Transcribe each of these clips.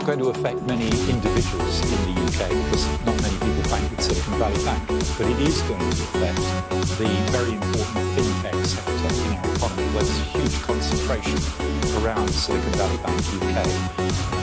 not going to affect many individuals in the UK because not many people bank with Silicon Valley Bank, but it is going to affect the very important fintech sector in our economy where there's a huge concentration around Silicon Valley Bank UK.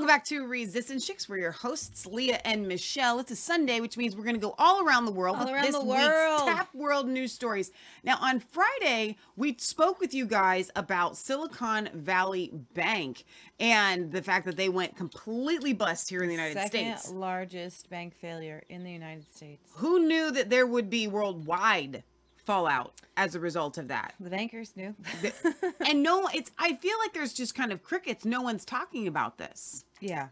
Welcome back to Resistance Chicks. We're your hosts, Leah and Michelle. It's a Sunday, which means we're going to go all around the world All with around this the week's world. top world news stories. Now, on Friday, we spoke with you guys about Silicon Valley Bank and the fact that they went completely bust here in the United Second States. largest bank failure in the United States. Who knew that there would be worldwide fallout as a result of that? The bankers knew. and no, it's. I feel like there's just kind of crickets. No one's talking about this. Yeah.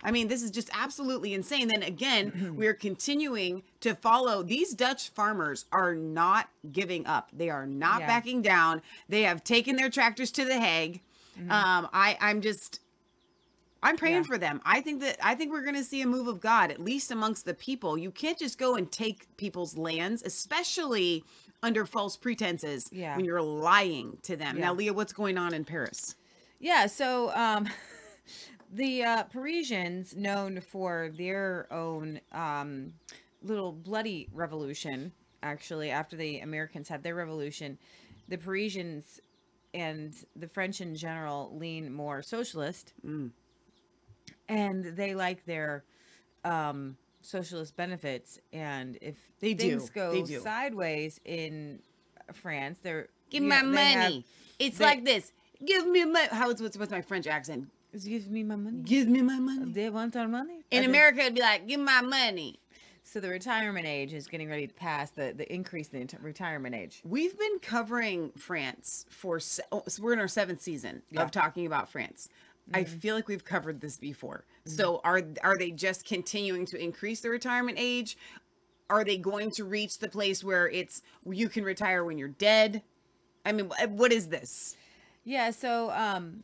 I mean, this is just absolutely insane. Then again, we are continuing to follow. These Dutch farmers are not giving up. They are not Yeah. backing down. They have taken their tractors to the Hague. Um, I, I'm just, I'm praying Yeah. for them. I think that I think we're going to see a move of God, at least amongst the people. You can't just go and take people's lands, especially under false pretenses Yeah. when you're lying to them. Now, Leah, what's going on in Paris? Yeah. So um, the uh, Parisians, known for their own um, little bloody revolution, actually, after the Americans had their revolution, the Parisians and the French in general lean more socialist. And they like their um, socialist benefits. And if They do. things go They do. sideways in France, they're Give you me know, my they have- money. it's they- like this. Give me my how it's what's with my French accent. Give me my money. Give me my money. They want our money. In I think- America, it'd be like, give my money. So the retirement age is getting ready to pass the, the increase in the retirement age. We've been covering France for se- oh, so we're in our seventh season Yeah. of talking about France. I feel like we've covered this before. So are are they just continuing to increase the retirement age? Are they going to reach the place where it's you can retire when you're dead? I mean, what is this? Yeah, so um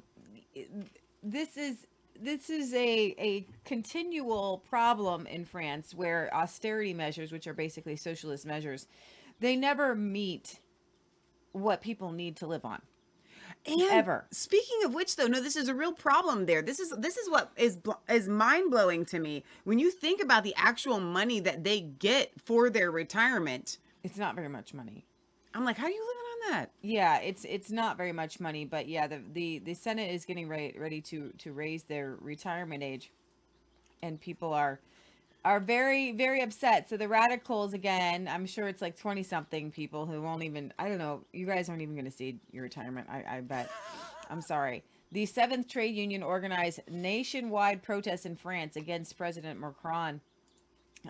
this is this is a a continual problem in France where austerity measures, which are basically socialist measures, they never meet what people need to live on. And Ever. Speaking of which, though, no, this is a real problem. There, this is this is what is bl- is mind blowing to me when you think about the actual money that they get for their retirement. It's not very much money. I'm like, how are you on that? Yeah, it's it's not very much money, but yeah, the the, the Senate is getting ready ready to to raise their retirement age, and people are are very very upset. So the radicals again, I'm sure it's like twenty something people who won't even. I don't know. You guys aren't even going to see your retirement. I, I bet. I'm sorry. The Seventh Trade Union organized nationwide protests in France against President Macron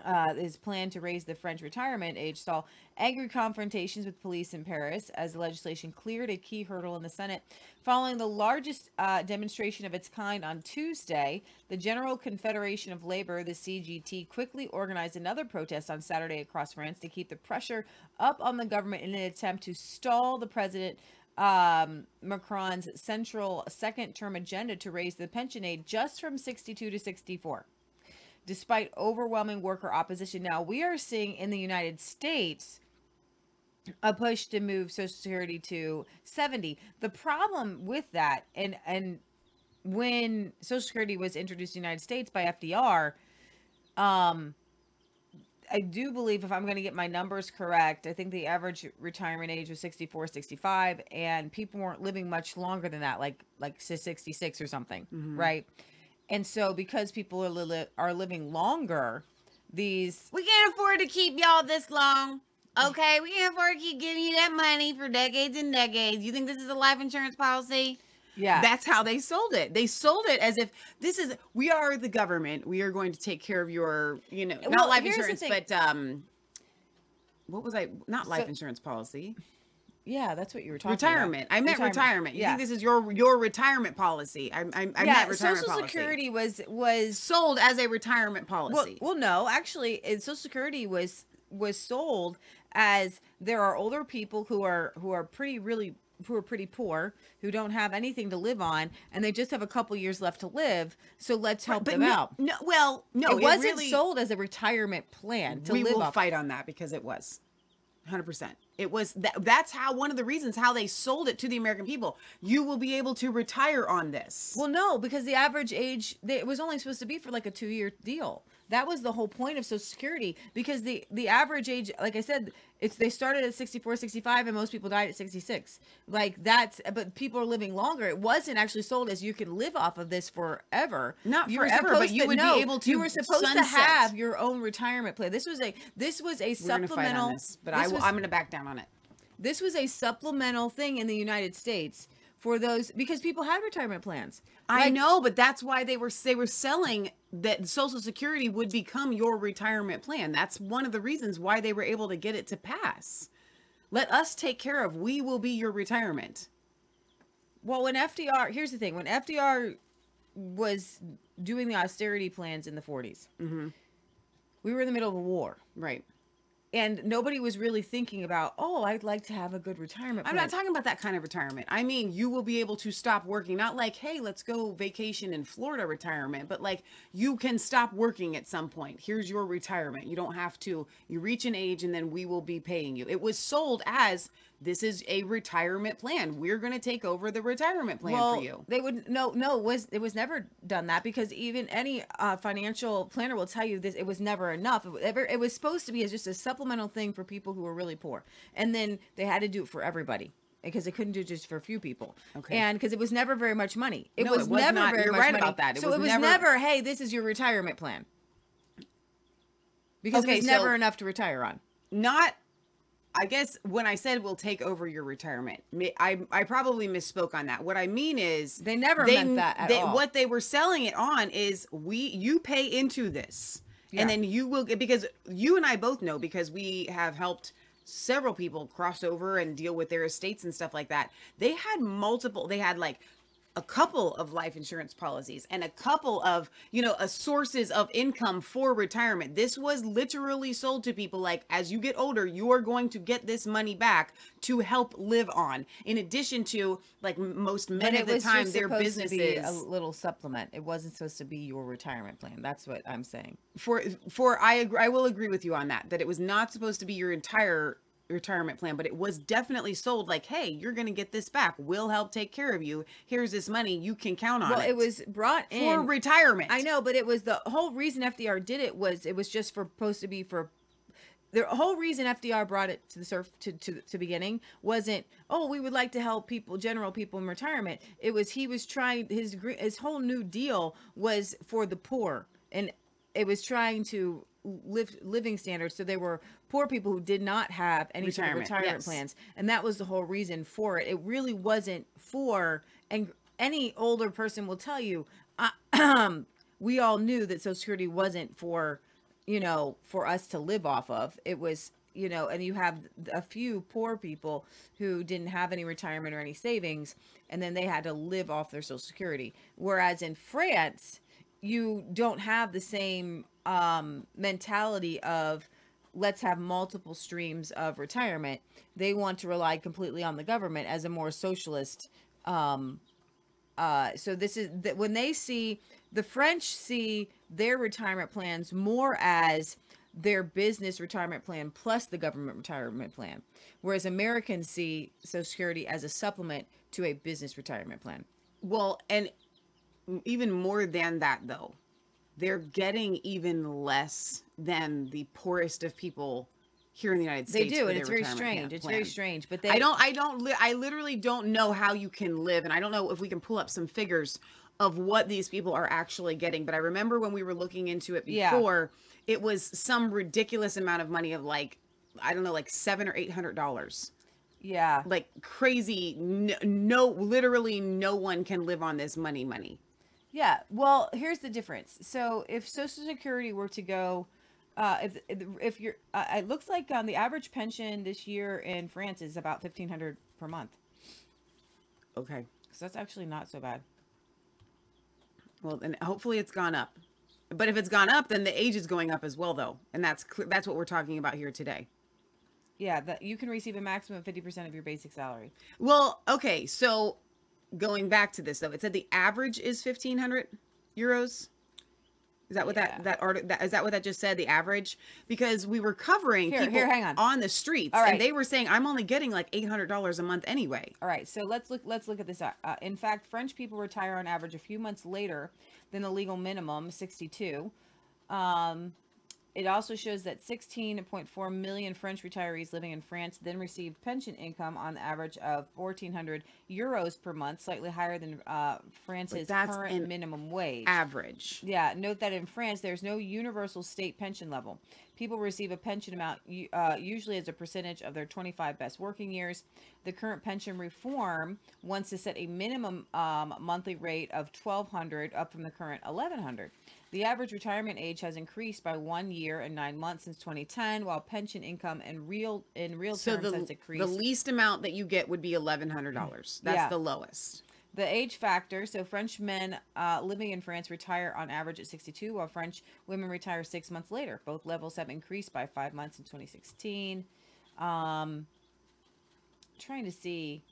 uh, his plan to raise the French retirement age saw angry confrontations with police in Paris as the legislation cleared a key hurdle in the Senate. Following the largest uh, demonstration of its kind on Tuesday, the General Confederation of Labor, the CGT, quickly organized another protest on Saturday across France to keep the pressure up on the government in an attempt to stall the president um, Macron's central second term agenda to raise the pension age just from 62 to 64 despite overwhelming worker opposition. Now, we are seeing in the United States a push to move Social Security to 70. The problem with that, and and when Social Security was introduced in the United States by FDR, um, I do believe if I'm going to get my numbers correct, I think the average retirement age was 64, 65 and people weren't living much longer than that like like si- 66 or something, right? And so because people are li- are living longer, these We can't afford to keep y'all this long. Okay, we can't afford to keep giving you that money for decades and decades. You think this is a life insurance policy? yeah. That's how they sold it. They sold it as if this is we are the government. We are going to take care of your, you know, Well, not life insurance, but um what was I not life So- insurance policy? Yeah, that's what you were talking Retirement. about. I meant retirement. You Yeah. think this is your your retirement policy? I I, I yeah, meant retirement Social policy. Security was was sold as a retirement policy. well no, actually it, Social Security was was sold as there are older people who are who are pretty really who are pretty poor who don't have anything to live on and they just have a couple years left to live so let's help them no, out no, well, no, it wasn't really- sold as a retirement plan to we live will off fight on that because it was 100% it was that that's how one of the reasons how they sold it to the american people. You will be able to retire on this. Well, no, because the average age they, it was only supposed to be for like a two year deal. That was the whole point of Social Security because the the average age, like I said, it's they started at 64, 65, and most people died at 66. Like that's, but people are living longer. It wasn't actually sold as you can live off of this forever. Not You forever, but you would be no, able to You were supposed to have your own retirement plan. This was a this was a we're supplemental. this but i this will was- i'm gonna back down on it this was a supplemental thing in the United States for those because people had retirement plans. i know but that's why they were they were selling that social security would become your retirement plan that's one of the reasons why they were able to get it to pass let us take care of we will be your retirement Well, when FDR, here's the thing: when FDR was doing the austerity plans in the 40s, Mm-hmm. we were in the middle of a war, right and nobody was really thinking about, oh, I'd like to have a good retirement. I'm not talking about that kind of retirement. I mean, you will be able to stop working. Not like, hey, let's go vacation in Florida retirement, but like you can stop working at some point. Here's your retirement. You don't have to. You reach an age and then we will be paying you. It was sold as this is a retirement plan. We're going to take over the retirement plan well, for you. they would no, no. It was it was never done that because even any uh, financial planner will tell you this. It was never enough. It, was ever, it was supposed to be as just a supplemental thing for people who were really poor, and then they had to do it for everybody. Because they couldn't do it just for a few people, Okay. and because it was never very much money. It No, was, it was never not. very much right money. about that. It so was it was never- never, hey, this is your retirement plan. Because Okay, it was so- never enough to retire on. Not I guess when I said we'll take over your retirement, I I probably misspoke on that. What I mean is They never meant that at they, all. What they were selling it on is we you pay into this, Yeah. and then you will get because you and I both know because we have helped several people cross over and deal with their estates and stuff like that. They had multiple. They had like a couple of life insurance policies and a couple of you know a sources of income for retirement this was literally sold to people like as you get older you are going to get this money back to help live on in addition to like most men of the time their supposed businesses a little supplement. It wasn't supposed to be your retirement plan. That's what I'm saying. for for I agree, I will agree with you on that that it was not supposed to be your entire retirement plan but it was definitely sold like hey you're going to get this back. We'll help take care of you. Here's this money. You can count on Well, it. it was brought in for retirement. I know, but it was the whole reason FDR did it was it was just for supposed to be for the whole reason FDR brought it to the surf to, to to beginning wasn't oh we would like to help people general people in retirement. It was he was trying his his whole new deal was for the poor and it was trying to lift living standards so they were poor people who did not have any sort of Retirement, retirement yes. plans. And that was the whole reason for it. It really wasn't for and any older person will tell you uh, we all knew that social security wasn't for you know for us to live off of. It was you know and you have a few poor people who didn't have any retirement or any savings and then they had to live off their social security. Whereas in france you don't have the same um, mentality of let's have multiple streams of retirement. They want to rely completely on the government as a more socialist. Um, uh, so this is that when they see the French see their retirement plans more as their business retirement plan plus the government retirement plan, whereas Americans see Social Security as a supplement to a business retirement plan. Well, and even more than that, though, they're getting even less than the poorest of people here in the United States. They do, and it's very strange. plan- It's very strange. But they I don't, I don't, li- I literally don't know how you can live. And I don't know if we can pull up some figures of what these people are actually getting. But I remember when we were looking into it Yeah. before, it was some ridiculous amount of money of like, I don't know, like seven or eight hundred dollars. Yeah. Like crazy. No, no, literally no one can live on this money, money. Yeah. Well, here's the difference. So if Social Security were to go, uh, if if- you're, uh, it looks like um, the average pension this year in France is about fifteen hundred per month. Okay. So that's actually not so bad. Well, and hopefully it's gone up. But if it's gone up, then the age is going up as well, though, and that's cl- that's what we're talking about here today. Yeah, that you can receive a maximum of fifty percent of your basic salary. Well, okay, so going back to this though, it said the average is fifteen hundred euros. Is that what Yeah. that that art that is that what that just said? The average because we were covering Here, people here, hang on. on the streets, right. and they were saying I'm only getting like eight hundred dollars a month anyway. All right, so let's look. Let's look at this. Uh, uh, in fact, French people retire on average a few months later than the legal minimum, sixty-two. Um, it also shows that 16.4 million French retirees living in France then received pension income on the average of 1,400 euros per month, slightly higher than uh, France's current minimum wage. Average. Yeah, note that in France, there's no universal state pension level. People receive a pension amount uh, usually as a percentage of their 25 best working years. The current pension reform wants to set a minimum um, monthly rate of 1200 up from the current 1100 The average retirement age has increased by one year and nine months since 2010, while pension income in real in real So terms has the decreased. the least amount that you get would be eleven hundred dollars. That's Yeah. the lowest. The age factor. So French men uh, living in France retire on average at 62, while French women retire six months later. Both levels have increased by five months in 2016. Um, trying to see.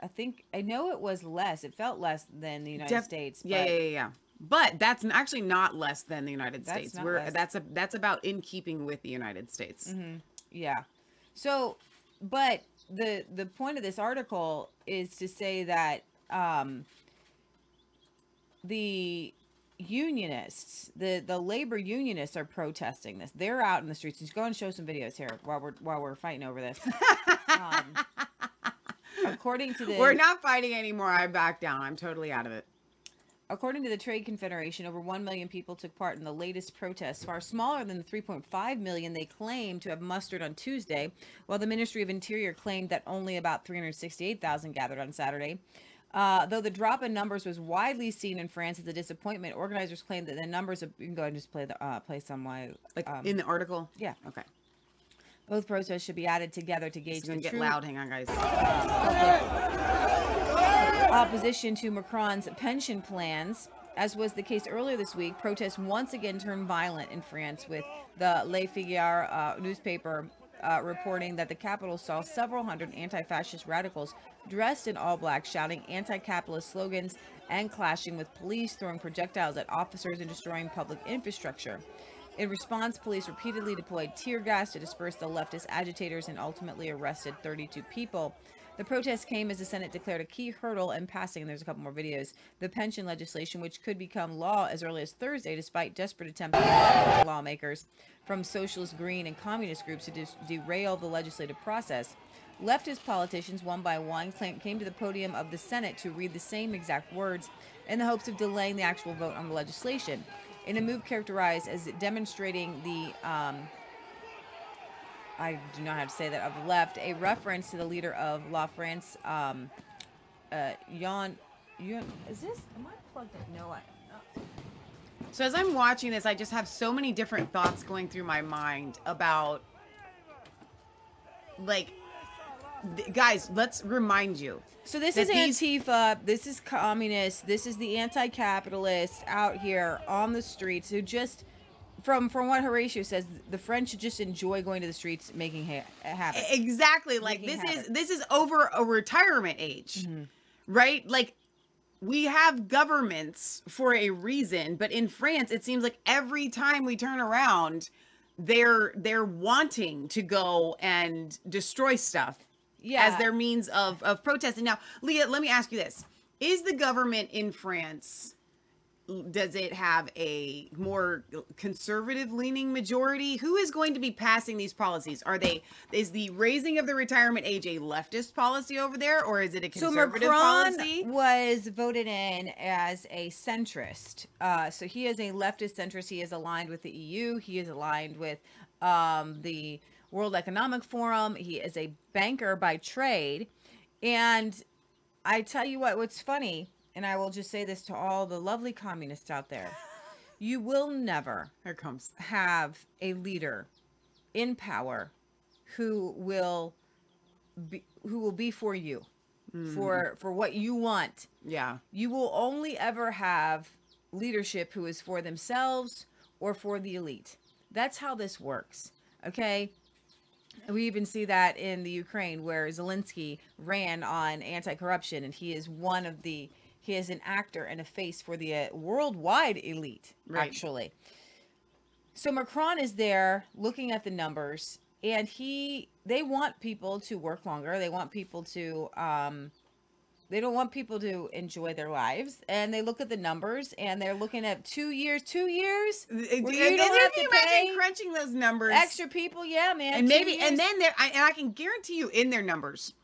I think I know it was less. It felt less than the United Def- States. But yeah, yeah, yeah. But that's actually not less than the United That's States. We're less. that's a that's about in keeping with the United States. Yeah. So, but the the point of this article is to say that um, the unionists, the the labor unionists, are protesting this. They're out in the streets. Just go and show some videos here while we're while we're fighting over this. um, according to the We're not fighting anymore. I back down. I'm totally out of it. According to the Trade Confederation, over 1 million people took part in the latest protests, far smaller than the 3.5 million they claimed to have mustered on Tuesday, while the Ministry of Interior claimed that only about 368,000 gathered on Saturday. Uh, though the drop in numbers was widely seen in France as a disappointment, organizers claimed that the numbers of you can go and just play the uh, play some why Like um, in the article. yeah Okay. both protests should be added together to gauge It's the gonna get loud. Hang on, guys. Opposition to Macron's pension plans. As was the case earlier this week, protests once again turned violent in France, with the Le Figaro uh, newspaper uh, reporting that the capital saw several hundred anti fascist radicals dressed in all black shouting anti capitalist slogans and clashing with police, throwing projectiles at officers and destroying public infrastructure. In response, police repeatedly deployed tear gas to disperse the leftist agitators and ultimately arrested 32 people. The protest came as the Senate declared a key hurdle in passing, and there's a couple more videos, the pension legislation, which could become law as early as Thursday, despite desperate attempts by lawmakers from socialist, green, and communist groups to derail the legislative process. Leftist politicians, one by one, came to the podium of the Senate to read the same exact words in the hopes of delaying the actual vote on the legislation. In a move characterized as demonstrating the um, I do not have to say that of the left, a reference to the leader of La France, um, uh, Jan. Jan is this? Am I plugged in? No, I. no. So as I'm watching this, I just have so many different thoughts going through my mind about like th- guys, let's remind you. So this is these- Antifa. This is communist. This is the anti-capitalist out here on the streets who just, from from what Horatio says, the French just enjoy going to the streets, making ha- havoc. Exactly. Like Making this is this is over a retirement age. Mm-hmm. Right? Like we have governments for a reason, but in France it seems like every time we turn around they're they're wanting to go and destroy stuff Yeah. as their means of of protesting. Now, Leah, let me ask you this. Is the government in France does it have a more conservative leaning majority? Who is going to be passing these policies? Are they is the raising of the retirement age a leftist policy over there, or is it a conservative So Macron policy? was voted in as a centrist. Uh, so he is a leftist centrist. He is aligned with the EU. He is aligned with um, the World Economic Forum. He is a banker by trade. And I tell you what, what's funny, and I will just say this to all the lovely communists out there. You will never Here comes. have a leader in power who will be who will be for you mm. for for what you want. Yeah. you will only ever have leadership who is for themselves or for the elite. That's how this works okay? We even see that in the Ukraine where Zelensky ran on anti-corruption and he is one of the he is an actor and a face for the uh, worldwide elite Right. actually. So Macron is there looking at the numbers and he they want people to work longer. They want people to um they don't want people to enjoy their lives. And they look at the numbers and they're looking at two years two years? And Where you then don't have to pay crunching those numbers, extra people yeah man and maybe years. and then there I, and I can guarantee you in their numbers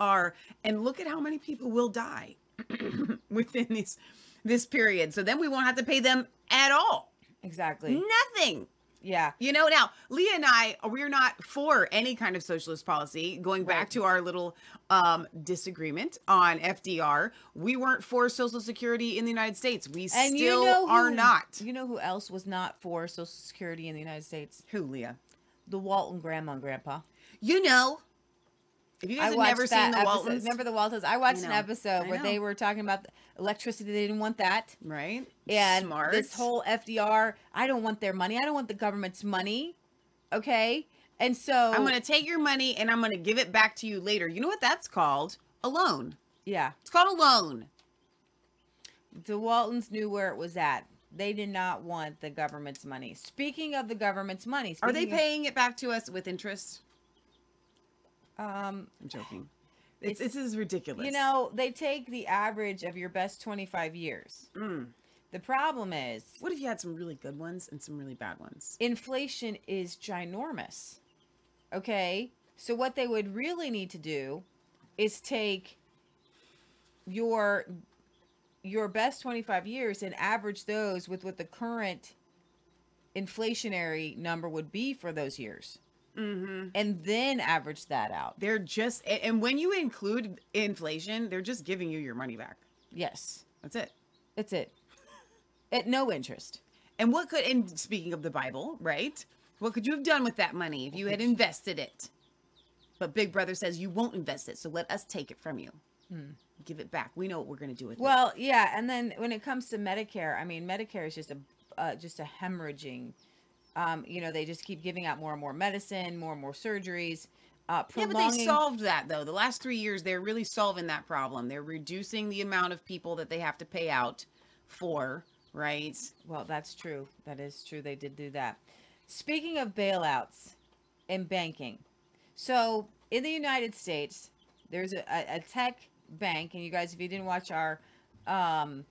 are and look at how many people will die within this this period. So then we won't have to pay them at all. Exactly. Nothing. Yeah. You know now leah and i we're not for any kind of socialist policy. Going back Right. to our little um disagreement on fdr we weren't for social security in the united states. We and still you know are who- not. you know who else was not for social security in the united states? Who leah? The walton grandma and grandpa. You know if you guys have never seen the episode- waltons Remember the Waltons? I watched I an episode where they were talking about electricity. They didn't want that. right and Smart. this whole FDR, I don't want their money. I don't want the government's money. Okay? And so I'm going to take your money and I'm going to give it back to you later. You know what that's called? A loan. yeah, It's called a loan. the Waltons knew where it was at. They did not want the government's money. Speaking of the government's money, Are they speaking of- paying it back to us with interest? Um I'm joking. It's, It's- this is ridiculous. you know, they take the average of your best 25 years. Mm. The problem is what if you had some really good ones and some really bad ones? inflation is ginormous. Okay? So what they would really need to do is take your your best 25 years and average those with what the current inflationary number would be for those years Mm-hmm. and then average that out. They're just, and when you include inflation, they're just giving you your money back. Yes. That's it. That's it. At no interest. And what could, and speaking of the Bible, right? What could you have done with that money if you had invested it? But Big Brother says you won't invest it, so let us take it from you. Give it back. We know what we're going to do with it. Well, yeah, and then when it comes to Medicare, I mean, Medicare is just a uh, just a hemorrhaging. Um, you know, they just keep giving out more and more medicine, more and more surgeries. Uh, Yeah, but they solved that though. The last three years, they're really solving that problem. They're reducing the amount of people that they have to pay out for, right? Well, that's true. That is true. They did do that. Speaking of bailouts and banking, so in the United States, there's a, a, a tech bank, and you guys, if you didn't watch our, um,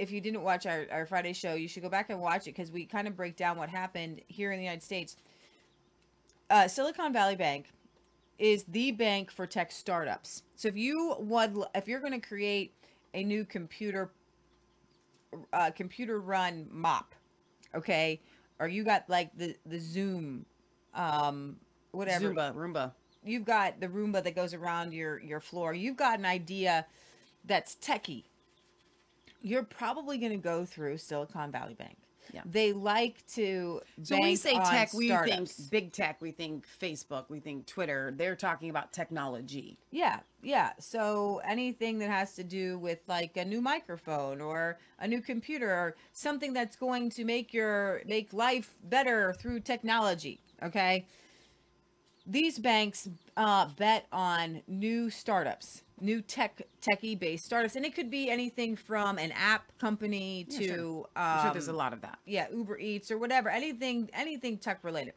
if you didn't watch our, our Friday show, you should go back and watch it because we kind of break down what happened here in the United States. Uh, Silicon Valley Bank is the bank for tech startups. So if you would, if you're going to create a new computer uh, computer run mop, okay, or you got like the the Zoom, um, whatever. Zumba, Roomba. You've got the Roomba that goes around your your floor. You've got an idea that's techie. You're probably going to go through Silicon Valley Bank. Yeah. They like to. So we say tech, we startups. think big tech, we think Facebook, we think Twitter. They're talking about technology. Yeah, yeah. So anything that has to do with like a new microphone or a new computer or something that's going to make your make life better through technology, okay? These banks uh, bet on new startups, new tech techie based startups, and it could be anything from an app company Yeah, to sure. um, sure there's a lot of that. yeah uber eats or whatever anything anything tech related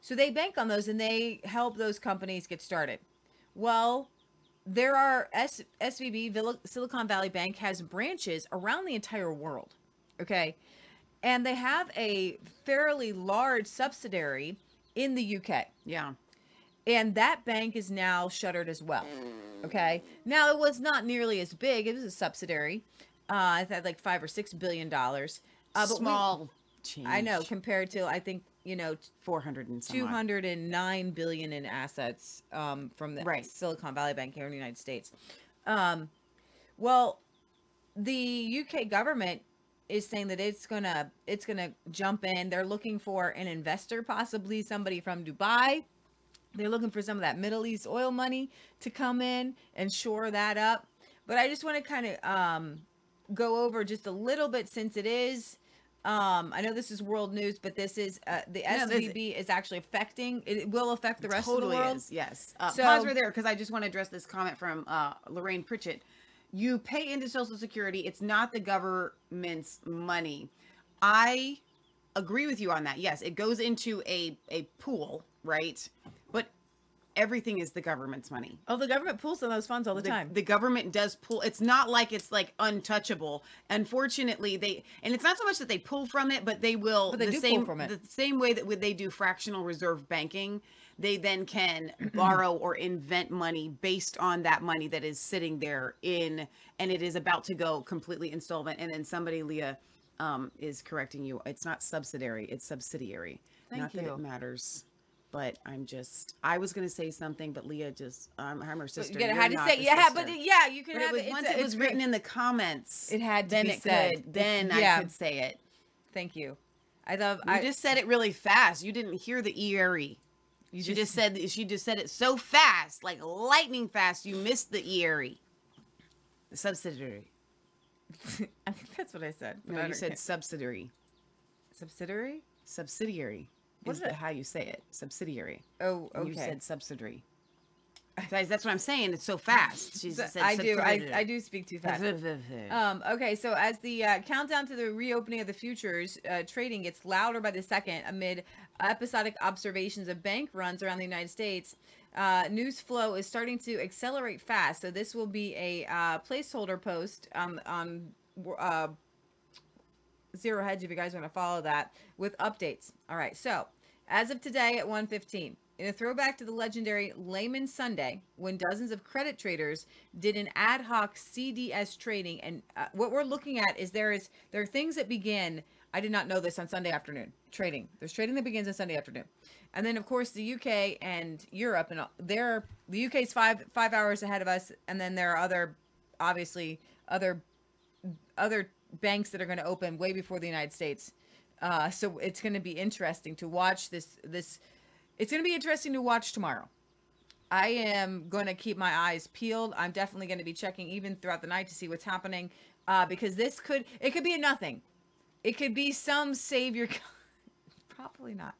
so they bank on those and they help those companies get started well there are S- SVB Vil- Silicon Valley Bank has branches around the entire world. Okay. And they have a fairly large subsidiary in the UK. Yeah. And that bank is now shuttered as well. Okay. Now it was not nearly as big. It was a subsidiary. Uh, it had like five or six billion dollars. Uh, but we- Small change. I know compared to I think you know 400 and some odd. 209 billion in assets um, from the Right. Silicon Valley Bank here in the United States. Um, well, the UK government is saying that it's gonna it's gonna jump in. They're looking for an investor, possibly somebody from Dubai. They're looking for some of that Middle East oil money to come in and shore that up. But I just want to kind of um, go over just a little bit since it is. Um, I know this is world news, but this is uh, the No, SVB is actually affecting. It will affect the rest totally of the world. is. Yes. Uh, So- pause right there because I just want to address this comment from uh, Lorraine Pritchett. You pay into Social Security. It's not the government's money. I agree with you on that. Yes, it goes into a a pool, right? Everything is the government's money. Oh, the government pulls on those funds all the, the, time. the government does pull it's not like it's like untouchable unfortunately they and it's not so much that they pull from it but they will But they the do pull same from it. the same way that when they do fractional reserve banking they then can borrow or invent money based on that money that is sitting there in and it is about to go completely insolvent and then somebody leah um, is correcting you it's not subsidiary it's subsidiary Thank not that you. it matters but I'm just, I was going to say something, but Leah just, um, I'm her sister. you you're had to say, yeah, sister. but yeah, you can But have it was, it. Once a- it was written in the comments, It had to then be it said. could, then I could say it. Thank you. I love. You I just said it really fast. You didn't hear the eerie. you she just, said she just said it so fast, like lightning fast. You missed the eerie. The subsidiary. I think that's what I said. No, I you said care. subsidiary. subsidiary. Subsidiary. What is is how you say it? Subsidiary. Oh, okay. You said subsidiary. Guys, that's what I'm saying. It's so fast. She So- said I do. I. I do speak too fast. Um, okay, so as the uh, countdown to the reopening of the futures uh, trading gets louder by the second amid episodic observations of bank runs around the United States, uh, news flow is starting to accelerate fast. So this will be a uh, placeholder post on on uh, Zero Hedge if you guys want to follow that with updates. All right, so as of today at 1:15, in a throwback to the legendary Lehman Sunday, when dozens of credit traders did an ad hoc CDS trading, and uh, what we're looking at is there is there are things that begin. I did not know this on Sunday afternoon trading. There's trading that begins on Sunday afternoon, and then of course the UK and Europe and they're the UK's five five hours ahead of us, and then there are other obviously other other banks that are going to open way before the United States. Uh, so it's going to be interesting to watch this. This it's going to be interesting to watch tomorrow. I am going to keep my eyes peeled. I'm definitely going to be checking even throughout the night to see what's happening uh, because this could it could be a nothing. It could be some savior. Probably not.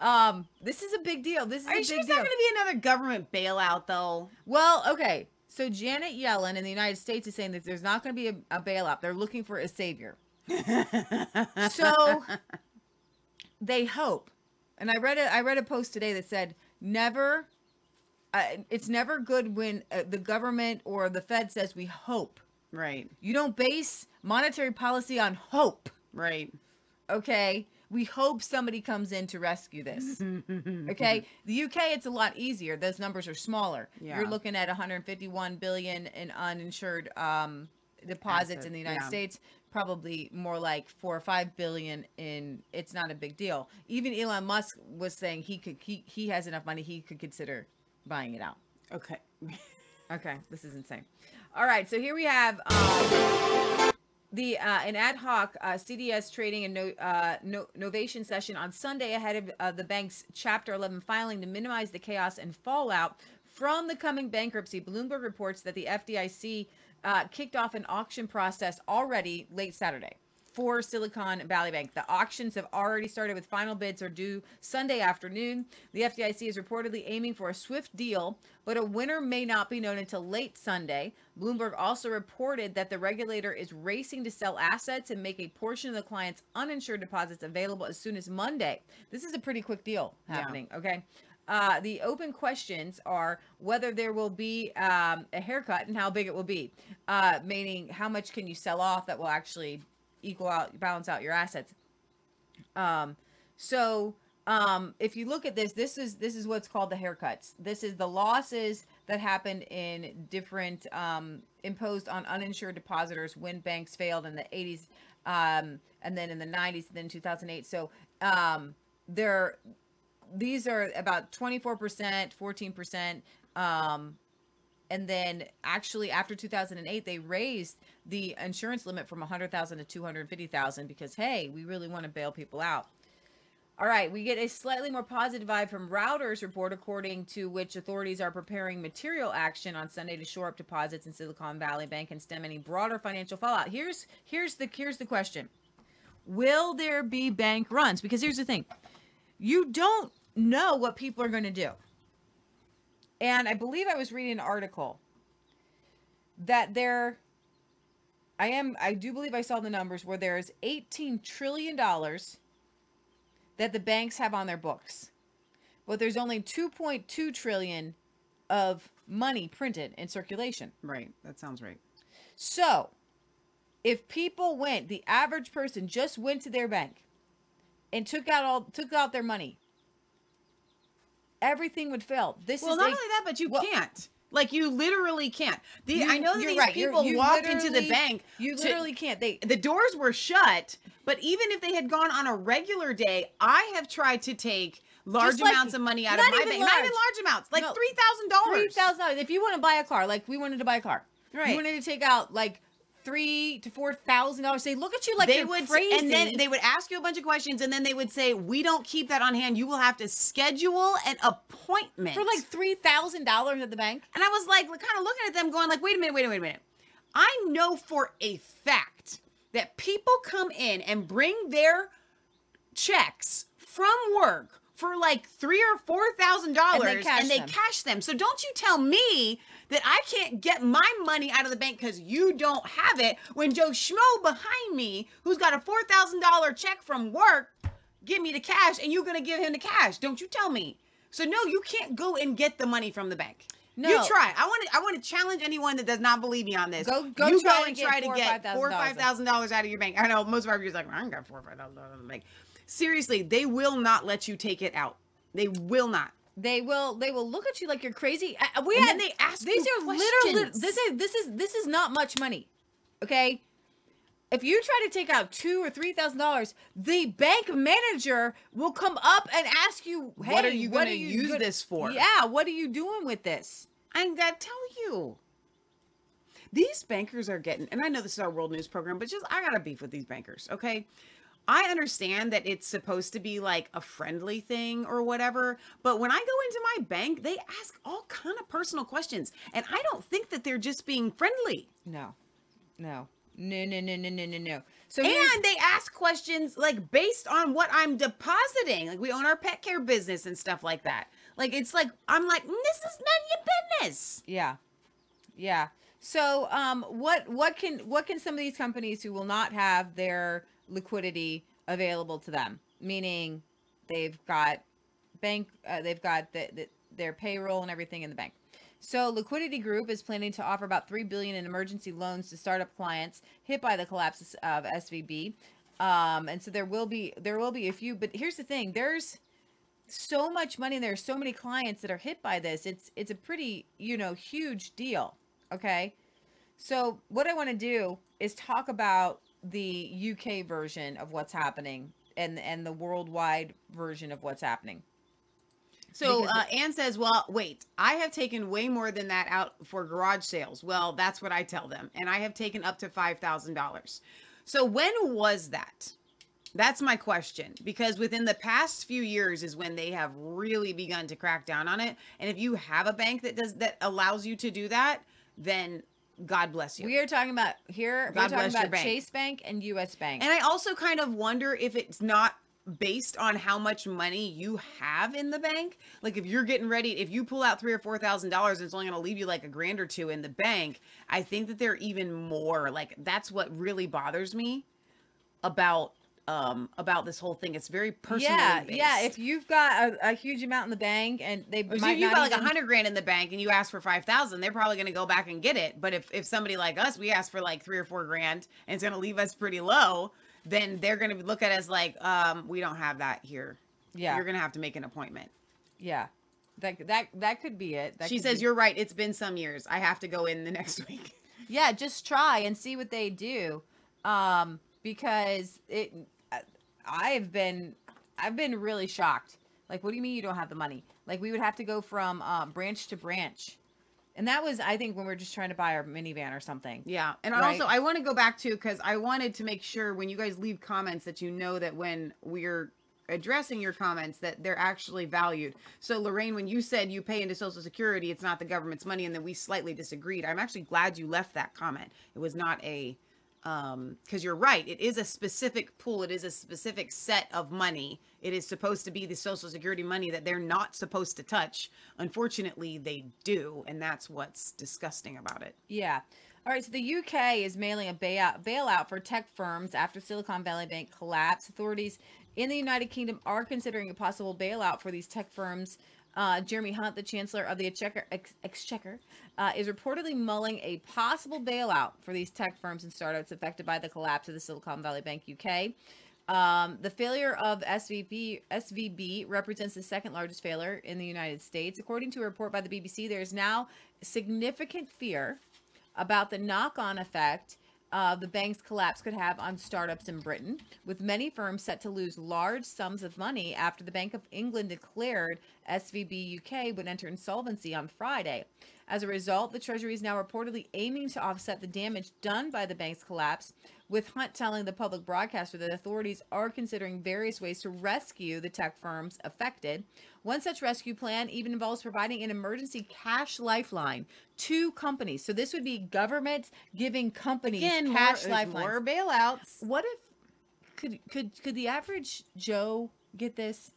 Um, this is a big deal. This is Are a you big sure it's deal. not going to be another government bailout, though? Well, okay. So Janet Yellen in the United States is saying that there's not going to be a, a bailout. They're looking for a savior. so they hope. And I read a I read a post today that said never uh, it's never good when uh, the government or the Fed says we hope. Right, You don't base monetary policy on hope. right. Okay? We hope somebody comes in to rescue this. Okay? The UK it's a lot easier. Those numbers are smaller. Yeah. You're looking at 151 billion in uninsured um deposits Asset, in the United yeah. States, probably more like 4 or 5 billion in it's not a big deal. Even Elon Musk was saying he could he he has enough money he could consider buying it out. Okay. Okay, this is insane. All right, so here we have um, the uh, an ad hoc uh, CDS trading and no, uh, no, novation session on Sunday ahead of uh, the bank's Chapter 11 filing to minimize the chaos and fallout from the coming bankruptcy. Bloomberg reports that the FDIC uh, kicked off an auction process already late Saturday for Silicon Valley Bank. The auctions have already started with final bids are due Sunday afternoon. The FDIC is reportedly aiming for a swift deal, but a winner may not be known until late Sunday. Bloomberg also reported that the regulator is racing to sell assets and make a portion of the client's uninsured deposits available as soon as Monday. This is a pretty quick deal Yeah. happening, okay? uh, the open questions are whether there will be um, a haircut and how big it will be, uh, meaning how much can you sell off that will actually equal out, balance out your assets. Um, so um, if you look at this, this is this is what's called the haircuts. This is the losses that happened in different um, imposed on uninsured depositors when banks failed in the 80s, um, and then in the 90s, and then 2008. So um, there, these are about 24%, 14%. Um, and then actually after 2008 they raised the insurance limit from 100,000 to 250,000 because hey we really want to bail people out. All right we get a slightly more positive vibe from Reuters report according to which authorities are preparing material action on sunday to shore up deposits in silicon valley bank and stem any broader financial fallout. Here's here's the here's the question. Will there be bank runs? Because here's the thing. You don't know what people are going to do and I believe I was reading an article that there I am I do believe I saw the numbers where there's 18 trillion dollars that the banks have on their books. But there's only 2.2 trillion of money printed in circulation. Right. That sounds right. So, if people went, the average person just went to their bank and took out all took out their money, everything would fail. This Well, is not a- only that, but you well- can't. Like you literally can't. The, You- I know that you're these right. People you walked into the bank. You to- literally can't. They the doors were shut, but even if they had gone on a regular day, I have tried to take large like- amounts of money out of my bank. Not even large. large amounts, like No. three thousand dollars. three thousand dollars. If you want to buy a car, like we wanted to buy a car, Right. You wanted to take out like three to four thousand dollars. Say, look at you, like they would crazy. and then they would ask you a bunch of questions and then they would say we don't keep that on hand you will have to schedule an appointment for like three thousand dollars at the bank. and i was like kind of looking at them going like wait a minute wait a minute wait a minute i know for a fact that people come in and bring their checks from work for like three or four thousand dollars and they cash them so don't you tell me that i can't get my money out of the bank because you don't have it when joe schmo behind me who's got a four thousand dollar check from work give me the cash and you're gonna give him the cash don't you tell me so no you can't go and get the money from the bank No. you try. I want to. I want to challenge anyone that does not believe me on this. Go- go you try go and try to get $5,000 four or five thousand dollars out of your bank. I know most of our viewers are like, I ain't got four or five thousand dollars in the bank. Seriously, they will not let you take it out. They will not. They will. They will look at you like you're crazy. We And then they ask These you are literally. This is this is this is not much money. Okay. If you try to take out two or three thousand dollars, the bank manager will come up and ask you, "Hey, What are you gonna you use gonna- this for?" Yeah, what are you doing with this? I gotta tell you. These bankers are getting, and I know this is our world news program, but just I gotta beef with these bankers, okay? I understand that it's supposed to be like a friendly thing or whatever, but when I go into my bank, they ask all kind of personal questions, and I don't think that they're just being friendly. No, no, no, no, no, no, no, no, no. So And they ask questions like based on what I'm depositing. Like we own our pet care business and stuff like that. Like it's like I'm like, "Mm, this is none of your business. Yeah. Yeah. So um what what can what can some of these companies who will not have their liquidity available to them meaning they've got bank uh, they've got the, the, their payroll and everything in the bank. So Liquidity Group is planning to offer about 3 billion in emergency loans to startup clients hit by the collapse of SVB. Um and so there will be there will be a few but here's the thing there's so much money there's so many clients that are hit by this it's it's a pretty you know huge deal okay so what i want to do is talk about the uk version of what's happening and and the worldwide version of what's happening So uh, Anne says, "Well, wait, I have taken way more than that out for garage sales." Well, that's what I tell them, and I have taken up to five thousand dollars. So when was that? That's my question because within the past few years is when they have really begun to crack down on it. And if you have a bank that does that allows you to do that, then God bless you. we are talking about here God we're talking bless your about bank. chase bank and us bank And I also kind of wonder if it's not based on how much money you have in the bank. Like if you're getting ready, if you pull out three or four thousand dollars, it's only going to leave you like a grand or two in the bank. I think that they're even more like that's what really bothers me about um about this whole thing. It's very personal. yeah, based. yeah. If you've got a, a huge amount in the bank and they If might you, got like a even- hundred grand in the bank and you ask for five thousand, they're probably going to go back and get it. But if if somebody like us, we ask for like three or four grand and it's going to leave us pretty low, then they're going to look at us like, um, we don't have that here. yeah, You're going to have to make an appointment. yeah. That that that could be it. That she says, be- "You're right. It's been some years. I have to go in the next week." yeah just try and see what they do um because it i've been i've been really shocked like what do you mean you don't have the money like we would have to go from um, branch to branch and that was i think when we are just trying to buy our minivan or something Yeah, and Right. also I want to go back to because I wanted to make sure when you guys leave comments that you know that when we're addressing your comments that they're actually valued. So Lorraine, when you said you pay into Social Security, it's not the government's money, and then we slightly disagreed. I'm actually glad you left that comment. It was not a um because you're right it is a specific pool it is a specific set of money it is supposed to be the social security money that they're not supposed to touch unfortunately they do and that's what's disgusting about it Yeah. All right. So the UK is mailing a bailout, bailout for tech firms after Silicon Valley Bank collapse. Authorities in the United Kingdom are considering a possible bailout for these tech firms. Uh, Jeremy Hunt, the Chancellor of the Exchequer, Ex- Exchequer uh, is reportedly mulling a possible bailout for these tech firms and startups affected by the collapse of the Silicon Valley Bank UK. Um, the failure of SVB, SVB represents the second largest failure in the United States. According to a report by the BBC, there is now significant fear about the knock on effect uh, the bank's collapse could have on startups in Britain, with many firms set to lose large sums of money after the Bank of England declared SVB UK would enter insolvency on Friday. As a result, the Treasury is now reportedly aiming to offset the damage done by the bank's collapse, with Hunt telling the public broadcaster that authorities are considering various ways to rescue the tech firms affected. One such rescue plan even involves providing an emergency cash lifeline to companies. So this would be government giving companies again cash more, lifelines. more bailouts What if could could could the average Joe get this?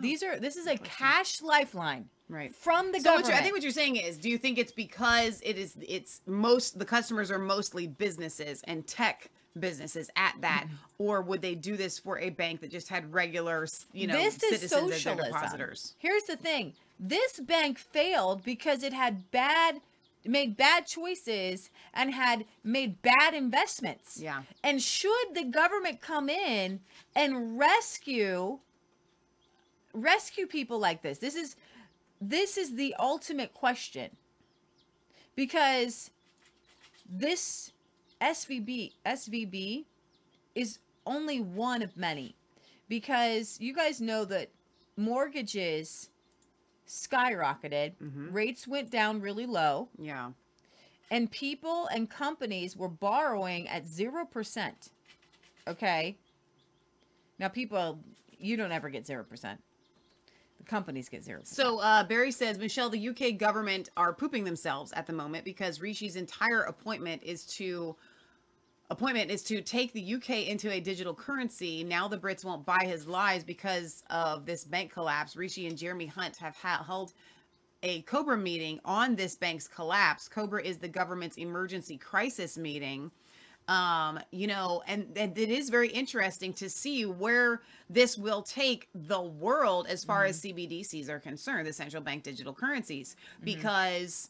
These are this is a cash lifeline right from the so government. I think what you're saying is, do you think it's because it is it's most the customers are mostly businesses and tech businesses at that, Mm-hmm. or would they do this for a bank that just had regular, you know, this is citizens as their socialism. depositors? Here's the thing: this bank failed because it had bad, made bad choices and had made bad investments. Yeah. And should the government come in and rescue, rescue people like this? This is, this is the ultimate question. Because this SVB SVB is only one of many because you guys know that mortgages skyrocketed, mm-hmm. rates went down really low, Yeah. and people and companies were borrowing at 0%. Okay? Now people you don't ever get 0%. Companies get 0%. So uh, Barry says, Michelle, the UK government are pooping themselves at the moment because Rishi's entire appointment is to appointment is to take the UK into a digital currency. Now the Brits won't buy his lies because of this bank collapse. Rishi and Jeremy Hunt have ha- held a Cobra meeting on this bank's collapse. Cobra is the government's emergency crisis meeting. Um, you know, and, and it is very interesting to see where this will take the world as far as CBDCs are concerned, the central bank digital currencies, because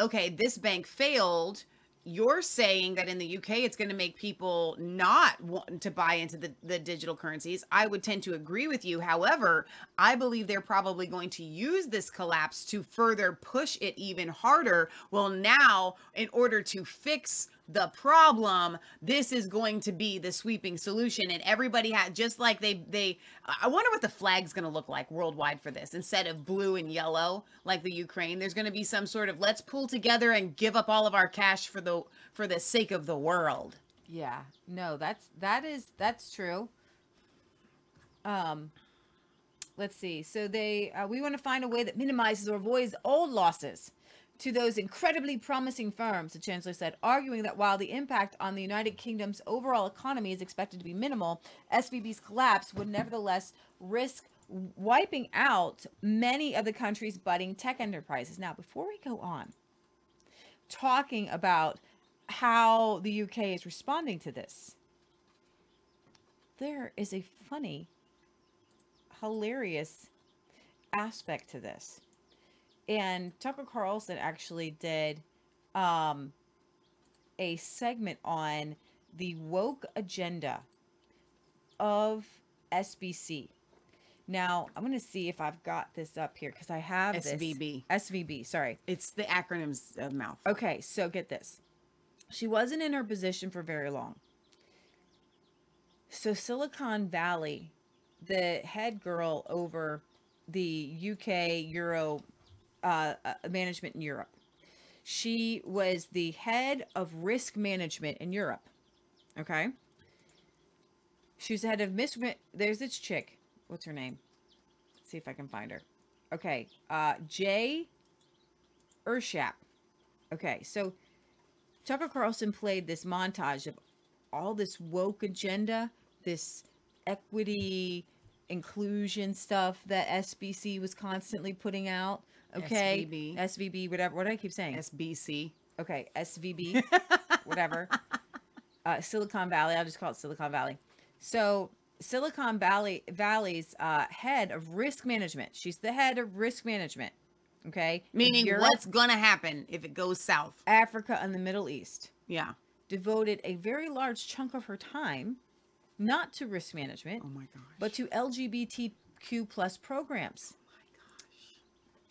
okay, this bank failed. You're saying that in the UK, it's going to make people not want to buy into the, the digital currencies. I would tend to agree with you. However, I believe they're probably going to use this collapse to further push it even harder. Well, now, in order to fix the problem this is going to be the sweeping solution. And everybody had just like they they i wonder what the flag's going to look like worldwide for this. Instead of blue and yellow like the ukraine there's going to be some sort of let's pull together and give up all of our cash for the for the sake of the world. Yeah, no, that's that is that's true. Um, let's see. So they uh, we want to find a way that minimizes or avoids old losses to those incredibly promising firms. The chancellor said, arguing that while the impact on the United Kingdom's overall economy is expected to be minimal, SVB's collapse would nevertheless risk wiping out many of the country's budding tech enterprises. Now, before we go on, talking about how the UK is responding to this. there is a funny, hilarious aspect to this. And Tucker Carlson actually did um, a segment on the woke agenda of SBC. Now, I'm going to see if I've got this up here because I have this. SVB. SVB, sorry. It's the acronyms of mouth. Okay, so get this. She wasn't in her position for very long. So Silicon Valley, the head girl over the UK Euro uh, uh, management in Europe, she was the head of risk management in Europe. Okay. She was the head of miss. There's this chick. What's her name? Let's see if I can find her. Okay. Uh, Jay Urshap. Okay, so Tucker Carlson played this montage of all this woke agenda, this equity inclusion stuff that SBC was constantly putting out. Okay, SVB. SVB, whatever. What do I keep saying? SBC. okay, SVB, whatever. Uh, Silicon Valley. I'll just call it Silicon Valley. So Silicon Valley Valley's uh, head of risk management. She's the head of risk management. Okay, Meaning Europe, what's gonna happen if it goes south? Africa, and the Middle East. Yeah. devoted a very large chunk of her time not to risk management, Oh my gosh. but to LGBTQ plus programs.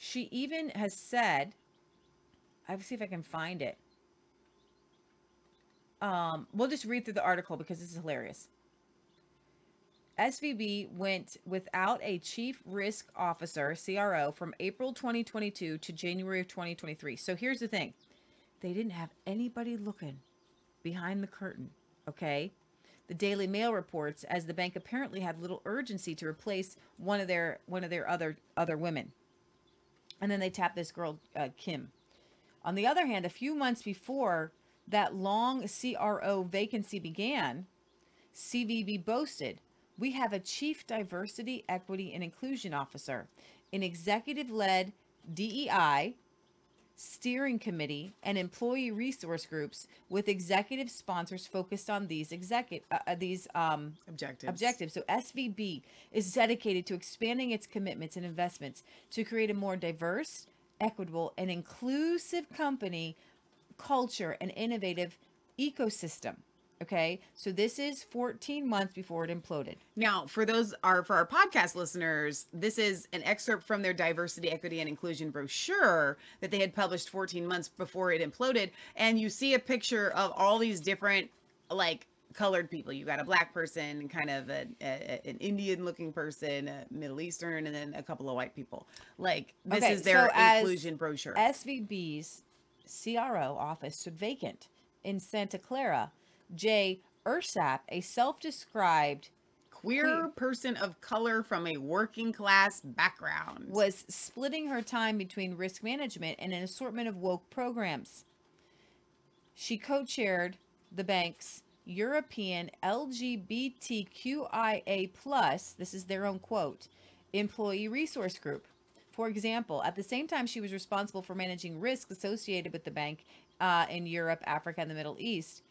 She even has said, I will see if I can find it. Um, we'll just read through the article because this is hilarious. SVB went without a chief risk officer, CRO, from April 2022 to January of 2023. So here's the thing they didn't have anybody looking behind the curtain, okay? The Daily Mail reports as the bank apparently had little urgency to replace one of their one of their other other women. And then they tapped this girl uh, Kim. On the other hand, a few months before that long CRO vacancy began, CVB boasted, "We have a chief diversity, equity and inclusion officer, an executive-led DEI steering committee and employee resource groups with executive sponsors focused on these executive uh, uh, these um, Objectives. objectives. So SVB is dedicated to expanding its commitments and investments to create a more diverse, equitable, and inclusive company culture and innovative ecosystem. Okay, so this is 14 months before it imploded. Now, for those are for our podcast listeners, this is an excerpt from their diversity, equity, and inclusion brochure that they had published 14 months before it imploded. And you see a picture of all these different like colored people. You got a black person, kind of a, a, an Indian looking person, a Middle Eastern, and then a couple of white people. Like this Okay, is their so as inclusion brochure. SVB's CRO office stood vacant in Santa Clara. Jay Ursap, a self-described Queer queer- person of color from a working class background. was splitting her time between risk management and an assortment of woke programs. She co chaired the bank's European LGBTQIA, this is their own quote, employee resource group. For example, at the same time, she was responsible for managing risks associated with the bank uh, in Europe, Africa, and the Middle East.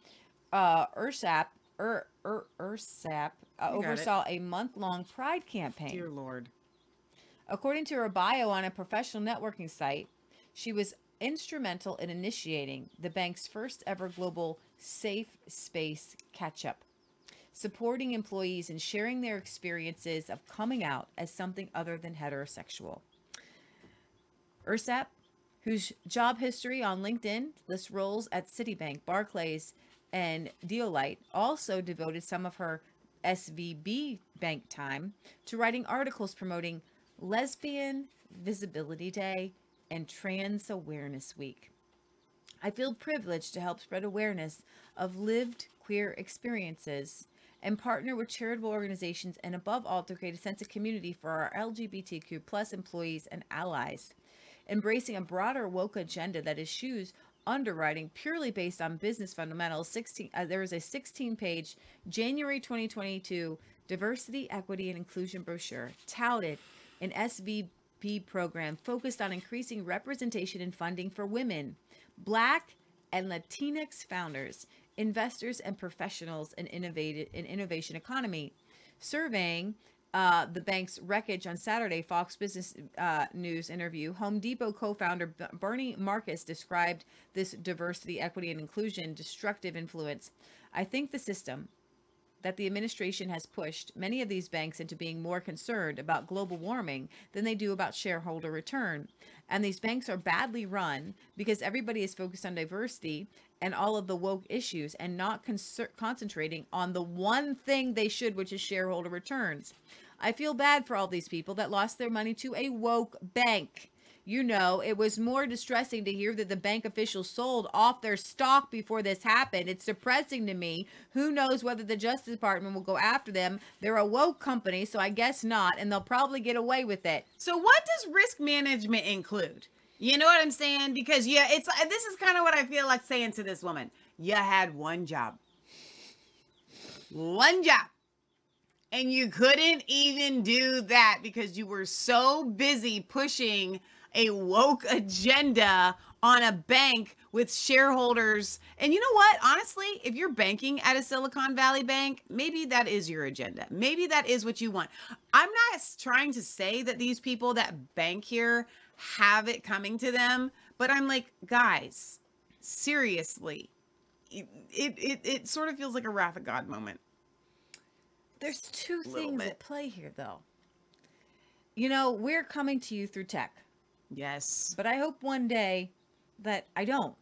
Uh, Ursap, Ur, Ur, Ursap uh, got it. oversaw a month long pride campaign. Dear Lord. According to her bio on a professional networking site, she was instrumental in initiating the bank's first ever global safe space catch up, supporting employees and sharing their experiences of coming out as something other than heterosexual. Ursap, whose job history on LinkedIn lists roles at Citibank, Barclays, and Deloitte, also devoted some of her SVB bank time to writing articles promoting Lesbian Visibility Day and Trans Awareness Week. I feel privileged to help spread awareness of lived queer experiences and partner with charitable organizations and above all to create a sense of community for our LGBTQ plus employees and allies. Embracing a broader woke agenda that eschews underwriting purely based on business fundamentals. 16 uh, there is a 16 page January 2022 diversity, equity and inclusion brochure touted an SVP program focused on increasing representation and funding for women, black and Latinx founders, investors and professionals in innovative in innovation economy, surveying. Uh, the bank's wreckage on Saturday, Fox Business uh, News interview, Home Depot co founder Bernie Marcus described this diversity, equity, and inclusion destructive influence. I think the system, that the administration has pushed many of these banks into being more concerned about global warming than they do about shareholder return. And these banks are badly run because everybody is focused on diversity and all of the woke issues and not concentrating on the one thing they should, which is shareholder returns. I feel bad for all these people that lost their money to a woke bank you know, it was more distressing to hear that the bank officials sold off their stock before this happened. It's depressing to me. Who knows whether the Justice Department will go after them? They're a woke company, so I guess not, and they'll probably get away with it. So what does risk management include? You know what I'm saying? Because yeah, it's uh, this is kind of what I feel like saying to this woman. You had one job. One job. And you couldn't even do that because you were so busy pushing a woke agenda on a bank with shareholders. And you know what? Honestly, if you're banking at a Silicon Valley bank, maybe that is your agenda. Maybe that is what you want. I'm not trying to say that these people that bank here have it coming to them, but I'm like, guys, seriously. It it it, sort of feels like a wrath of God moment. There's two things bit. at play here though. You know, we're coming to you through tech. Yes. But I hope one day that I don't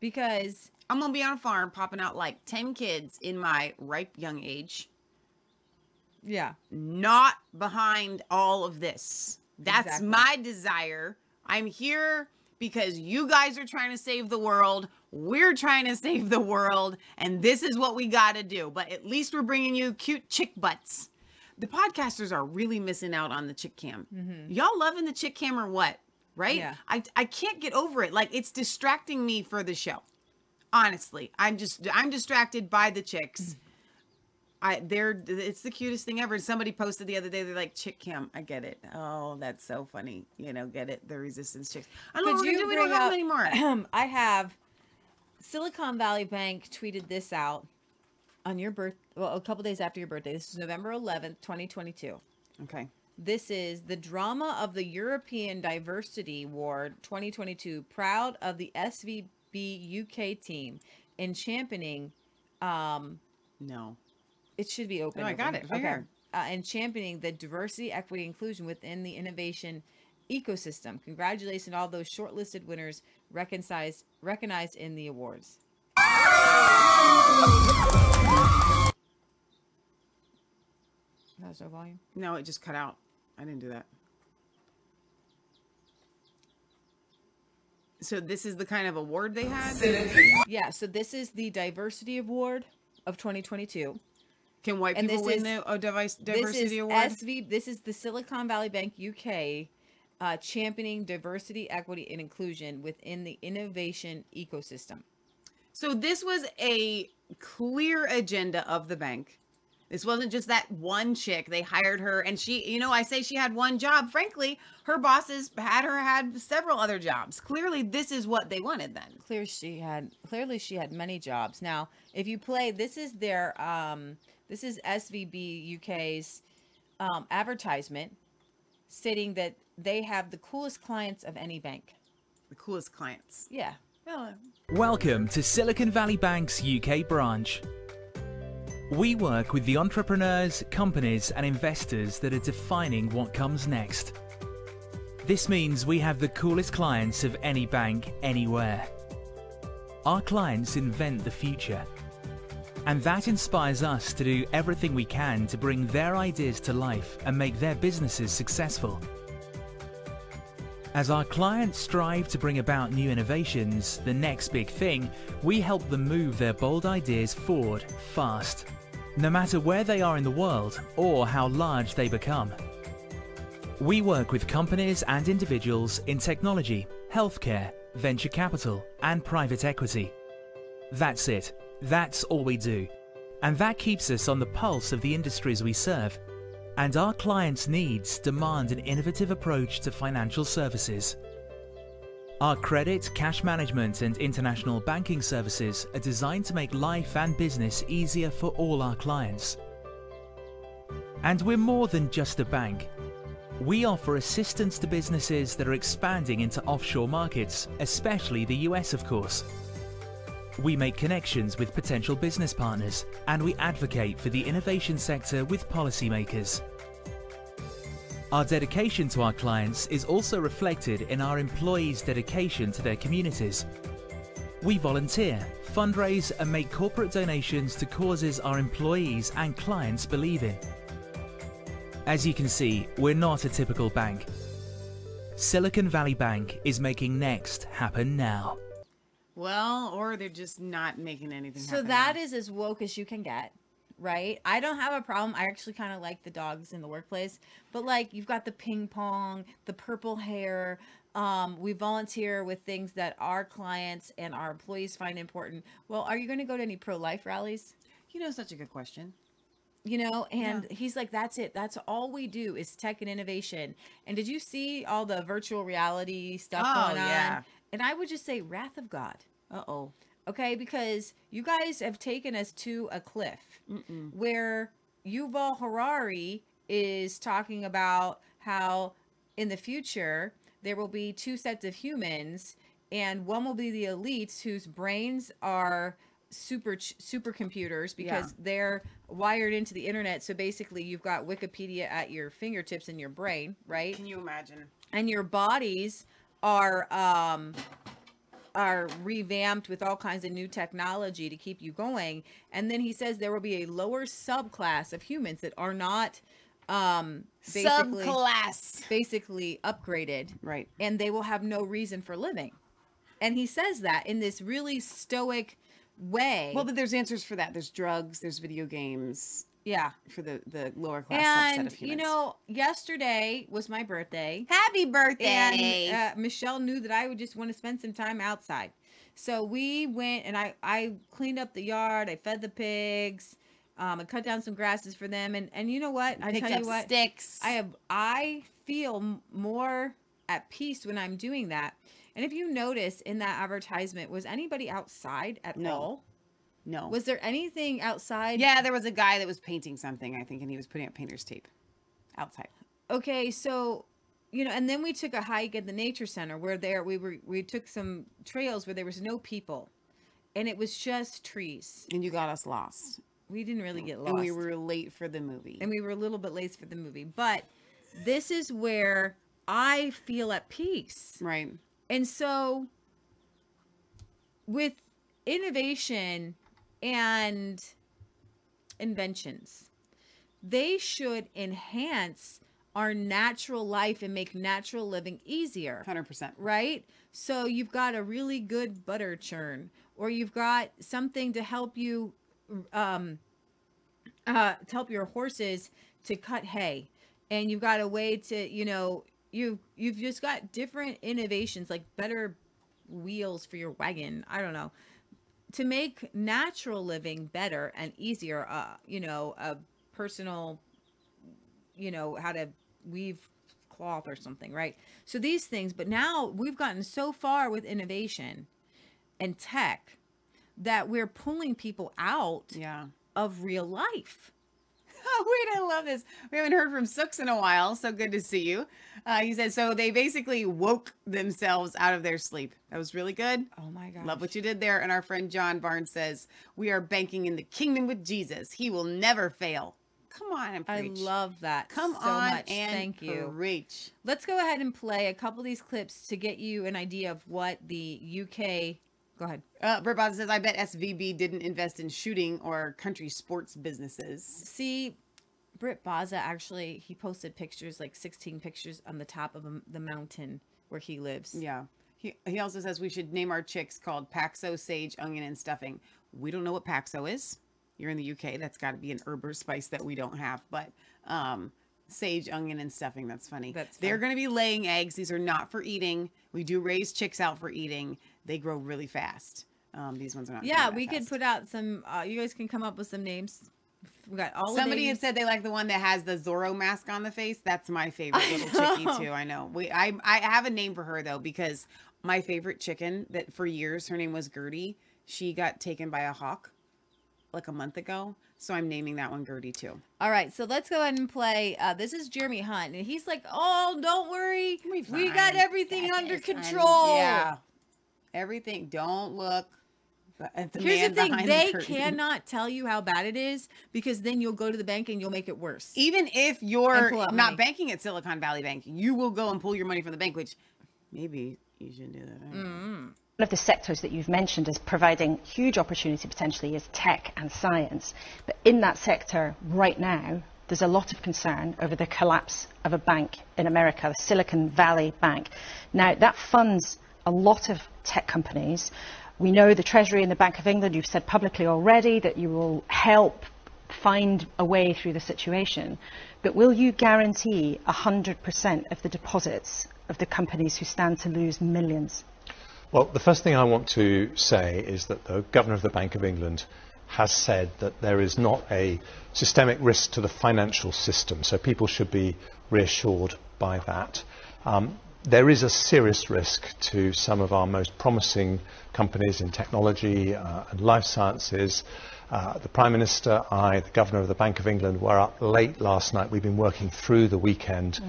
because I'm going to be on a farm popping out like 10 kids in my ripe young age. Yeah. Not behind all of this. That's exactly. my desire. I'm here because you guys are trying to save the world. We're trying to save the world. And this is what we got to do. But at least we're bringing you cute chick butts. The podcasters are really missing out on the chick cam. Mm-hmm. Y'all loving the chick cam or what? Right? Yeah. I I can't get over it. Like it's distracting me for the show. Honestly, I'm just I'm distracted by the chicks. Mm-hmm. I they're it's the cutest thing ever. Somebody posted the other day. They're like chick cam. I get it. Oh, that's so funny. You know, get it. The resistance chicks. I don't Could know do. We don't have anymore. I have Silicon Valley Bank tweeted this out on your birth. Well, a couple days after your birthday. This is November 11th, 2022. Okay. This is the drama of the European Diversity Award 2022. Proud of the SVB UK team in championing. Um, no, it should be open. No, I got it. Okay. Uh, and championing the diversity, equity, inclusion within the innovation ecosystem. Congratulations to all those shortlisted winners recognized recognized in the awards. That was no volume. No, it just cut out. I didn't do that. So this is the kind of award they had? Yeah, so this is the Diversity Award of 2022. Can white and people win is, the device, Diversity Award? SV, this is the Silicon Valley Bank UK uh, championing diversity, equity, and inclusion within the innovation ecosystem. So this was a clear agenda of the bank this wasn't just that one chick. They hired her and she, you know, I say she had one job. Frankly, her bosses had her had several other jobs. Clearly, this is what they wanted then. Clear she had clearly she had many jobs. Now, if you play, this is their um this is SVB UK's um advertisement stating that they have the coolest clients of any bank. The coolest clients. Yeah. Hello. Welcome to Silicon Valley Bank's UK branch. We work with the entrepreneurs, companies, and investors that are defining what comes next. This means we have the coolest clients of any bank anywhere. Our clients invent the future. And that inspires us to do everything we can to bring their ideas to life and make their businesses successful. As our clients strive to bring about new innovations, the next big thing, we help them move their bold ideas forward fast, no matter where they are in the world or how large they become. We work with companies and individuals in technology, healthcare, venture capital, and private equity. That's it. That's all we do. And that keeps us on the pulse of the industries we serve and our clients' needs demand an innovative approach to financial services. Our credit, cash management, and international banking services are designed to make life and business easier for all our clients. And we're more than just a bank. We offer assistance to businesses that are expanding into offshore markets, especially the US, of course. We make connections with potential business partners, and we advocate for the innovation sector with policymakers. Our dedication to our clients is also reflected in our employees' dedication to their communities. We volunteer, fundraise, and make corporate donations to causes our employees and clients believe in. As you can see, we're not a typical bank. Silicon Valley Bank is making next happen now. Well, or they're just not making anything So happen. that is as woke as you can get, right? I don't have a problem. I actually kind of like the dogs in the workplace, but like you've got the ping pong, the purple hair. Um, we volunteer with things that our clients and our employees find important. Well, are you going to go to any pro life rallies? you know such a good question. you know and he's like that's it that's all we do is tech and innovation and did you see all the virtual reality stuff Oh, going on yeah. And i would just say wrath of god Uh oh. okay because you guys have taken us to a cliff where yuval harari is talking about how in the future there will be two sets of humans and one will be the elites whose brains are super supercomputers because Yeah. they're wired into the internet so basically you've got wikipedia at your fingertips in your brain right Can you imagine? and your bodies are um are revamped with all kinds of new technology to keep you going and then he says there will be a lower subclass of humans that are not um basically Subclass. basically upgraded Right. and they will have no reason for living and he says that in this really stoic way Well, but there's answers for that. There's drugs. There's video games yeah for the the lower class subset and of humans. you know yesterday was my birthday happy birthday. and uh, Michelle knew that I would just want to spend some time outside. So we went and I I cleaned up the yard. I fed the pigs. Um, I cut down some grasses for them. And and you know what? I tell up you what, sticks. I have I feel more at peace when I'm doing that. And if you notice in that advertisement, was anybody outside at No. all? No. Was there anything outside? yeah, there was a guy that was painting something, I think, and he was putting up painter's tape outside. okay so you know and then we took a hike at the nature center where there we were we took some trails where there was no people and it was just trees And you got us lost. we didn't really get lost And we were late for the movie. and we were a little bit late for the movie but this is where i feel at peace right. and so with innovation and inventions, they should enhance our natural life and make natural living easier. 100%. Right? So you've got a really good butter churn, or you've got something to help you um, uh, to help your horses to cut hay, and you've got a way to, you know, you you've just got different innovations like better wheels for your wagon. I don't know to make natural living better and easier. Uh, you know, a personal, you know, how to weave cloth or something, right? So these things, but now we've gotten so far with innovation and tech that we're pulling people out Yeah. of real life. Oh, wait, I love this. We haven't heard from Sooks in a while, so good to see you. Uh, he said, so they basically woke themselves out of their sleep. That was really good. Oh my god. Love what you did there. And our friend John Barnes says, we are banking in the kingdom with Jesus. He will never fail. Come on and I preach. love that Come so on much. and Thank you. preach. Let's go ahead and play a couple of these clips to get you an idea of what the UK. Go ahead. Uh, Britt Boston says, I bet SVB didn't invest in shooting or country sports businesses. See, Britt Baza actually he posted pictures like 16 pictures on the top of the mountain where he lives. Yeah. He, he also says we should name our chicks called Paxo, Sage, Onion, and Stuffing. We don't know what Paxo is. You're in the UK. That's got to be an herb or spice that we don't have. But um, sage, onion, and stuffing. That's funny. That's They're going to be laying eggs. These are not for eating. We do raise chicks out for eating. They grow really fast. Um, these ones are not. Yeah, that we could put out some. Uh, you guys can come up with some names. We got all. Somebody had said they like the one that has the Zorro mask on the face. That's my favorite little chickie too. I know. We I I have a name for her though because my favorite chicken that for years her name was Gertie. She got taken by a hawk like a month ago. So I'm naming that one Gertie too. All right, so let's go ahead and play. Uh, this is Jeremy Hunt, and he's like, "Oh, don't worry, we got everything Got under control." Yeah. Everything. Don't look the Here's man the thing: they curtain. cannot tell you how bad it is because then you'll go to the bank and you'll make it worse. even if you're not money. banking at Silicon Valley Bank, you will go and pull your money from the bank, which maybe you shouldn't do that. I don't. Mm-hmm. One of the sectors that you've mentioned as providing huge opportunity potentially is tech and science. But in that sector right now, there's a lot of concern over the collapse of a bank in America, the Silicon Valley Bank. Now, that funds a lot of tech companies. We know the Treasury and the Bank of England, you've said publicly already that you will help find a way through the situation. But will you guarantee 100% of the deposits of the companies who stand to lose millions? Well, the first thing I want to say is that the Governor of the Bank of England has said that there is not a systemic risk to the financial system, so people should be reassured by that. Um, there is a serious risk to some of our most promising companies in technology uh, and life sciences. Uh, the Prime Minister, I, the Governor of the Bank of England were up late last night. We've been working through the weekend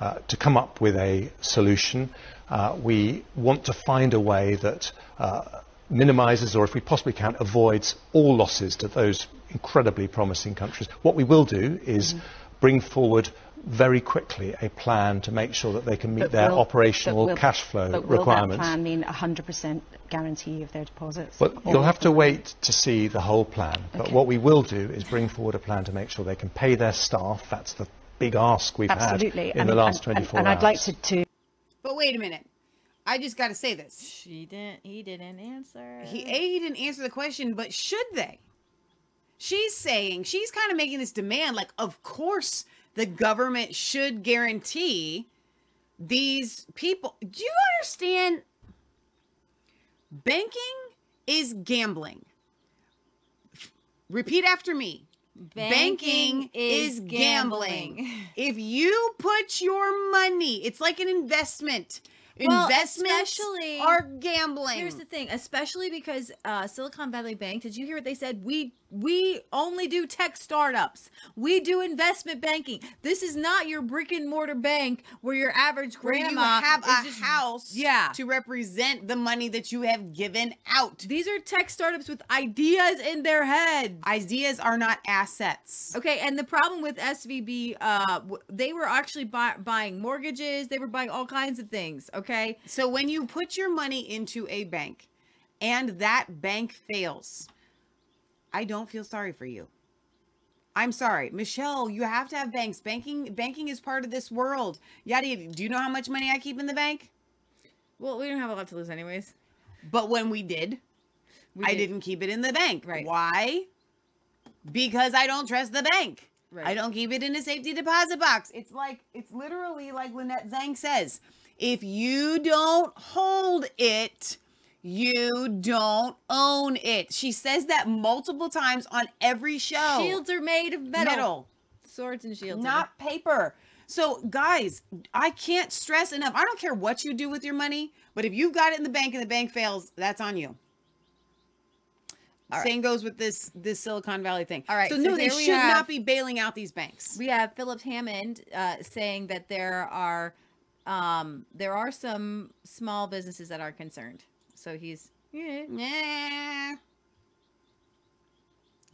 uh, to come up with a solution. Uh, we want to find a way that uh, minimises, or if we possibly can, avoids all losses to those incredibly promising countries. What we will do is bring forward very quickly a plan to make sure that they can meet But their will- operational but will- cash flow but will requirements. that plan mean 100% guarantee of their deposits? Well, you'll have to wait to see the whole plan. But what we will do is bring forward a plan to make sure they can pay their staff. That's the big ask we've Absolutely. had in I the last and, 24 and, and hours. I'd like to, to But wait a minute. I just got to say this. She didn't. He didn't answer. He A he didn't answer the question, but should they? She's saying she's kind of making this demand like of course the government should guarantee these people. Do you understand banking is gambling. Repeat after me. Banking, is gambling. If you put your money, it's like an investment. Well, Investments especially- are gambling. Here's the thing, especially because uh, Silicon Valley Bank. Did you hear what they said? We we only do tech startups. We do investment banking. This is not your brick and mortar bank where your average grandma you have a just- house Yeah. to represent the money that you have given out. These are tech startups with ideas in their heads. Ideas are not assets. Okay, and the problem with SVB, uh, they were actually buy- buying mortgages. They were buying all kinds of things. Okay, So when you put your money into a bank and that bank fails, I don't feel sorry for you. I'm sorry, Michelle. You have to have banks. Banking, banking is part of this world. Yada. Do you know how much money I keep in the bank? well, we don't have a lot to lose anyways. But when we did, We I did- didn't keep it in the bank. Right. Why? Because I don't trust the bank. Right. I don't keep it in a safety deposit box. It's like it's literally like Lynette Zang says. If you don't hold it, you don't own it. She says that multiple times on every show. Shields are made of metal. metal, Swords and shields. not paper. So, guys, I can't stress enough. I don't care what you do with your money, but if you've got it in the bank and the bank fails, that's on you. Right. Same goes with this this Silicon Valley thing. All right, So, so no, they should have- not be bailing out these banks. We have Philip Hammond uh, saying that there are um, there are some small businesses that are concerned. So he's yeah. Nah.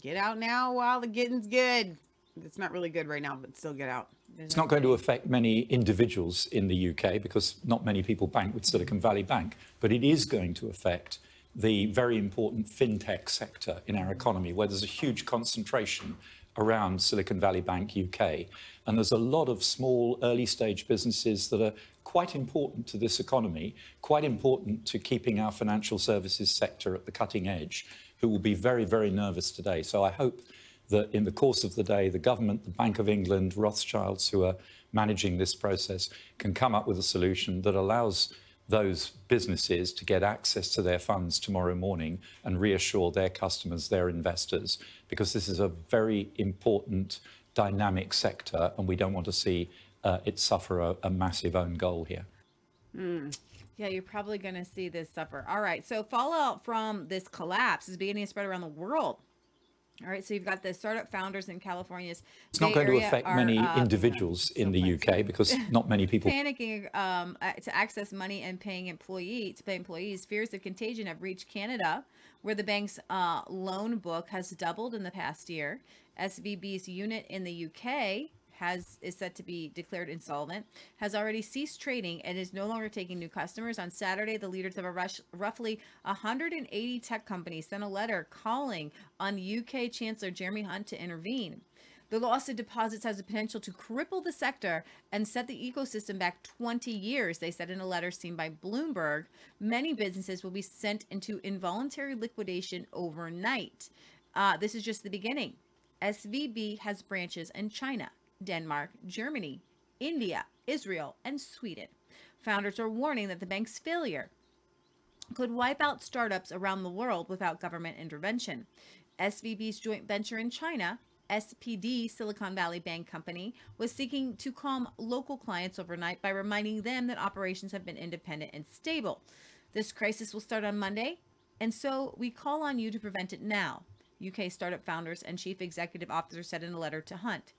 Get out now while the getting's good. It's not really good right now, but still get out. It's not going to affect many individuals in the UK because not many people bank with Silicon Valley Bank, but it is going to affect the very important fintech sector in our economy, where there's a huge concentration around Silicon Valley Bank UK. And there's a lot of small, early stage businesses that are quite important to this economy, quite important to keeping our financial services sector at the cutting edge, who will be very, very nervous today. So I hope that in the course of the day, the government, the Bank of England, Rothschilds, who are managing this process, can come up with a solution that allows those businesses to get access to their funds tomorrow morning and reassure their customers, their investors, because this is a very important dynamic sector and we don't want to see uh, it suffer a, a massive own goal here. Yeah, you're probably going to see this suffer. All right. So, fallout from this collapse is beginning to spread around the world. All right. So, you've got the startup founders in California's. It's not Bay going to affect are, many uh, individuals in the UK because not many people panicking um, uh, to access money and paying employee to pay employees. Fears of contagion have reached Canada, where the bank's uh, loan book has doubled in the past year. SVB's unit in the UK has is set to be declared insolvent, has already ceased trading and is no longer taking new customers. On Saturday, the leaders of a rush, roughly 180 tech companies sent a letter calling on UK Chancellor Jeremy Hunt to intervene. The loss of deposits has the potential to cripple the sector and set the ecosystem back 20 years, they said in a letter seen by Bloomberg. Many businesses will be sent into involuntary liquidation overnight. Uh, this is just the beginning. SVB has branches in China, Denmark, Germany, India, Israel, and Sweden. Founders are warning that the bank's failure could wipe out startups around the world without government intervention. SVB's joint venture in China, SPD Silicon Valley Bank Company, was seeking to calm local clients overnight by reminding them that operations have been independent and stable. This crisis will start on Monday, and so we call on you to prevent it now, UK startup founders and chief executive officer said in a letter to Hunt.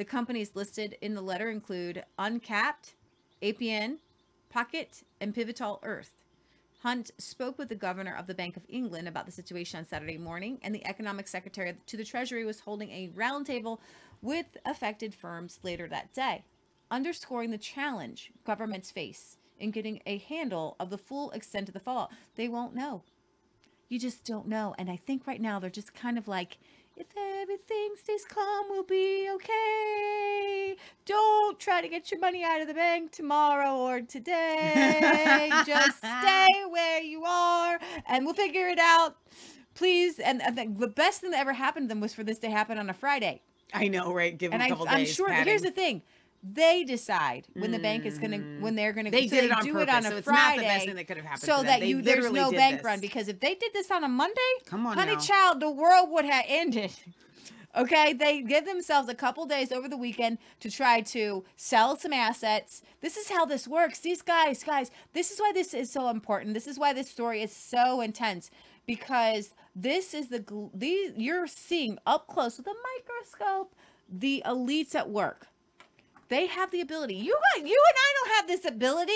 The companies listed in the letter include Uncapped, Apian, Pockit, and Pivotal Earth. Hunt spoke with the governor of the Bank of England about the situation on Saturday morning, and the economic secretary to the Treasury was holding a roundtable with affected firms later that day, underscoring the challenge governments face in getting a handle of the full extent of the fallout. They won't know. You just don't know. And I think right now they're just kind of like, if everything stays calm, we'll be okay. Don't try to get your money out of the bank tomorrow or today. Just stay where you are and we'll figure it out. Please. And, and the, the best thing that ever happened to them was for this to happen on a Friday. I know, right? Give them And a I, couple I'm sure, padding. here's the thing. They decide when the bank is gonna when they're gonna Mm. They so did it on do purpose, it on a so it's Friday not the best thing that could have happened so to that They you there's no bank this. run because if they did this on a Monday, Come on honey now. child, the world would have ended. Okay, they give themselves a couple days over the weekend to try to sell some assets. This is how this works. These guys, guys, this is why this is so important. This is why this story is so intense because this is the these you're seeing up close with a microscope the elites at work. They have the ability. You got you and I don't have this ability,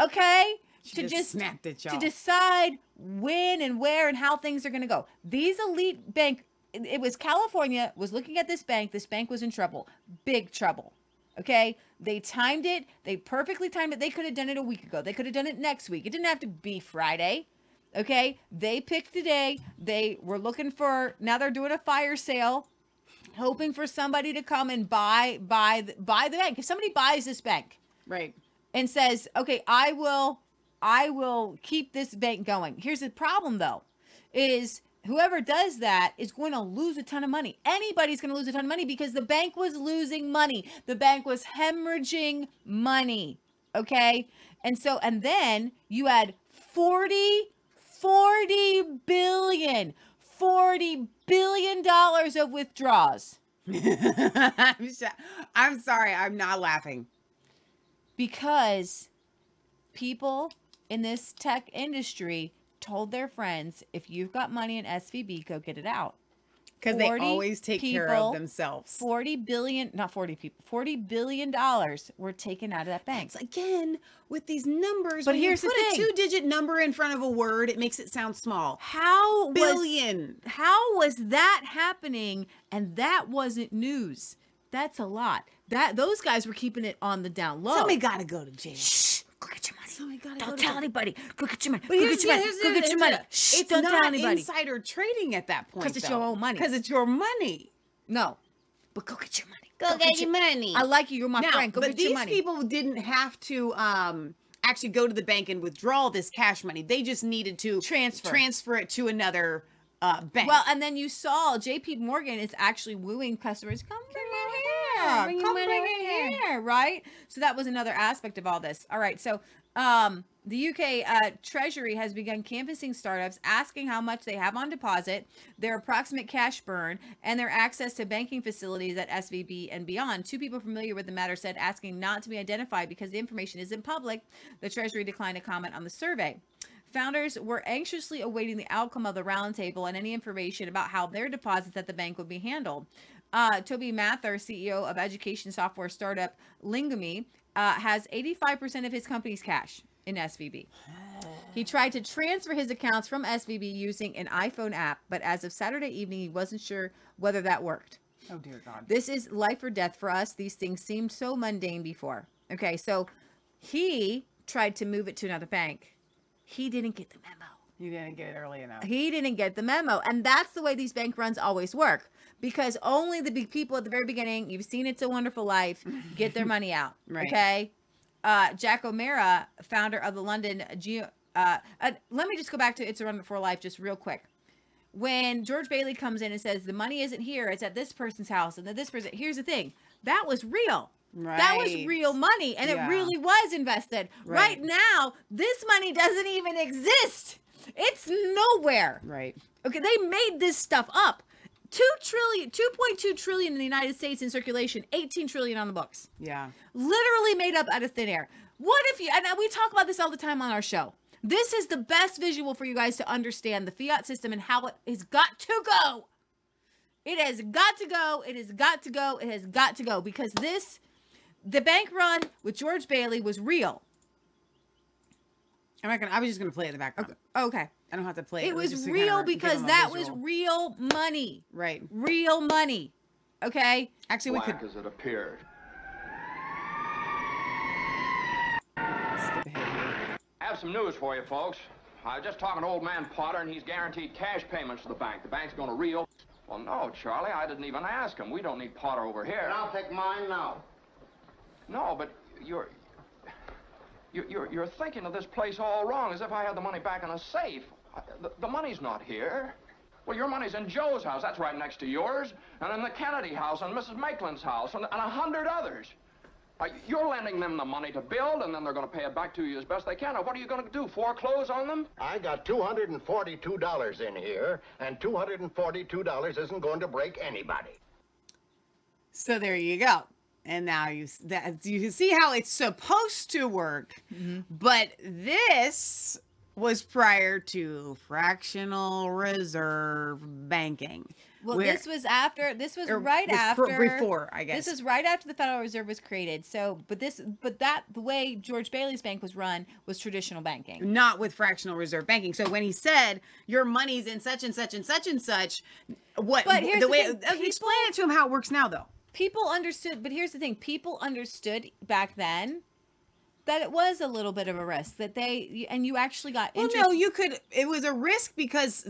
okay? She to just just snapped at to y'all. decide when and where and how things are going to go. These elite bank it was California was looking at this bank. This bank was in trouble. Big trouble. Okay? They timed it. They perfectly timed it. They could have done it a week ago. They could have done it next week. It didn't have to be Friday. Okay? They picked the day. They were looking for now they're doing a fire sale hoping for somebody to come and buy buy buy the bank. If somebody buys this bank, right. and says, "Okay, I will I will keep this bank going." Here's the problem though is whoever does that is going to lose a ton of money. Anybody's going to lose a ton of money because the bank was losing money. The bank was hemorrhaging money. Okay? And so and then you had 40 40 billion 40 billion dollars of withdrawals I'm, sh- I'm sorry. I'm not laughing. because people in this tech industry told their friends if you've got money in SVB go get it out Because they 40 always take care of themselves. 40 billion not 40 people 40 billion dollars were taken out of that bank It's again with these numbers. But here's the you put thing. a two-digit number in front of a word, it makes it sound small. how was Billion. how was that happening and that wasn't news that's a lot that those guys were keeping it on the down low Somebody got to go to jail. Shh, go get your money Somebody got to don't go to tell anybody go get your money But go here's get your money here's go the- get your money Shh, It's don't not tell anybody insider trading at that point. 'Cause it's your own money. Because it's your money. no but go get your money Go get your money. I like you. You're my now, friend. Go but get these your money. people didn't have to um, actually go to the bank and withdraw this cash money. They just needed to Transfer. transfer it to another uh, bank. well, and then you saw J.P. Morgan is actually wooing customers. Come here. Bring Come money bring right it here. Right. So that was another aspect of all this. All right. So Um, the UK uh, Treasury has begun canvassing startups, asking how much they have on deposit, their approximate cash burn, and their access to banking facilities at SVB and beyond. Two people familiar with the matter said asking not to be identified because the information isn't public. The Treasury declined to comment on the survey. Founders were anxiously awaiting the outcome of the roundtable and any information about how their deposits at the bank would be handled. Uh, Toby Mather, CEO of education software startup Lingumi, uh, has 85% of his company's cash in SVB. He tried to transfer his accounts from SVB using an iPhone app, but as of Saturday evening, he wasn't sure whether that worked. Oh dear God. This is life or death for us. These things seemed so mundane before. Okay, so he tried to move it to another bank. He didn't get the memo. You didn't get it early enough. He didn't get the memo. And that's the way these bank runs always work because only the big people at the very beginning, you've seen It's a Wonderful Life, get their money out. Right. Okay. Uh, Jack O'Mara, founder of the London Geo. Uh, uh, let me just go back to It's a Wonderful Life just real quick. When George Bailey comes in and says the money isn't here, it's at this person's house, and then this person. Here's the thing: that was real. Right. That was real money, and Yeah. it really was invested. Right. Right. now, this money doesn't even exist. It's nowhere. Right. Okay, they made this stuff up. Two trillion, 2.2 trillion in the United States in circulation, 18 trillion on the books. Yeah. Literally made up out of thin air. What if you, and we talk about this all the time on our show. This is the best visual for you guys to understand the fiat system and how it has got to go. It has got to go. It has got to go. It has got to go because this, the bank run with George Bailey was real. I'm not gonna. I was just gonna play it in the background. Okay. I don't have to play it. It was just real kinda because them a that was real money. right. Real money. Okay? Actually, we black could as it appeared. skip ahead. I have some news for you, folks. I was just talking to old man Potter, and he's guaranteed cash payments to the bank. The bank's going to reel. Well, no, Charlie, I didn't even ask him. We don't need Potter over here. And I'll take mine now. No, but you're, you're, you're, you're thinking of this place all wrong, as if I had the money back in a safe. I- The, the money's not here. Well, your money's in Joe's house. That's right next to yours. And in the Kennedy house, and Mrs. Maitland's house, and, and a hundred others. Uh, you're lending them the money to build, and then they're going to pay it back to you as best they can. Now, what are you going to do, foreclose on them? I got $242 in here, and $242 isn't going to break anybody. So there you go. And now you that you can see how it's supposed to work. Mm-hmm. But this was prior to fractional reserve banking. Well, where- this was after. This was right was after. before, I guess. This is right after the Federal Reserve was created. So, but this, but that the way George Bailey's bank was run was traditional banking. not with fractional reserve banking. So when he said your money's in such and such and such and such, what But here's the the way thing, uh, explain it to him how it works now though. People understood, but here's the thing: people understood back then that it was a little bit of a risk that they and you actually got Well, interest. no, you could. It was a risk because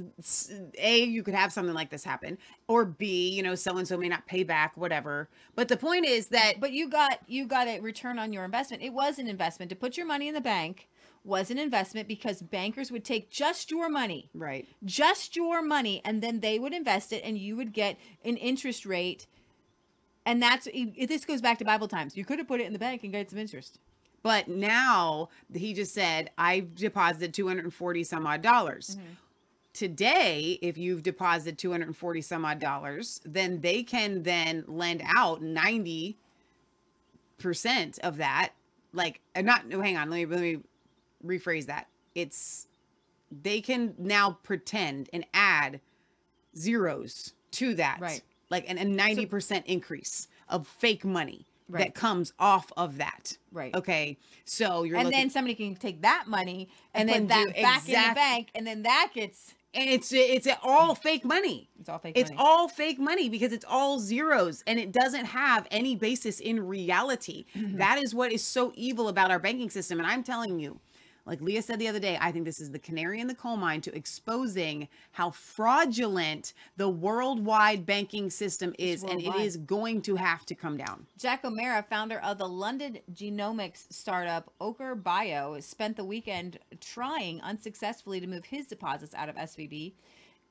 a you could have something like this happen, or b you know so and so may not pay back, whatever. But the point is that but you got you got a return on your investment. It was an investment to put your money in the bank was an investment because bankers would take just your money right, just your money and then they would invest it and you would get an interest rate and that's this goes back to bible times you could have put it in the bank and get some interest but now he just said "I've deposited two hundred and forty some odd dollars. Today, if you've deposited 240 some odd dollars, then they can then lend out 90 percent of that. Like, uh, not, no, hang on, let me, let me rephrase that. It's, they can now pretend and add zeros to that. Right. Like, an, a 90% increase of fake money Right. that comes off of that. Right. Okay. So you're and looking, then somebody can take that money and, And then that back in the bank and then that gets and it's it's all fake money. It's all fake It's money. all fake money because it's all zeros and it doesn't have any basis in reality. Mm-hmm. That is what is so evil about our banking system. And I'm telling you, like Leah said the other day, I think this is the canary in the coal mine to exposing how fraudulent the worldwide banking system is, and it is going to have to come down. Jack O'Mara, founder of the London genomics startup Ochre Bio, spent the weekend trying unsuccessfully to move his deposits out of SVB.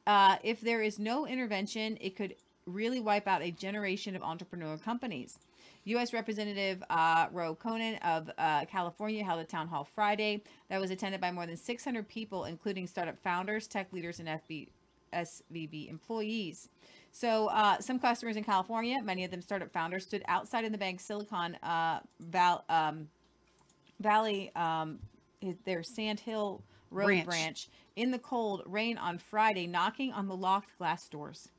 Uh, if there is no intervention, it could really wipe out a generation of entrepreneur companies. U.S. Representative uh, Ro Khanna of uh, California held a town hall Friday that was attended by more than 600 people, including startup founders, tech leaders, and FB, SVB employees. So, uh, some customers in California, many of them startup founders, stood outside in the bank's Silicon uh, Val, um, Valley, um, their Sand Hill Road Branch. branch. in the cold rain on Friday, knocking on the locked glass doors,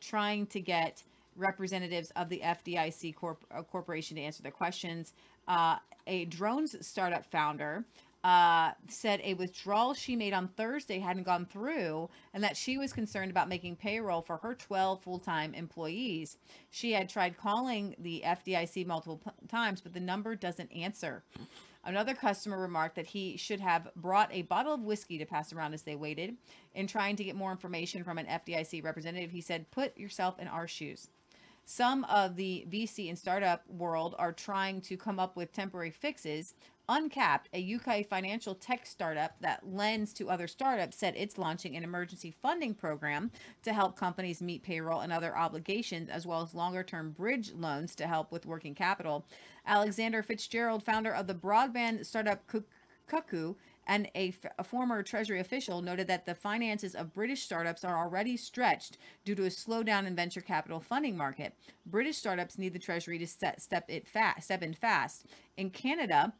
trying to get representatives of the FDIC corp- uh, corporation to answer their questions. Uh, a drones startup founder uh, said a withdrawal she made on Thursday hadn't gone through and that she was concerned about making payroll for her 12 full time employees. She had tried calling the FDIC multiple p- times, but the number doesn't answer. Another customer remarked that he should have brought a bottle of whiskey to pass around as they waited. In trying to get more information from an FDIC representative, he said, Put yourself in our shoes. Some of the VC and startup world are trying to come up with temporary fixes. Uncapped, a UK financial tech startup that lends to other startups, said it's launching an emergency funding program to help companies meet payroll and other obligations, as well as longer term bridge loans to help with working capital. Alexander Fitzgerald, founder of the broadband startup Cuck- Cuckoo, and a, f- a former Treasury official noted that the finances of British startups are already stretched due to a slowdown in venture capital funding market. British startups need the Treasury to set, step it fast, step in fast. In Canada,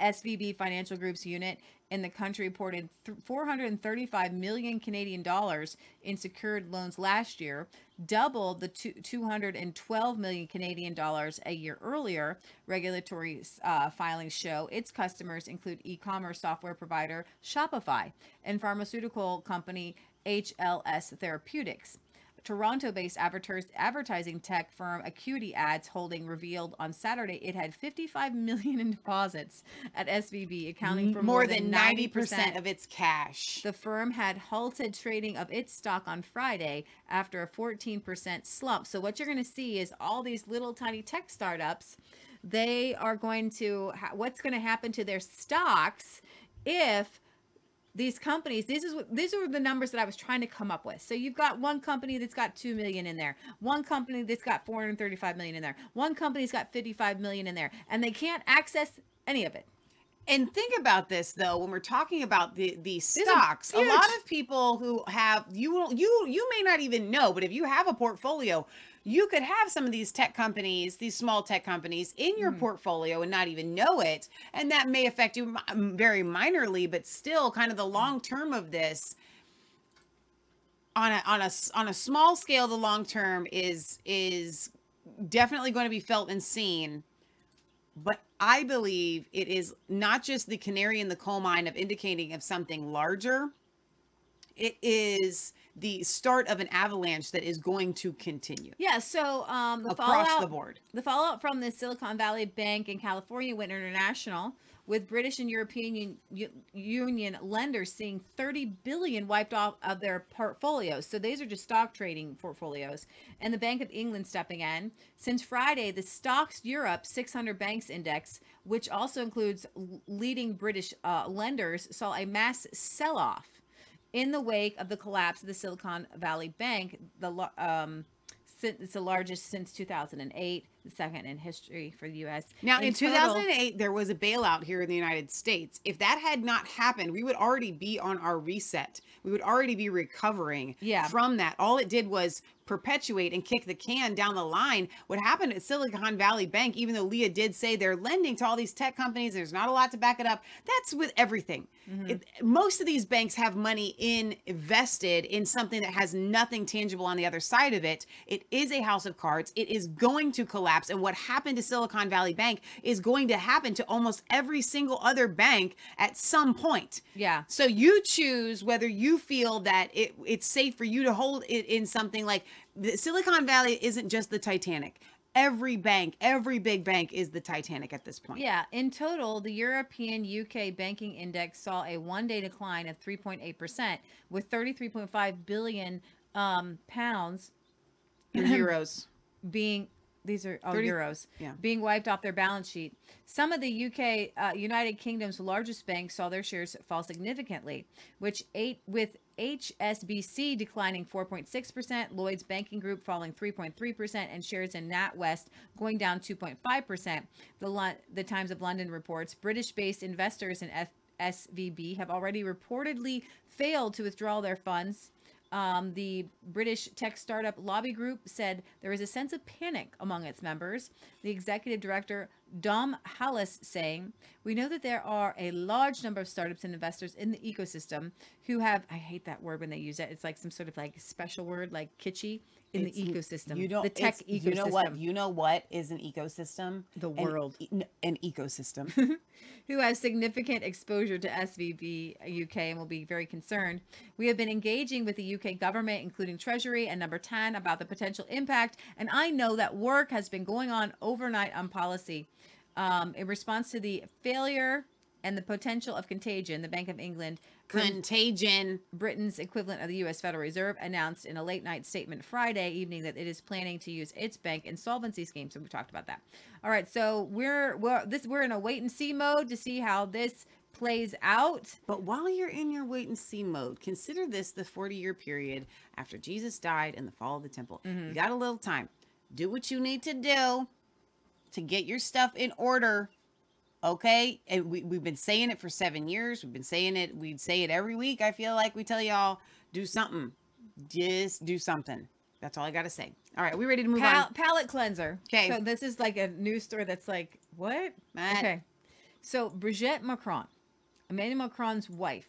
SVB Financial Group's unit in the country reported 435 million Canadian dollars in secured loans last year, double the 212 million Canadian dollars a year earlier. Regulatory uh, filings show its customers include e-commerce software provider Shopify and pharmaceutical company HLS Therapeutics. Toronto-based advertising tech firm Acuity Ads Holding revealed on Saturday it had 55 million in deposits at SVB, accounting for more, than 90% of its cash. the firm had halted trading of its stock on Friday after a 14% slump. So what you're going to see is all these little tiny tech startups, they are going to ha- what's going to happen to their stocks if these companies this is what these are the numbers that i was trying to come up with. So you've got one company that's got 2 million in there one company that's got 435 million in there one company's got 55 million in there and they can't access any of it. And think about this though, when we're talking about the the stocks, a lot of people who have you will you you may not even know, but if you have a portfolio, you could have some of these tech companies, these small tech companies in your mm. portfolio and not even know it, and that may affect you very minorly, but still kind of the mm. long term of this on a on a on a small scale the long term is is definitely going to be felt and seen. But I believe it is not just the canary in the coal mine of indicating of something larger. It is the start of an avalanche that is going to continue yeah so um the across fallout the board. The fallout from the Silicon Valley Bank in California went international, with British and European Un- Union lenders seeing 30 billion wiped off of their portfolios. So these are just stock trading portfolios, and the Bank of England stepping in. Since Friday, the STOXX Europe 600 Banks Index, which also includes leading British uh, lenders, saw a mass sell-off in the wake of the collapse of the Silicon Valley Bank. The um, it's the largest since 2008, the second in history for the U.S. Now, in, total- 2008, there was a bailout here in the United States. If that had not happened, we would already be on our reset. We would already be recovering Yeah. from that. All it did was perpetuate and kick the can down the line. What happened at Silicon Valley Bank, even though Leah did say they're lending to all these tech companies, there's not a lot to back it up. That's with everything. Mm-hmm. It- most of these banks have money in invested in something that has nothing tangible on the other side of it. It is a house of cards. It is going to collapse. And what happened to Silicon Valley Bank is going to happen to almost every single other bank at some point. Yeah. So you choose whether you feel that it, it's safe for you to hold it in something like the Silicon Valley isn't just the Titanic. Every bank, every big bank is the Titanic at this point. Yeah, in total, the European UK banking index saw a one-day decline of 3.8%, with 33.5 billion um, pounds In euros. being these are oh, 30 euros yeah. being wiped off their balance sheet. Some of the UK, uh, United Kingdom's largest banks saw their shares fall significantly, which eight with HSBC declining 4.6%, Lloyds Banking Group falling 3.3%, and shares in NatWest going down 2.5%. The, Lon- the Times of London reports British based investors in F- SVB have already reportedly failed to withdraw their funds. Um, the British tech startup Lobby Group said there is a sense of panic among its members. The executive director, Dom Hallas, saying, We know that there are a large number of startups and investors in the ecosystem who have, I hate that word when they use it. It's like some sort of like special word, like kitschy in It's- the ecosystem. You don't. the tech ecosystem. You know what? You know what is an ecosystem? The world. e- n- An, ecosystem. who has significant exposure to SVB UK and will be very concerned. We have been engaging with the UK government, including Treasury and Number 10, about the potential impact. And I know that work has been going on overnight on policy. Um, in response to the failure and the potential of contagion, the Bank of England, Contagion. Britain's equivalent of the U.S. Federal Reserve, announced in a late night statement Friday evening that it is planning to use its bank insolvency scheme. So we talked about that. All right, so we're we're this we're in a wait and see mode to see how this plays out. But while you're in your wait and see mode, consider this the 40 year period after Jesus died and the fall of the temple. You got a little time. Do what you need to do to get your stuff in order. Okay. And we, we've been saying it for seven years. We've been saying it. We'd say it every week. I feel like we tell y'all do something. Just do something. That's all I got to say. All right. We ready to move Pal- on? cleanser. Okay. So this is like a news story that's like what? Matt. Okay. So Brigitte Macron, Emmanuel Macron's wife,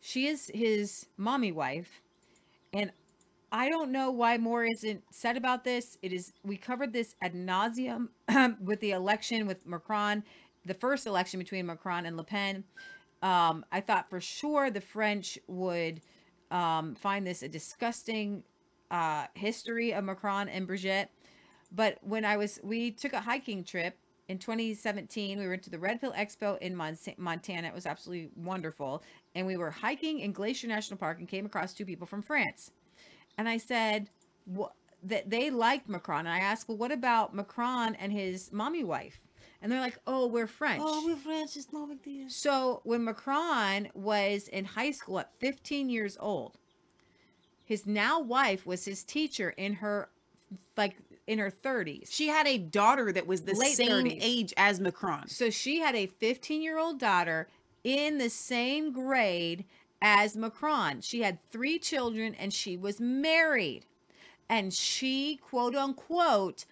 she is his mommy wife, and I don't know why more isn't said about this. It is we covered this ad nauseum with the election with Macron, the first election between Macron and Le Pen. Um, I thought for sure the French would um, find this a disgusting uh, history of Macron and Brigitte. But when I was, we took a hiking trip in 2017. We went to the Red Pill Expo in Montana. It was absolutely wonderful. And we were hiking in Glacier National Park and came across two people from France. And I said, what? That they liked Macron. And I asked, well, what about Macron and his mommy wife? And they're like, oh, we're French. Oh, we're French. It's no big deal. So when Macron was in high school at 15 years old, his now wife was his teacher in her like in her 30s. She had a daughter that was the Late same 30s. age as Macron. So she had a 15 year old daughter in the same grade as Macron. She had three children and she was married. And she, quote unquote,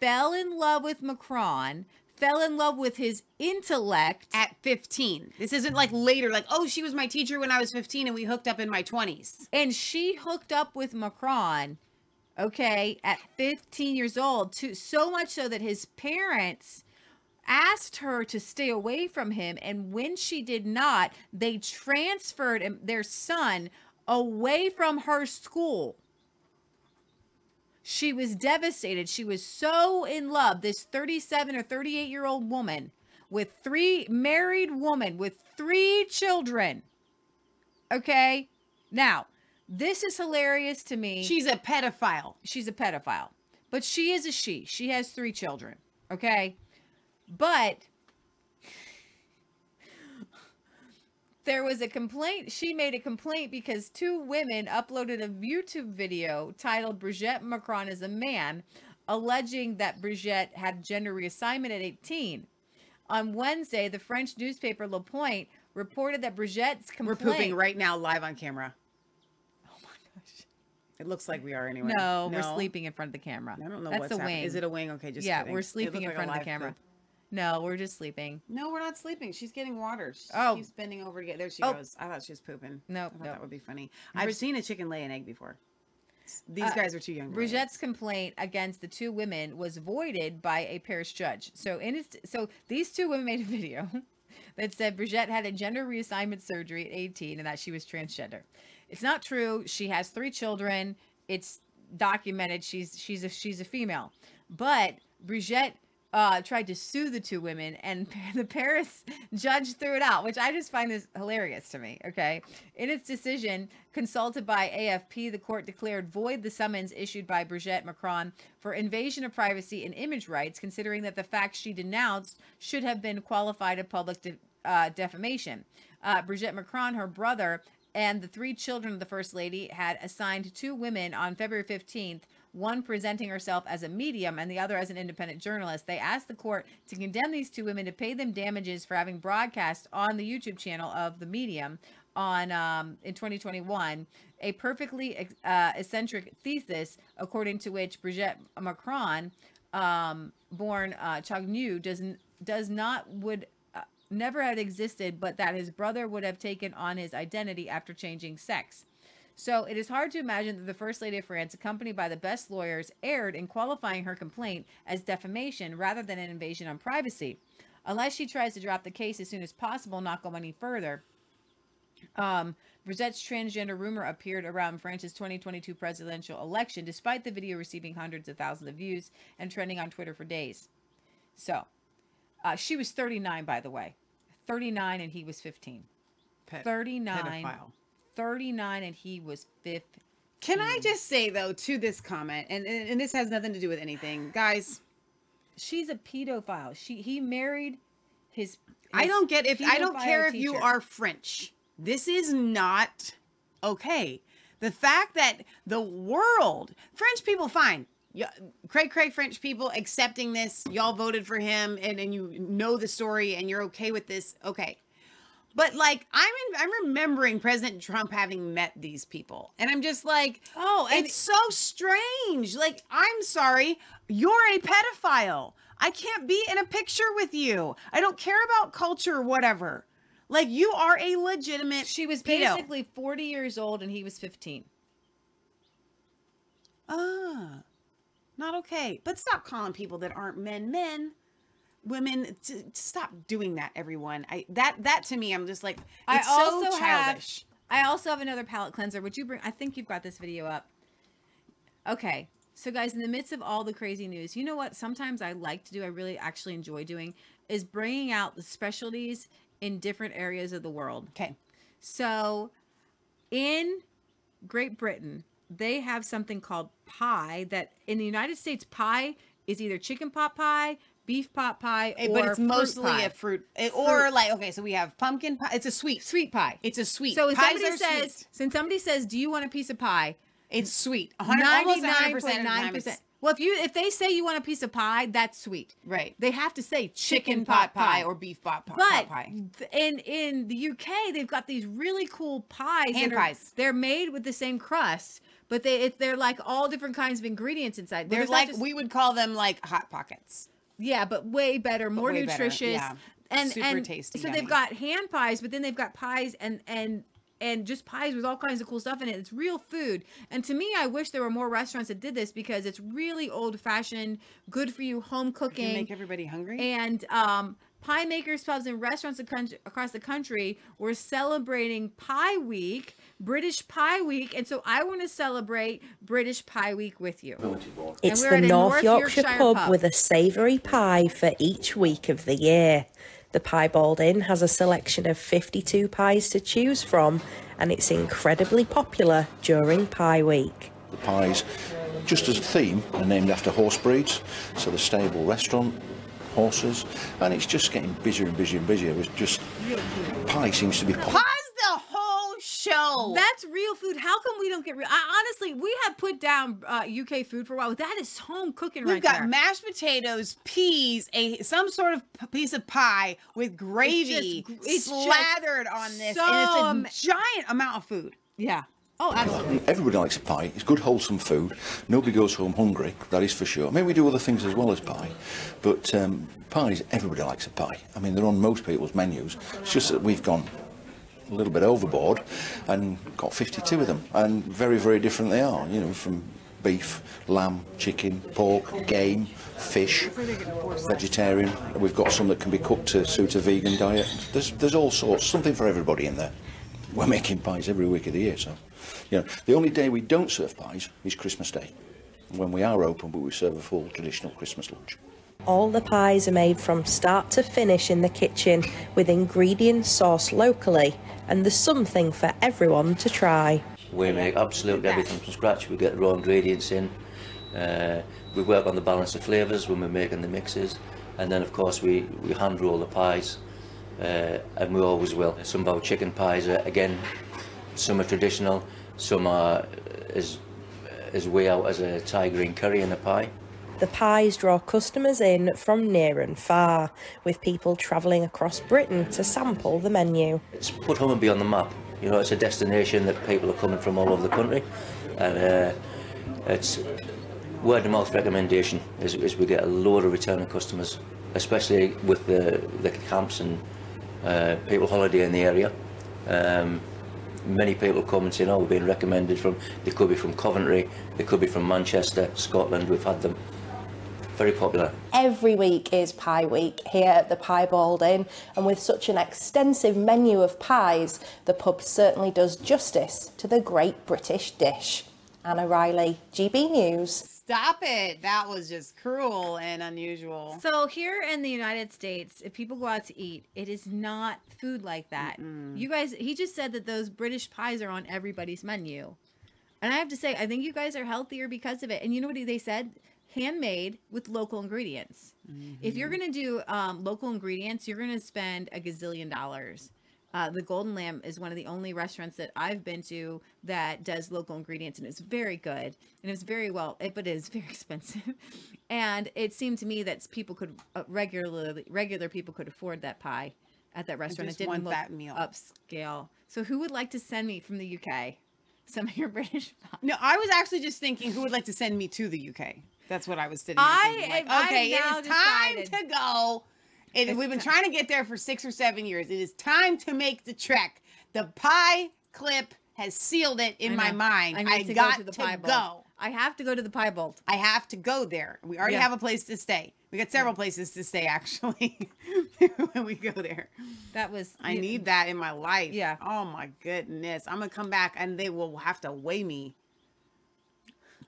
fell in love with Macron, fell in love with his intellect. at 15. This isn't like later, like, oh, she was my teacher when I was 15 and we hooked up in my 20s. and she hooked up with Macron, okay, at 15 years old, to so much so that his parents asked her to stay away from him and when she did not, they transferred their son away from her school. She was devastated. She was so in love. This 37 or 38 year old woman with three married woman with three children. Okay. Now, this is hilarious to me. She's a pedophile. she's a pedophile, but she is a she. She has three children. Okay. But there was a complaint. She made a complaint because two women uploaded a YouTube video titled Brigitte Macron is a man, alleging that Brigitte had gender reassignment at 18. On Wednesday, the French newspaper Le Point reported that Brigitte's We're pooping right now live on camera. Oh my gosh. It looks like we are anyway. No, we're sleeping in front of the camera. I don't know That's what's happening. wing. Is it a wing? Okay, just yeah, kidding. we're sleeping in like front of the camera. poop. No, we're just sleeping. No, we're not sleeping. She's getting water. She Oh. keeps bending over to get there. She Oh. goes. I thought she was pooping. No, I thought no. that would be funny. I've seen a chicken lay an egg before. These Uh, guys are too young. to lay Brigitte's eggs. complaint against the two women was voided by a Paris judge. So in his, so these two women made a video that said Brigitte had a gender reassignment surgery at 18 and that she was transgender. It's not true. She has three children. It's documented. She's she's a she's a female. But Brigitte uh, tried to sue the two women, and the Paris judge threw it out, which I just find this hilarious to me. Okay, in its decision, consulted by AFP, the court declared void the summons issued by Brigitte Macron for invasion of privacy and image rights, considering that the facts she denounced should have been qualified as public de- uh, defamation. Uh, Brigitte Macron, her brother, and the three children of the First Lady had assigned two women on February 15th, one presenting herself as a medium and the other as an independent journalist. They asked the court to condemn these two women to pay them damages for having broadcast on the YouTube channel of the medium on um, in 2021 a perfectly uh, eccentric thesis according to which Brigitte Macron um, born uh, Chagnu does does not would uh, never had existed, but that his brother would have taken on his identity after changing sex. So it is hard to imagine that the First Lady of France, accompanied by the best lawyers, erred in qualifying her complaint as defamation rather than an invasion on privacy. Unless she tries to drop the case as soon as possible, not go any further. Um, Brisette's transgender rumor appeared around France's 2022 presidential election, despite the video receiving hundreds of thousands of views and trending on Twitter for days. So, uh, she was 39, by the way. 39 and he was 15. Ped- 39. pedophile. 39 and he was 15. Can I just say though to this comment, and, and and this has nothing to do with anything, guys. She's a pedophile. She he married his. I his don't get if I don't pedophile care if you teacher. are French. This is not okay. The fact that the world, French people, fine. Yeah, cray cray French people accepting this. Y'all voted for him, and and you know the story, and you're okay with this. Okay, but like I'm in, I'm remembering President Trump having met these people, and I'm just like, Oh, it's so strange. Like I'm sorry, you're a pedophile. I can't be in a picture with you. I don't care about culture or whatever. Like you are a legitimate. She was pedo. basically 40 years old and he was 15. ah, not okay. But stop calling people that aren't men men. Women, t- stop doing that, everyone. I that that to me, I'm just like, I it's also so have childish. I also have another palate cleanser. Would you bring? I think you've got this video up. Okay, so guys, in the midst of all the crazy news, you know what? Sometimes I like to do. I really actually enjoy doing is bringing out the specialties in different areas of the world. Okay. So, in Great Britain, they have something called pie. That in the United States, pie is either chicken pot pie, beef pot pie, Eh, or but it's fruit mostly pie. a fruit, eh, or like okay, so we have pumpkin pie. It's a sweet, sweet pie. It's a sweet. So when Pies somebody says, sweet. when somebody says, "Do you want a piece of pie?" it's sweet. 100, almost 100% of the time 99.9%. Well, if you if they say you want a piece of pie, that's sweet. Right. They have to say chicken pot pie or beef pot, pot, But pot pie. th- in in the UK, they've got these really cool pies. Hand are- pies. They're made with the same crust, but they it, they're like all different kinds of ingredients inside. They're not like just- we would call them like hot pockets. Yeah, but way better, more way better, nutritious, yeah. and Super and tasty, So yummy. they've got hand pies, but then they've got pies and and and just pies with all kinds of cool stuff in it. It's real food, and to me, I wish there were more restaurants that did this because it's really old fashioned, good for you home cooking. make everybody hungry. And um, pie makers pubs and restaurants across the country were celebrating Pie Week, British Pie Week, and so I want to celebrate British Pie Week with you. It's the North, North Yorkshire, Yorkshire pub, pub. with a savoury pie for each week of the year. The Piebald Inn has a selection of 52 pies to choose from, and it's incredibly popular during Pie Week. The pies, just as a theme, are named after horse breeds. So the stable restaurant, horses, and it's just getting busier and busier and busier. It's just pie seems to be pop- Pause the whole show. That's real food. How come we don't get real? I, honestly, we have put down uh, UK food for a while. That is home cooking right now. We've right got there. mashed potatoes, peas, a some sort of p- piece of pie with gravy just- it's just slathered on this, so and it's a giant amount of food. yeah. Oh, absolutely. Everybody likes a pie. It's good, wholesome food. Nobody goes home hungry, that is for sure. I mean, we do other things as well as pie, but um, pies, everybody likes a pie. I mean, they're on most people's menus. It's just that we've gone a little bit overboard and got 52 of them, and very, very different they are, you know, from beef, lamb, chicken, pork, game, fish, vegetarian. We've got some that can be cooked to suit a vegan diet. There's, there's all sorts, something for everybody in there. We're making pies every week of the year, so you know the only day we don't serve pies is Christmas Day, when we are open, but we serve a full traditional Christmas lunch. All the pies are made from start to finish in the kitchen with ingredients sourced locally, and there's something for everyone to try. We make absolutely everything from scratch. We get the raw ingredients in. Uh, we work on the balance of flavours when we're making the mixes, and then of course we, we hand roll the pies, uh, and we always will. Some of our chicken pies are again some are traditional, some are as as way out as a Thai green curry in a pie. The pies draw customers in from near and far, with people travelling across Britain to sample the menu. It's put Hummerby on the map. You know, it's a destination that people are coming from all over the country, and uh, it's word of mouth recommendation is, is we get a load of returning customers, especially with the, the camps and uh, people holiday in the area. Um, many people come and say, "Oh, we've been recommended from." They could be from Coventry, they could be from Manchester, Scotland. We've had them. Very popular. Every week is Pie Week here at the Piebald Inn, and with such an extensive menu of pies, the pub certainly does justice to the great British dish. Anna Riley, GB News. Stop it. That was just cruel and unusual. So here in the United States, if people go out to eat, it is not food like that. You guys, he just said that those British pies are on everybody's menu. And I have to say, I think you guys are healthier because of it. And you know what they said? Handmade with local ingredients. If you're going to do um, local ingredients, you're going to spend a gazillion dollars. Uh, the Golden Lamb is one of the only restaurants that I've been to that does local ingredients, and it's very good and it's very well, it, but it is very expensive. and it seemed to me that people could uh, regularly, regular people could afford that pie at that restaurant. just it didn't want look that meal. upscale. So who would like to send me from the UK some of your British pies? No, I was actually just thinking who would like to send me to the UK. That's what I was sitting. I thinking, like, okay, it is time decided. to go. It, It's we've been trying to get there for six or seven years. It is time to make the trek. The pie clip has sealed it in my mind. I I, to go got to to, the Pie go. I have to go to the Pie Bowl. I have to go there. We already Yeah. have a place to stay. We got several places to stay actually when we go there. That was I need that in my life. Yeah. Oh my goodness. I'm gonna come back and they will have to weigh me.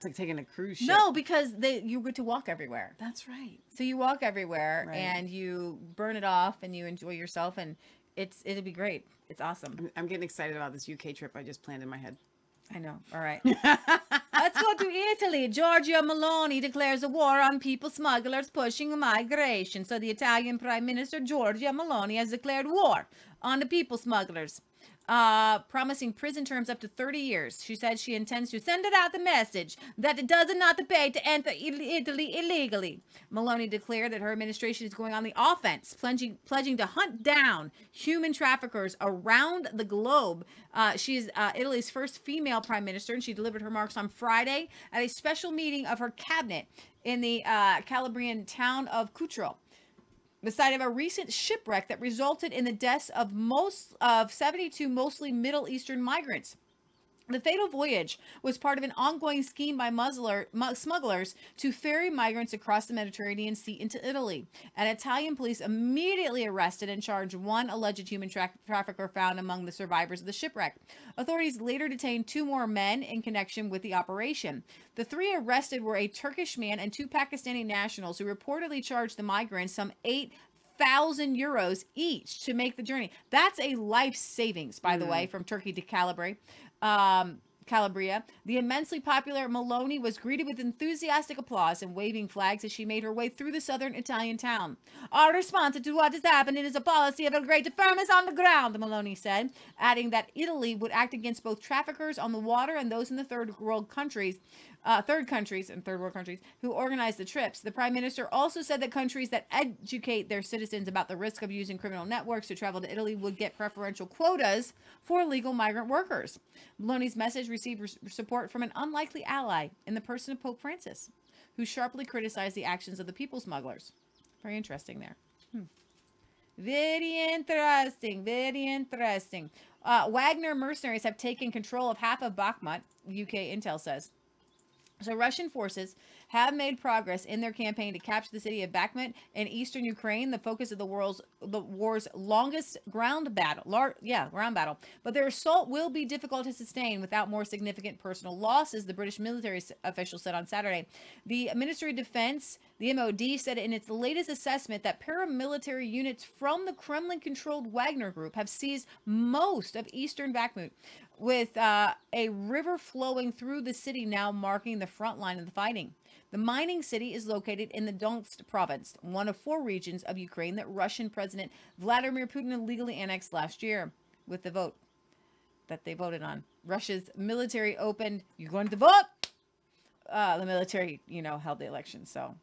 It's like taking a cruise ship. No, because they you get to walk everywhere. That's right. So you walk everywhere Right. and you burn it off and you enjoy yourself and it's it'll be great. It's awesome. I'm, I'm getting excited about this UK trip I just planned in my head. I know. All right. Let's go to Italy. Giorgia Meloni declares a war on people smugglers pushing migration. So the Italian Prime Minister Giorgia Meloni has declared war on the people smugglers, uh, promising prison terms up to 30 years. She said she intends to send it out the message that it does not pay to enter Italy illegally. Meloni declared that her administration is going on the offense, pledging, pledging to hunt down human traffickers around the globe. Uh, she is uh, Italy's first female prime minister, and she delivered her remarks on Friday at a special meeting of her cabinet in the uh, Calabrian town of Cutro the site of a recent shipwreck that resulted in the deaths of most of 72 mostly Middle Eastern migrants. The fatal voyage was part of an ongoing scheme by muzzler, mu- smugglers to ferry migrants across the Mediterranean Sea into Italy. And Italian police immediately arrested and charged one alleged human tra- trafficker found among the survivors of the shipwreck. Authorities later detained two more men in connection with the operation. The three arrested were a Turkish man and two Pakistani nationals who reportedly charged the migrants some eight thousand euros each to make the journey. That's a life savings, by the mm-hmm. way, from Turkey to Calabria. Um, Calabria. The immensely popular Meloni was greeted with enthusiastic applause and waving flags as she made her way through the southern Italian town. Our response to what is happening is a policy of a great firmness on the ground, Meloni said, adding that Italy would act against both traffickers on the water and those in the third world countries uh, third countries and third world countries who organize the trips. The prime minister also said that countries that educate their citizens about the risk of using criminal networks to travel to Italy would get preferential quotas for legal migrant workers. Meloni's message received support from an unlikely ally in the person of Pope Francis, who sharply criticized the actions of the people smugglers. Very interesting there. Hmm. Very interesting. Very interesting. Uh, Wagner mercenaries have taken control of half of Bakhmut, UK intel says. So Russian forces have made progress in their campaign to capture the city of Bakhmut in eastern Ukraine, the focus of the world's the war's longest ground battle. Lar- yeah, ground battle. But their assault will be difficult to sustain without more significant personal losses, the British military official said on Saturday. The Ministry of Defense, the MOD, said in its latest assessment that paramilitary units from the Kremlin-controlled Wagner Group have seized most of eastern Bakhmut with uh, a river flowing through the city now marking the front line of the fighting. The mining city is located in the Donetsk province, one of four regions of Ukraine that Russian President Vladimir Putin illegally annexed last year with the vote. that they voted on. Russia's military opened. You're going to vote. Uh, the military, you know, held the election. So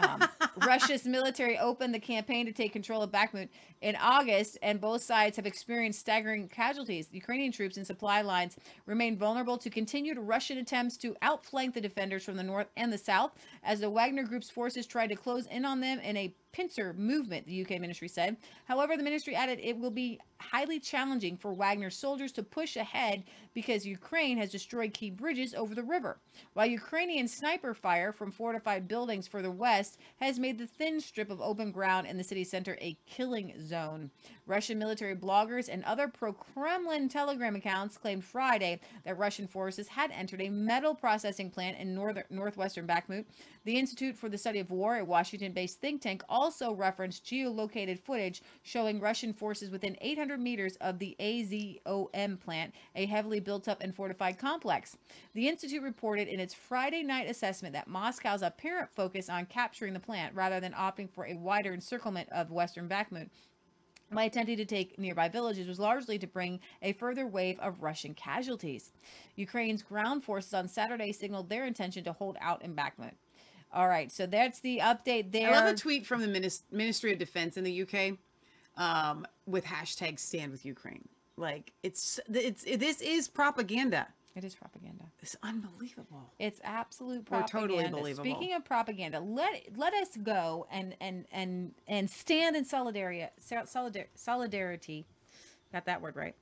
um, Russia's military opened the campaign to take control of Bakhmut in August, and both sides have experienced staggering casualties. Ukrainian troops and supply lines remain vulnerable to continued Russian attempts to outflank the defenders from the north and the south, as the Wagner Group's forces tried to close in on them in a pincer movement, the UK ministry said. However, the ministry added it will be highly challenging for Wagner soldiers to push ahead because Ukraine has destroyed key bridges over the river, while Ukrainian sniper fire from fortified buildings further west has made the thin strip of open ground in the city center a killing zone. Russian military bloggers and other pro Kremlin Telegram accounts claimed Friday that Russian forces had entered a metal processing plant in northern, northwestern Bakhmut. The Institute for the Study of War, a Washington based think tank, also referenced geolocated footage showing Russian forces within 800 meters of the AZOM plant, a heavily built up and fortified complex. The Institute reported in its Friday night assessment that Moscow's apparent focus on capturing the plant rather than opting for a wider encirclement of western Bakhmut by attempting to take nearby villages was largely to bring a further wave of Russian casualties. Ukraine's ground forces on Saturday signaled their intention to hold out in Bakhmut. All right, so that's the update there. I love a tweet from the Minis- Ministry of Defense in the UK um, with hashtag Stand with Ukraine. Like it's it's this is propaganda. It is propaganda. It's unbelievable. It's absolute Or propaganda. totally believable. Speaking of propaganda, let let us go and and and and stand in solidarity solidar, solidarity. Got that word right.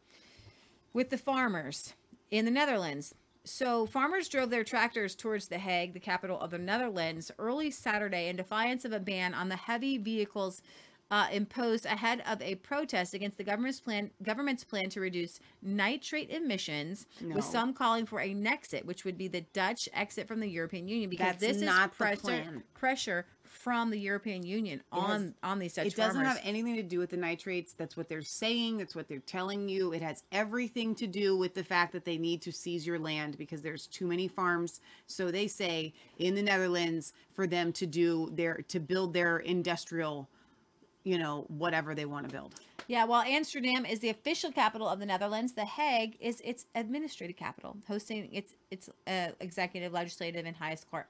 With the farmers in the Netherlands. So farmers drove their tractors towards The Hague, the capital of the Netherlands, early Saturday in defiance of a ban on the heavy vehicles uh, imposed ahead of a protest against the government's plan government's plan to reduce nitrate emissions, No. with some calling for a Nexit, which would be the Dutch exit from the European Union, because That's this not is the pressure plan. pressure from the European Union on has- on these Dutch it doesn't farmers. have anything to do with the nitrates. That's what they're saying. That's what they're telling you. It has everything to do with the fact that they need to seize your land because there's too many farms. So they say in the Netherlands for them to do their to build their industrial, you know, whatever they want to build. Yeah, while Amsterdam is the official capital of the Netherlands, The Hague is its administrative capital, hosting its its uh, executive, legislative, and highest court.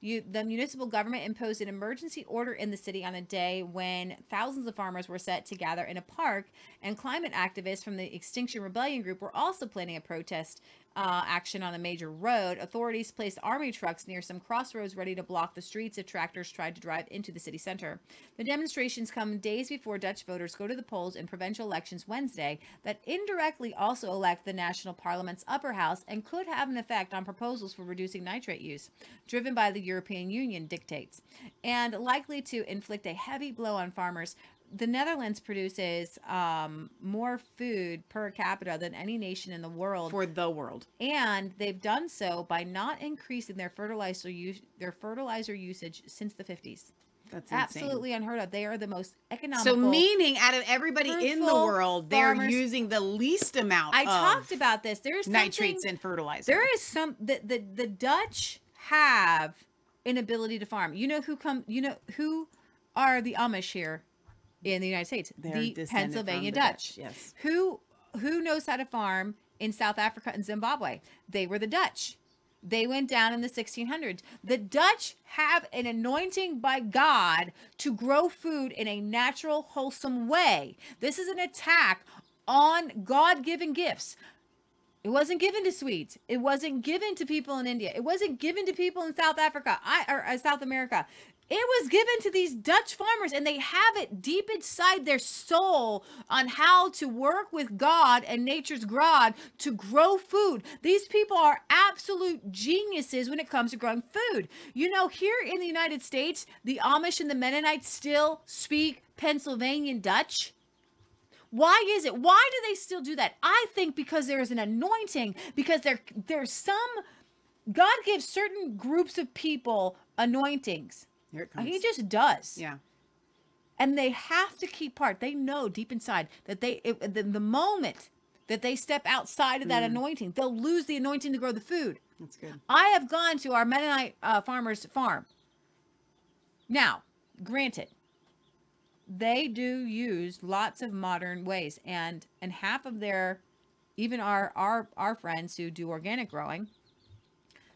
You, the municipal government imposed an emergency order in the city on a day when thousands of farmers were set to gather in a park, and climate activists from the Extinction Rebellion group were also planning a protest uh, action on a major road. Authorities placed army trucks near some crossroads ready to block the streets if tractors tried to drive into the city center. The demonstrations come days before Dutch voters go to the polls in provincial elections Wednesday that indirectly also elect the national parliament's upper house and could have an effect on proposals for reducing nitrate use, driven by the European Union dictates, and likely to inflict a heavy blow on farmers the Netherlands produces um, more food per capita than any nation in the world for the world, and they've done so by not increasing their fertilizer use their fertilizer usage since the 50s. That's insane. absolutely unheard of. They are the most economical. So meaning out of everybody in the world, they're farmers- using the least amount I talked about this. There's nitrates and fertilizer. There is some the, the the Dutch have an ability to farm. You know who come? You know who are the Amish here in the United States? They're the Pennsylvania the Dutch. Dutch, yes. Who who knows how to farm in South Africa and Zimbabwe? They were the Dutch. They went down in the 1600s. The Dutch have an anointing by God to grow food in a natural, wholesome way. This is an attack on God given gifts. It wasn't given to Swedes. It wasn't given to people in India. It wasn't given to people in South Africa I, or uh, South America. It was given to these Dutch farmers, and they have it deep inside their soul on how to work with God and nature's God to grow food. These people are absolute geniuses when it comes to growing food. You know, here in the United States, the Amish and the Mennonites still speak Pennsylvania Dutch. Why is it? Why do they still do that? I think because there is an anointing, because there there's some God gives certain groups of people anointings. Here it He just does. Yeah. And they have to keep part. They know deep inside that they it, the, the moment that they step outside of that Mm. anointing, they'll lose the anointing to grow the food. That's good. I have gone to our Mennonite uh, farmer's farm. Now, granted, they do use lots of modern ways, and and half of their even our our our friends who do organic growing,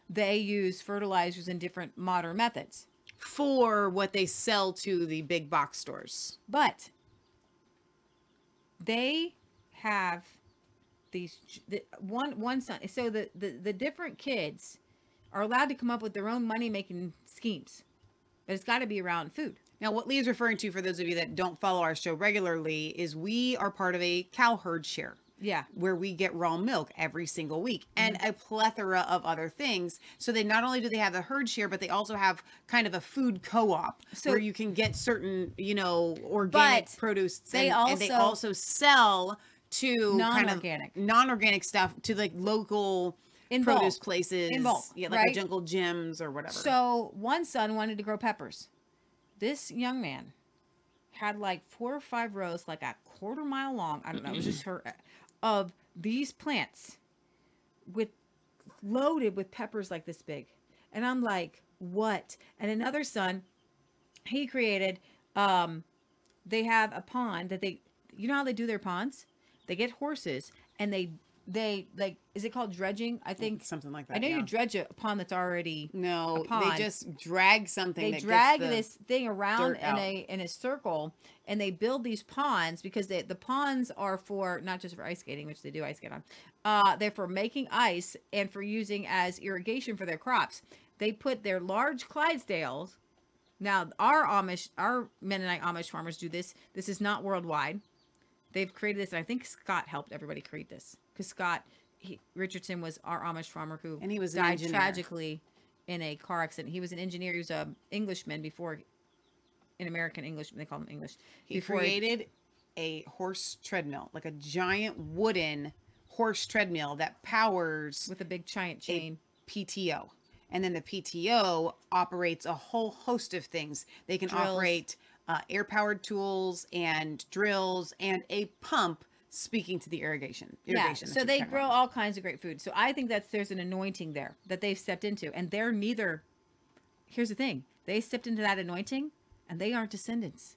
they use fertilizers and different modern methods. For what they sell to the big box stores. But they have these the, one one son. So the, the the different kids are allowed to come up with their own money making schemes, but it's got to be around food. Now, what Lee is referring to, for those of you that don't follow our show regularly, is we are part of a cow herd share. Yeah. Where we get raw milk every single week and mm-hmm. a plethora of other things. So they not only do they have the herd share, but they also have kind of a food co-op So- where you can get certain, you know, organic produce. they and, and they also- also sell to kind of Non-organic. non-organic stuff to like local In produce bulk. places. In bulk, yeah, like right? jungle gyms or whatever. So one son wanted to grow peppers. This young man had like four or five rows, like a quarter mile long. I don't know. It was just her of these plants with loaded with peppers like this big. And I'm like, what? And another son, he created um they have a pond that they you know how they do their ponds? They get horses and they they like is it called dredging? I think something like that. I know yeah. you dredge a pond that's already No, they just drag something. they that gets drag the this thing around in out. a in a circle and they build these ponds because they, the ponds are for not just for ice skating which they do ice skate on uh they're for making ice and for using as irrigation for their crops they put their large clydesdales now our amish our mennonite amish farmers do this this is not worldwide they've created this and i think scott helped everybody create this because scott he, richardson was our amish farmer who And he was died tragically in a car accident he was an engineer he was a englishman before an american english they call him english He created a horse treadmill, like a giant wooden horse treadmill that powers with a big giant chain PTO. And then the PTO operates a whole host of things. They can Drills. operate uh, air powered tools and drills and a pump speaking to the irrigation. yeah so they grow all kinds of great food so i think that there's an anointing there that they've stepped into and they're neither here's the thing they stepped into that anointing and they aren't descendants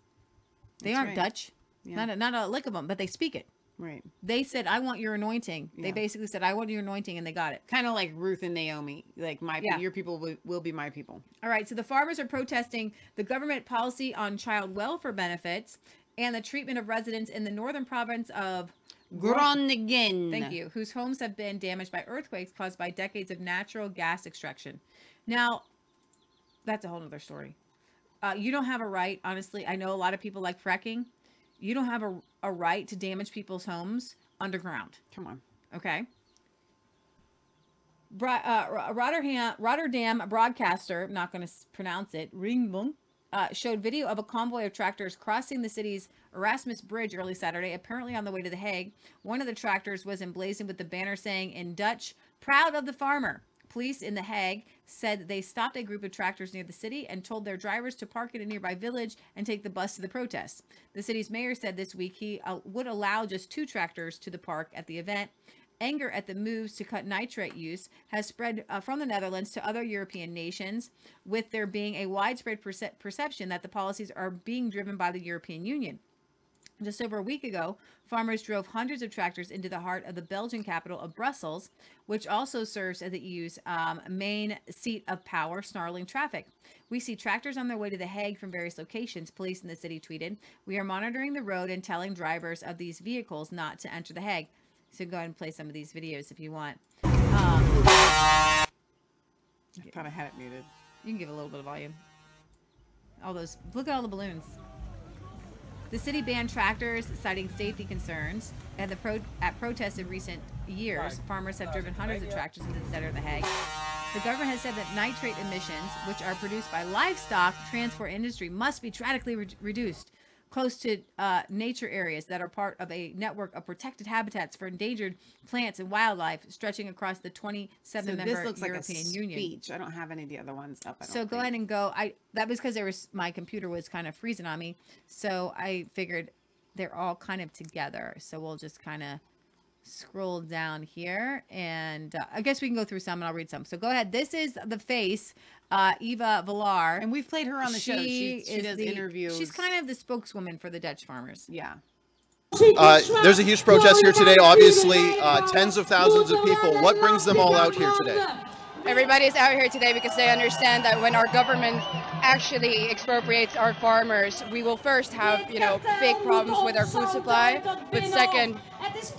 they That's aren't right. dutch Yeah. not a, not a lick of them but they speak it Right. they said i want your anointing they basically said i want your anointing and they got it Kind of like Ruth and Naomi. Like my Yeah. your people will, will be my people. All right, so the farmers are protesting the government policy on child welfare benefits and the treatment of residents in the northern province of Groningen. Thank you. Whose homes have been damaged by earthquakes caused by decades of natural gas extraction. Now, that's a whole other story. Uh, you don't have a right, honestly. I know a lot of people like fracking. You don't have a, a right to damage people's homes underground. Come on. Okay. Bro- uh, Rotterdam, Rotterdam broadcaster, I'm not going to pronounce it, Ringbum, uh, showed video of a convoy of tractors crossing the city's Erasmus Bridge early Saturday, apparently on the way to The Hague. One of the tractors was emblazoned with the banner saying in Dutch, Proud of the Farmer. Police in The Hague said they stopped a group of tractors near the city and told their drivers to park in a nearby village and take the bus to the protest. The city's mayor said this week he uh, would allow just two tractors to the park at the event. Anger at the moves to cut nitrate use has spread uh, from the Netherlands to other European nations, with there being a widespread perce- perception that the policies are being driven by the European Union. Just over a week ago, farmers drove hundreds of tractors into the heart of the Belgian capital of Brussels, which also serves as the EU's um, main seat of power, snarling traffic. We see tractors on their way to The Hague from various locations, police in the city tweeted. We are monitoring the road and telling drivers of these vehicles not to enter The Hague. So go ahead and play some of these videos if you want. Um, I thought I had it muted. you can give a little bit of volume. All those, look at all the balloons. The city banned tractors, citing safety concerns. And the pro- at protests in recent years, farmers have driven hundreds of tractors into the center of The Hague. The government has said that nitrate emissions, which are produced by livestock transport industry, must be drastically re- reduced close to uh, nature areas that are part of a network of protected habitats for endangered plants and wildlife stretching across the 27 So member this looks European like a Union. speech. I don't have any of the other ones up. So go think. ahead and go. I that was because there was my computer was kind of freezing on me, so I figured they're all kind of together. So we'll just kind of scroll down here, and uh, I guess we can go through some, and I'll read some. So go ahead. This is the face, uh, Eva Villar, And we've played her on the show. She, she does the- interviews. She's kind of the spokeswoman for the Dutch farmers. yeah. Uh, there's a huge protest here today. Obviously, uh, tens of thousands of people. What brings them all out here today? Everybody's out here today because they understand that when our government actually expropriates our farmers, we will first have, you know, big problems with our food supply. But second,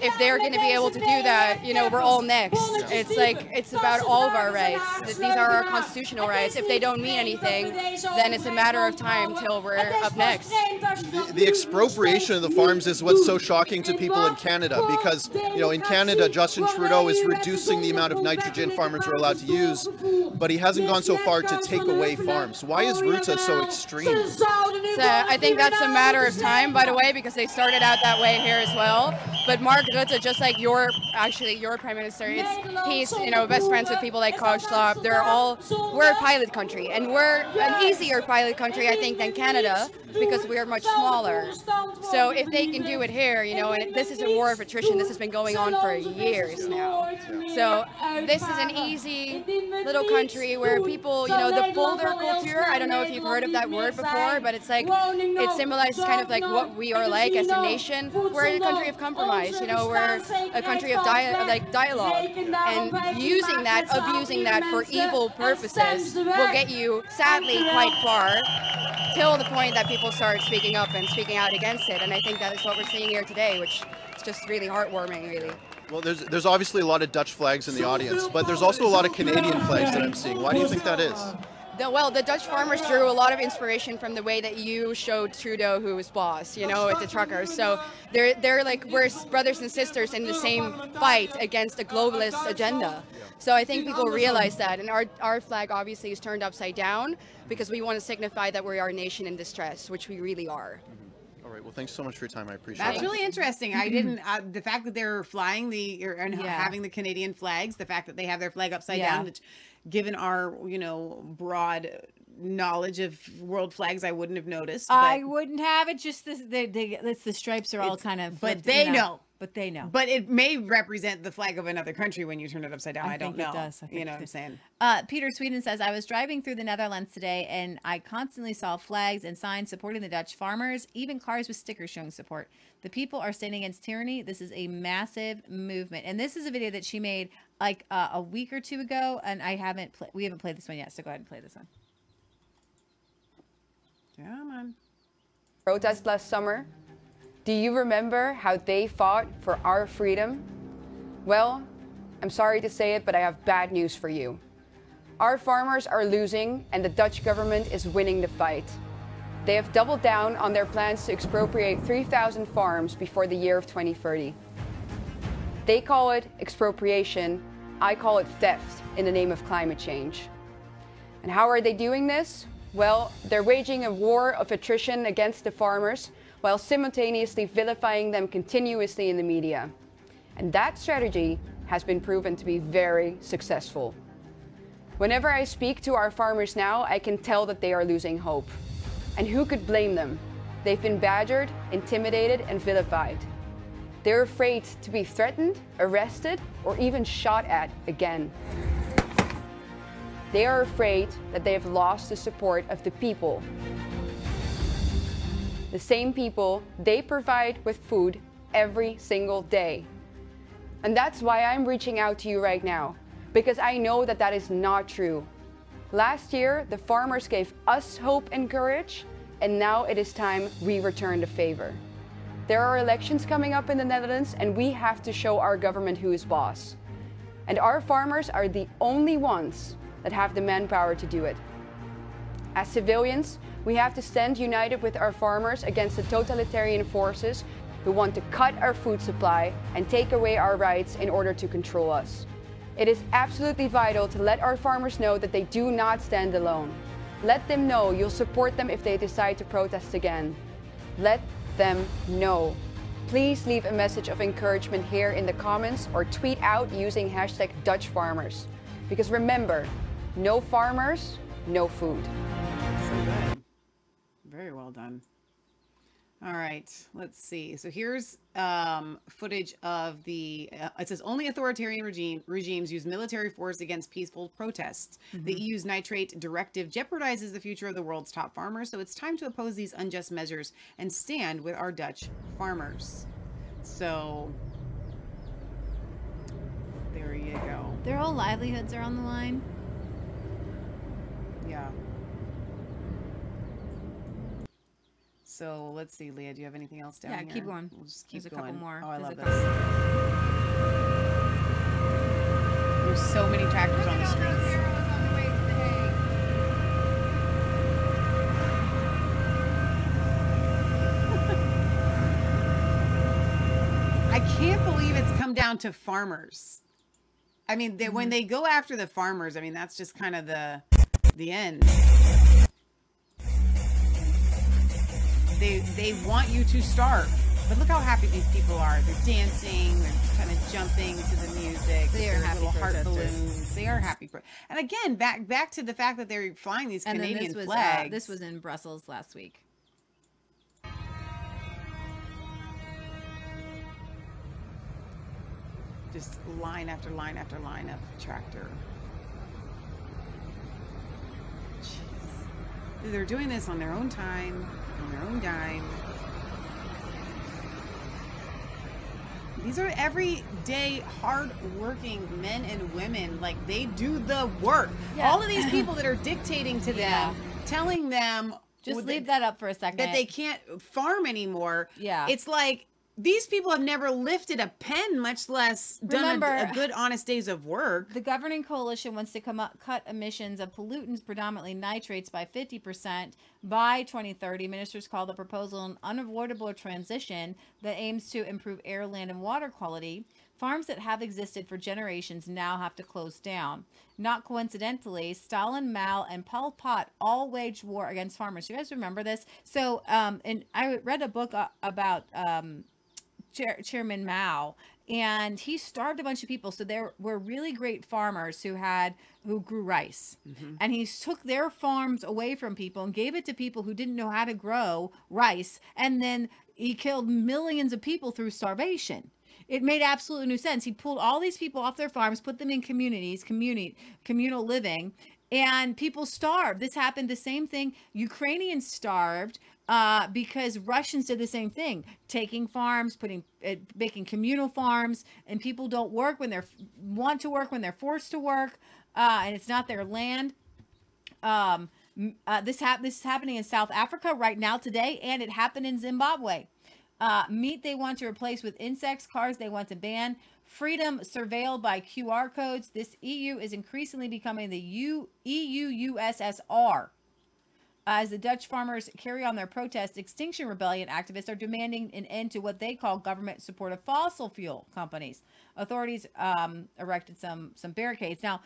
if they're going to be able to do that, you know, we're all next. It's like, it's about all of our rights. These are our constitutional rights. If they don't mean anything, then it's a matter of time till we're up next. The, the expropriation of the farms is what's so shocking to people in Canada because, you know, in Canada, Justin Trudeau is reducing the amount of nitrogen farmers are allowed to use, but he hasn't gone so far to take away farms. Why is Rutte so extreme? So I think that's a matter of time, by the way, because they started out that way here as well. But Mark Rutte, just like your, actually your prime minister, it's, he's you know best friends with people like Schwab. They're all we're a pilot country, and we're an easier pilot country, I think, than Canada because we are much smaller. So if they can do it here, you know, and this is a war of attrition. This has been going on for years now. So this is an easy little country where people, you know, the polder culture. I don't know if you've heard of that word before, but it's like it symbolizes kind of like what we are like as a nation. We're a country of compromise. You know, we're a country of like dialogue, and using that, abusing that for evil purposes will get you, sadly, quite far till the point that people start speaking up and speaking out against it. And I think that is what we're seeing here today, which is just really heartwarming, really. Well, there's there's obviously a lot of Dutch flags in the audience, but there's also a lot of Canadian flags that I'm seeing. Why do you think that is? The, well, the Dutch farmers drew a lot of inspiration from the way that you showed Trudeau who was boss, you know, with the truckers. So they're they're like we're brothers and sisters in the same fight against a globalist agenda. So I think people realize that, and our our flag obviously is turned upside down because we want to signify that we are a nation in distress, which we really are. All right. Well, thanks so much for your time. I appreciate That's it. That's really interesting. I didn't. Uh, the fact that they're flying the or, and Yeah. having the Canadian flags, the fact that they have their flag upside Yeah. down, which, given our you know broad knowledge of world flags, I wouldn't have noticed. But, I wouldn't have it. Just the they, they it's the stripes are all kind of. but they you know. But they know. but it may represent the flag of another country when you turn it upside down. I, I don't know. it does. I you know what I'm saying? Uh, Peter Sweden says, I was driving through the Netherlands today and I constantly saw flags and signs supporting the Dutch farmers, even cars with stickers showing support. The people are standing against tyranny. This is a massive movement. And this is a video that she made like uh, a week or two ago. And I haven't, pla- we haven't played this one yet. So go ahead and play this one. Come on. protest last summer, do you remember how they fought for our freedom? Well, I'm sorry to say it, but I have bad news for you. Our farmers are losing, and the Dutch government is winning the fight. They have doubled down on their plans to expropriate 3,000 farms before the year of 2030. They call it expropriation, I call it theft in the name of climate change. And how are they doing this? Well, they're waging a war of attrition against the farmers while simultaneously vilifying them continuously in the media. And that strategy has been proven to be very successful. Whenever I speak to our farmers now, I can tell that they are losing hope. And who could blame them? They've been badgered, intimidated, and vilified. They're afraid to be threatened, arrested, or even shot at again. They are afraid that they have lost the support of the people. The same people they provide with food every single day. And that's why I'm reaching out to you right now, because I know that that is not true. Last year, the farmers gave us hope and courage, and now it is time we return the favor. There are elections coming up in the Netherlands, and we have to show our government who is boss. And our farmers are the only ones that have the manpower to do it. As civilians, we have to stand united with our farmers against the totalitarian forces who want to cut our food supply and take away our rights in order to control us. It is absolutely vital to let our farmers know that they do not stand alone. Let them know you'll support them if they decide to protest again. Let them know. Please leave a message of encouragement here in the comments or tweet out using hashtag Dutch Farmers. Because remember, no farmers, no food. Very well done. All right, let's see. So here's um, footage of the. Uh, it says only authoritarian regime regimes use military force against peaceful protests. The Mhm. EU's nitrate directive jeopardizes the future of the world's top farmers. So it's time to oppose these unjust measures and stand with our Dutch farmers. So there you go. Their whole livelihoods are on the line. Yeah. So let's see, Leah. Do you have anything else down Yeah, here? keep going. We'll just keep There's a couple more. Oh, I love this. There's so many tractors on the streets. I can't believe it's come down to farmers. I mean, they, when mm-hmm. they go after the farmers, I mean that's just kind of the the end. They they want you to start. But look how happy these people are. They're dancing. They're kind of jumping to the music. They are happy little heart balloons. They are happy. Pro- and again, back back to the fact that they're flying these And Canadian this was uh, flags. this was in Brussels last week. just line after line after line of tractor. Jeez. They're doing this on their own time, on their own dime. These are everyday, hard-working men and women. Like they do the work. Yeah. All of these people that are dictating to them, Yeah. telling them Just leave that up for a second. that they can't farm anymore. Yeah. It's like these people have never lifted a pen, much less done a- Remember- a, good, honest days of work. The governing coalition wants to come up, cut emissions of pollutants, predominantly nitrates, by 50% by 2030. Ministers call the proposal an unavoidable transition that aims to improve air, land, and water quality. Farms that have existed for generations now have to close down. Not coincidentally, Stalin, Mao, and Pol Pot all waged war against farmers. You guys remember this? So, um, and I read a book uh, about um, Chair, Chairman Mao, and he starved a bunch of people. So there were really great farmers who had who grew rice, mm-hmm. and he took their farms away from people and gave it to people who didn't know how to grow rice, and then he killed millions of people through starvation. It made absolutely no sense. He pulled all these people off their farms, put them in communities, community, communal living, and people starved. This happened the same thing. Ukrainians starved uh, because Russians did the same thing, taking farms, putting, uh, making communal farms, and people don't work when they're want to work when they're forced to work, uh, and it's not their land. Um, uh, this hap- this is happening in South Africa right now today, and it happened in Zimbabwe. Uh, meat they want to replace with insects, cars they want to ban, freedom surveilled by QR codes. This EU is increasingly becoming the U- EU USSR. As the Dutch farmers carry on their protest, Extinction Rebellion activists are demanding an end to what they call government supported fossil fuel companies. Authorities um, erected some some barricades. Now,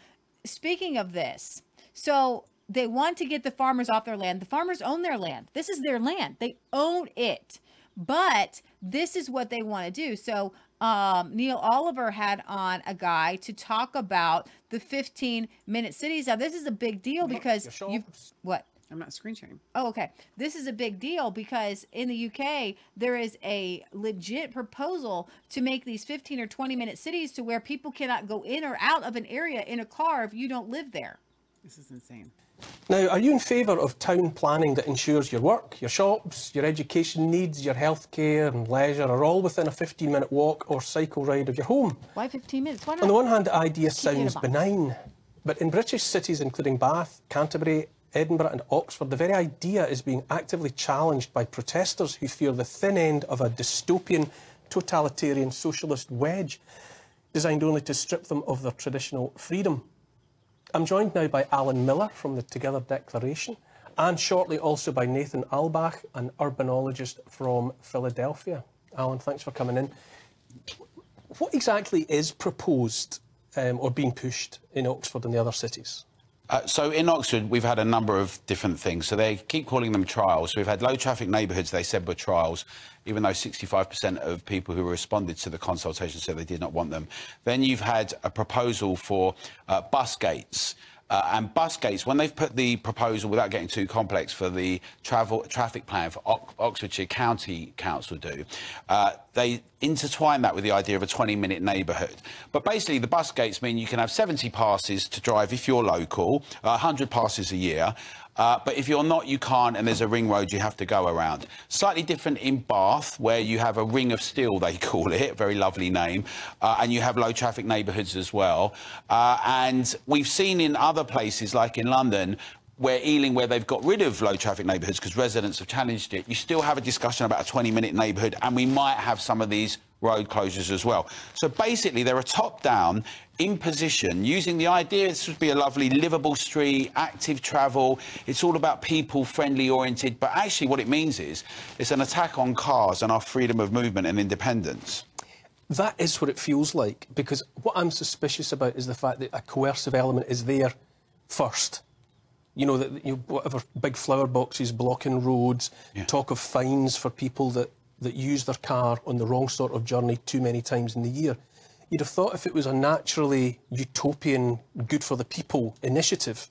speaking of this, so they want to get the farmers off their land. The farmers own their land. This is their land. They own it. But this is what they want to do. So um, Neil Oliver had on a guy to talk about the 15 minute cities. Now, this is a big deal because you've what? I'm not screen sharing. Oh, okay. This is a big deal because in the UK, there is a legit proposal to make these 15 or 20 minute cities to where people cannot go in or out of an area in a car if you don't live there. This is insane. Now, are you in favour of town planning that ensures your work, your shops, your education needs, your healthcare and leisure are all within a 15 minute walk or cycle ride of your home? Why 15 minutes? Why not? On the one hand, the idea Keep it in a sounds benign, but in British cities including Bath, Canterbury, Edinburgh, and Oxford, the very idea is being actively challenged by protesters who fear the thin end of a dystopian, totalitarian socialist wedge designed only to strip them of their traditional freedom. I'm joined now by Alan Miller from the Together Declaration and shortly also by Nathan Albach, an urbanologist from Philadelphia. Alan, thanks for coming in. What exactly is proposed um, or being pushed in Oxford and the other cities? Uh, so in Oxford, we've had a number of different things. So they keep calling them trials. So we've had low traffic neighbourhoods they said were trials, even though 65% of people who responded to the consultation said they did not want them. Then you've had a proposal for uh, bus gates. Uh, and bus gates, when they've put the proposal, without getting too complex, for the travel traffic plan for Ox- Oxfordshire County Council do, uh, they intertwine that with the idea of a 20 minute neighbourhood. But basically, the bus gates mean you can have 70 passes to drive if you're local, uh, 100 passes a year. Uh, but if you're not, you can't, and there's a ring road you have to go around. Slightly different in Bath, where you have a ring of steel, they call it, very lovely name, uh, and you have low traffic neighbourhoods as well. Uh, and we've seen in other places, like in London, where Ealing, where they've got rid of low traffic neighbourhoods because residents have challenged it, you still have a discussion about a 20 minute neighbourhood, and we might have some of these road closures as well. So basically, they're a top down imposition using the idea this would be a lovely livable street, active travel. It's all about people friendly oriented, but actually, what it means is it's an attack on cars and our freedom of movement and independence. That is what it feels like, because what I'm suspicious about is the fact that a coercive element is there first. You know, that you know, whatever big flower boxes blocking roads, Yeah. talk of fines for people that, that use their car on the wrong sort of journey too many times in the year. You'd have thought if it was a naturally utopian, good for the people initiative,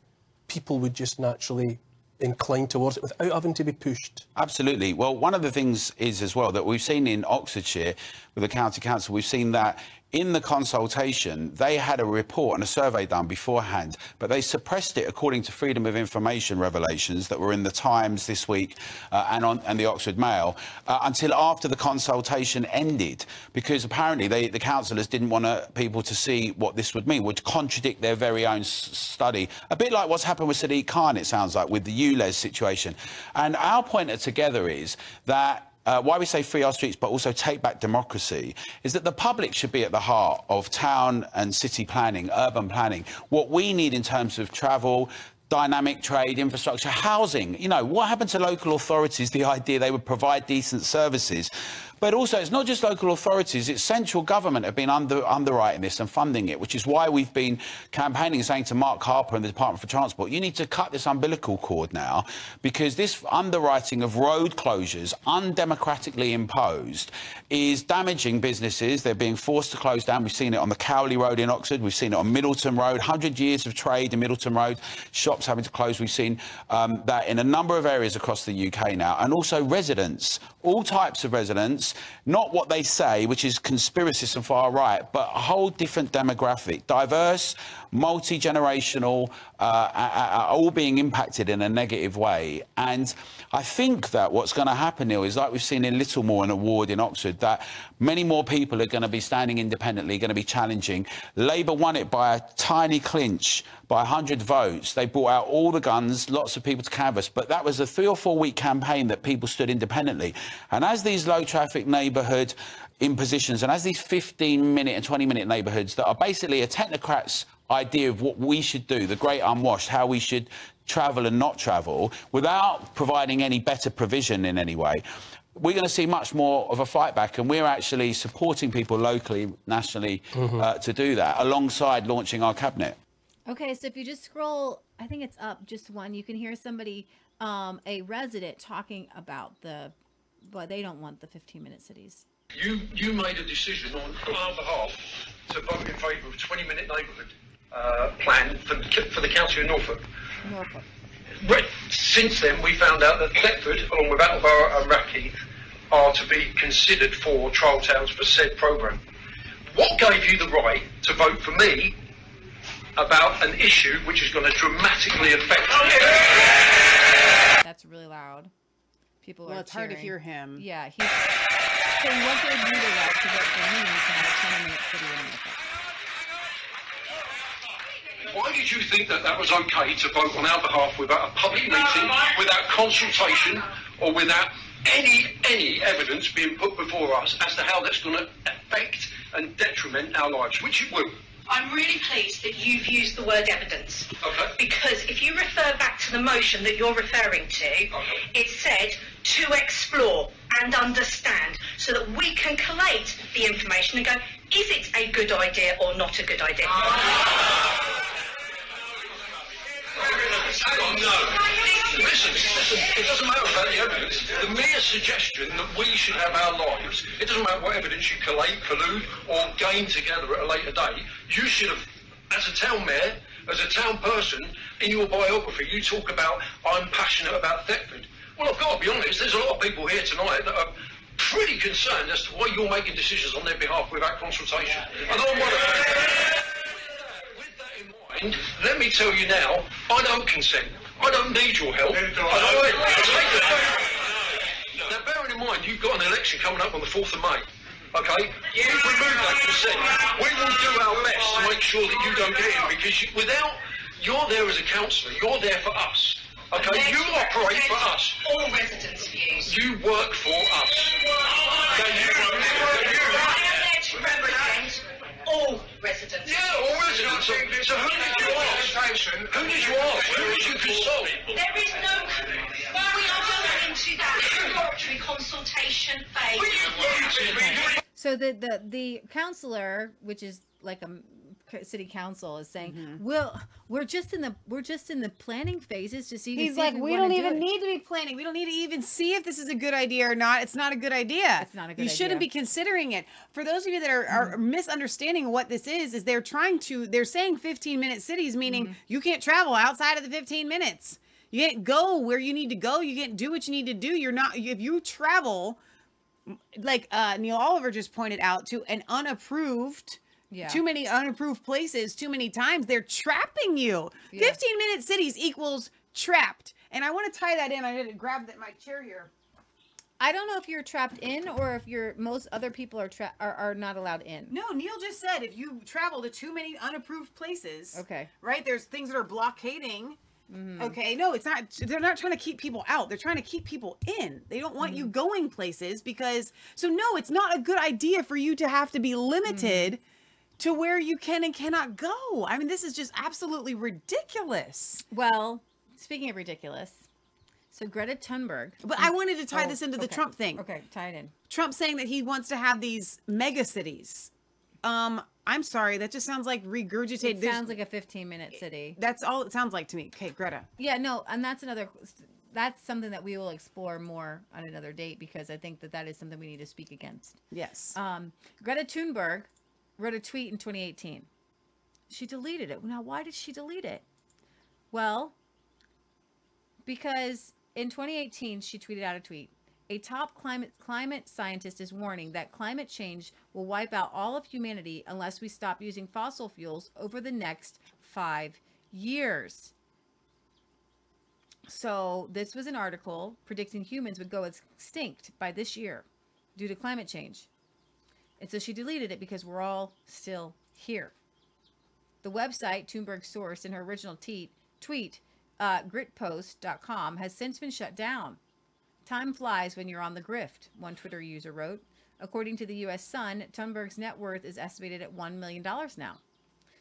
people would just naturally incline towards it without having to be pushed. Absolutely. Well, one of the things is as well that we've seen in Oxfordshire with the county council, we've seen that in the consultation, they had a report and a survey done beforehand, but they suppressed it according to Freedom of Information revelations that were in the Times this week uh, and on and the Oxford Mail uh, until after the consultation ended, because apparently they, the councillors didn't want uh, people to see what this would mean, would contradict their very own study. A bit like what's happened with Sadiq Khan, it sounds like, with the ULEZ situation. And our point at Together is that uh, why we say free our streets but also take back democracy is that the public should be at the heart of town and city planning, urban planning. What we need in terms of travel, dynamic trade, infrastructure, housing. You know, what happened to local authorities? The idea they would provide decent services. But also, it's not just local authorities, it's central government have been under, underwriting this and funding it, which is why we've been campaigning saying to Mark Harper and the Department for Transport, you need to cut this umbilical cord now, because this underwriting of road closures, undemocratically imposed, is damaging businesses. They're being forced to close down. We've seen it on the Cowley Road in Oxford, we've seen it on Middleton Road, 100 years of trade in Middleton Road, shops having to close. We've seen um, that in a number of areas across the UK now, and also residents, all types of residents, not what they say, which is conspiracists and far right, but a whole different demographic, diverse, multi-generational, uh, are- all being impacted in a negative way. And I think that what's going to happen, Neil, is like we've seen in Littlemore and Award in Oxford, that many more people are going to be standing independently, going to be challenging. Labour won it by a tiny clinch, by 100 votes. They brought out all the guns, lots of people to canvass, but that was a three or four week campaign that people stood independently. And as these low traffic neighbourhood impositions and as these 15 minute and 20 minute neighbourhoods that are basically a technocrat's idea of what we should do, the great unwashed, how we should travel and not travel, without providing any better provision in any way, we're going to see much more of a fight back, and we're actually supporting people locally, nationally, uh, to do that, alongside launching our cabinet. Okay, so if you just scroll, I think it's up just one, you can hear somebody, um, a resident talking about the, well, they don't want the 15 minute cities. You you made a decision on our behalf to vote in favour of a 20 minute neighbourhood uh, plan for the, for the county of Norfolk. Norfolk. Right. Since then, we found out that Thetford, along with Attleborough and Rackheath, are to be considered for trial towns for said programme. What gave you the right to vote for me about an issue which is going to dramatically affect That's really loud. People Well, are it's hard to hear him. Yeah, he's saying what gave you the right to vote for me to have a 20 minute city in Why did you think that that was okay to vote on our behalf without a public meeting, without consultation, or without any any evidence being put before us as to how that's going to affect and detriment our lives, which it will? I'm really pleased that you've used the word evidence. Because if you refer back to the motion that you're referring to, it said to explore and understand so that we can collate the information and go, is it a good idea or not a good idea? No. Listen, listen, it doesn't matter about the evidence. The mere suggestion that we should have our lives, it doesn't matter what evidence you collate, collude, or gain together at a later date, you should have, as a town mayor, as a town person, in your biography, you talk about, I'm passionate about Thetford. Well, I've got to be honest, there's a lot of people here tonight that are pretty concerned as to why you're making decisions on their behalf without consultation. And I'm one of them. With that in mind, let me tell you now, I don't consent. I don't need your help. And I, take the fact. Now, bearing in mind, you've got an election coming up on the 4th of May. Okay? We've removed that consent. We will do our best to make sure that you don't get in because you, without, you're there as a councillor, you're there for us. Okay? You operate for us. All residents' views. You work for us. Now, you, now, you, I am there all residents' Yeah, all residents. So, so who did you ask? Who did you ask? Who did you consult? There is no. We are going into that exploratory consultation phase. So the the the counselor, which is like a m- c- city council, is saying, Mm-hmm. "Well, we're just in the we're just in the planning phases to see." He's see like, we wanna don't even it." need to be planning. We don't need to even see if this is a good idea or not. It's not a good idea. It's not a good You shouldn't be considering it. For those of you that are, are misunderstanding what this is, is they're trying to, they're saying 15 minute cities, meaning you can't travel outside of the 15 minutes. You can't go where you need to go. You can't do what you need to do. You're not, if you travel, like uh, Neil Oliver just pointed out, to an unapproved, Yeah. too many unapproved places, too many times, they're trapping you. 15 minute cities equals trapped. And I want to tie that in. I did grab that, my chair here. I don't know if you're trapped in or if you're most other people are tra- are, are not allowed in. No, Neil just said if you travel to too many unapproved places, Okay. right? There's things that are blockading. Mhm. Okay, no, it's not. They're not trying to keep people out. They're trying to keep people in. They don't want you going places because. So no, it's not a good idea for you to have to be limited to where you can and cannot go. I mean, this is just absolutely ridiculous. Well, speaking of ridiculous, so Greta Thunberg. But I wanted to tie Oh, this into the okay. Trump thing. Okay, tie it in. Trump saying that he wants to have these mega cities. Um, I'm sorry, that just sounds like regurgitated. It there's- sounds like a 15 minute city. That's all it sounds like to me. Okay, Greta. Yeah, no, and that's another. That's something that we will explore more on another date because I think that that is something we need to speak against. Yes. Um, Greta Thunberg wrote a tweet in 2018. She deleted it. Now, why did she delete it? Well, because in 2018 she tweeted out a tweet. A top climate climate scientist is warning that climate change will wipe out all of humanity unless we stop using fossil fuels over the next 5 years. So, this was an article predicting humans would go extinct by this year due to climate change. And so she deleted it because we're all still here. The website, Thunberg's source in her original tweet, tweet uh, gritpost.com, has since been shut down. Time flies when you're on the grift, one Twitter user wrote. According to the U.S. Sun, Thunberg's net worth is estimated at $1 million now.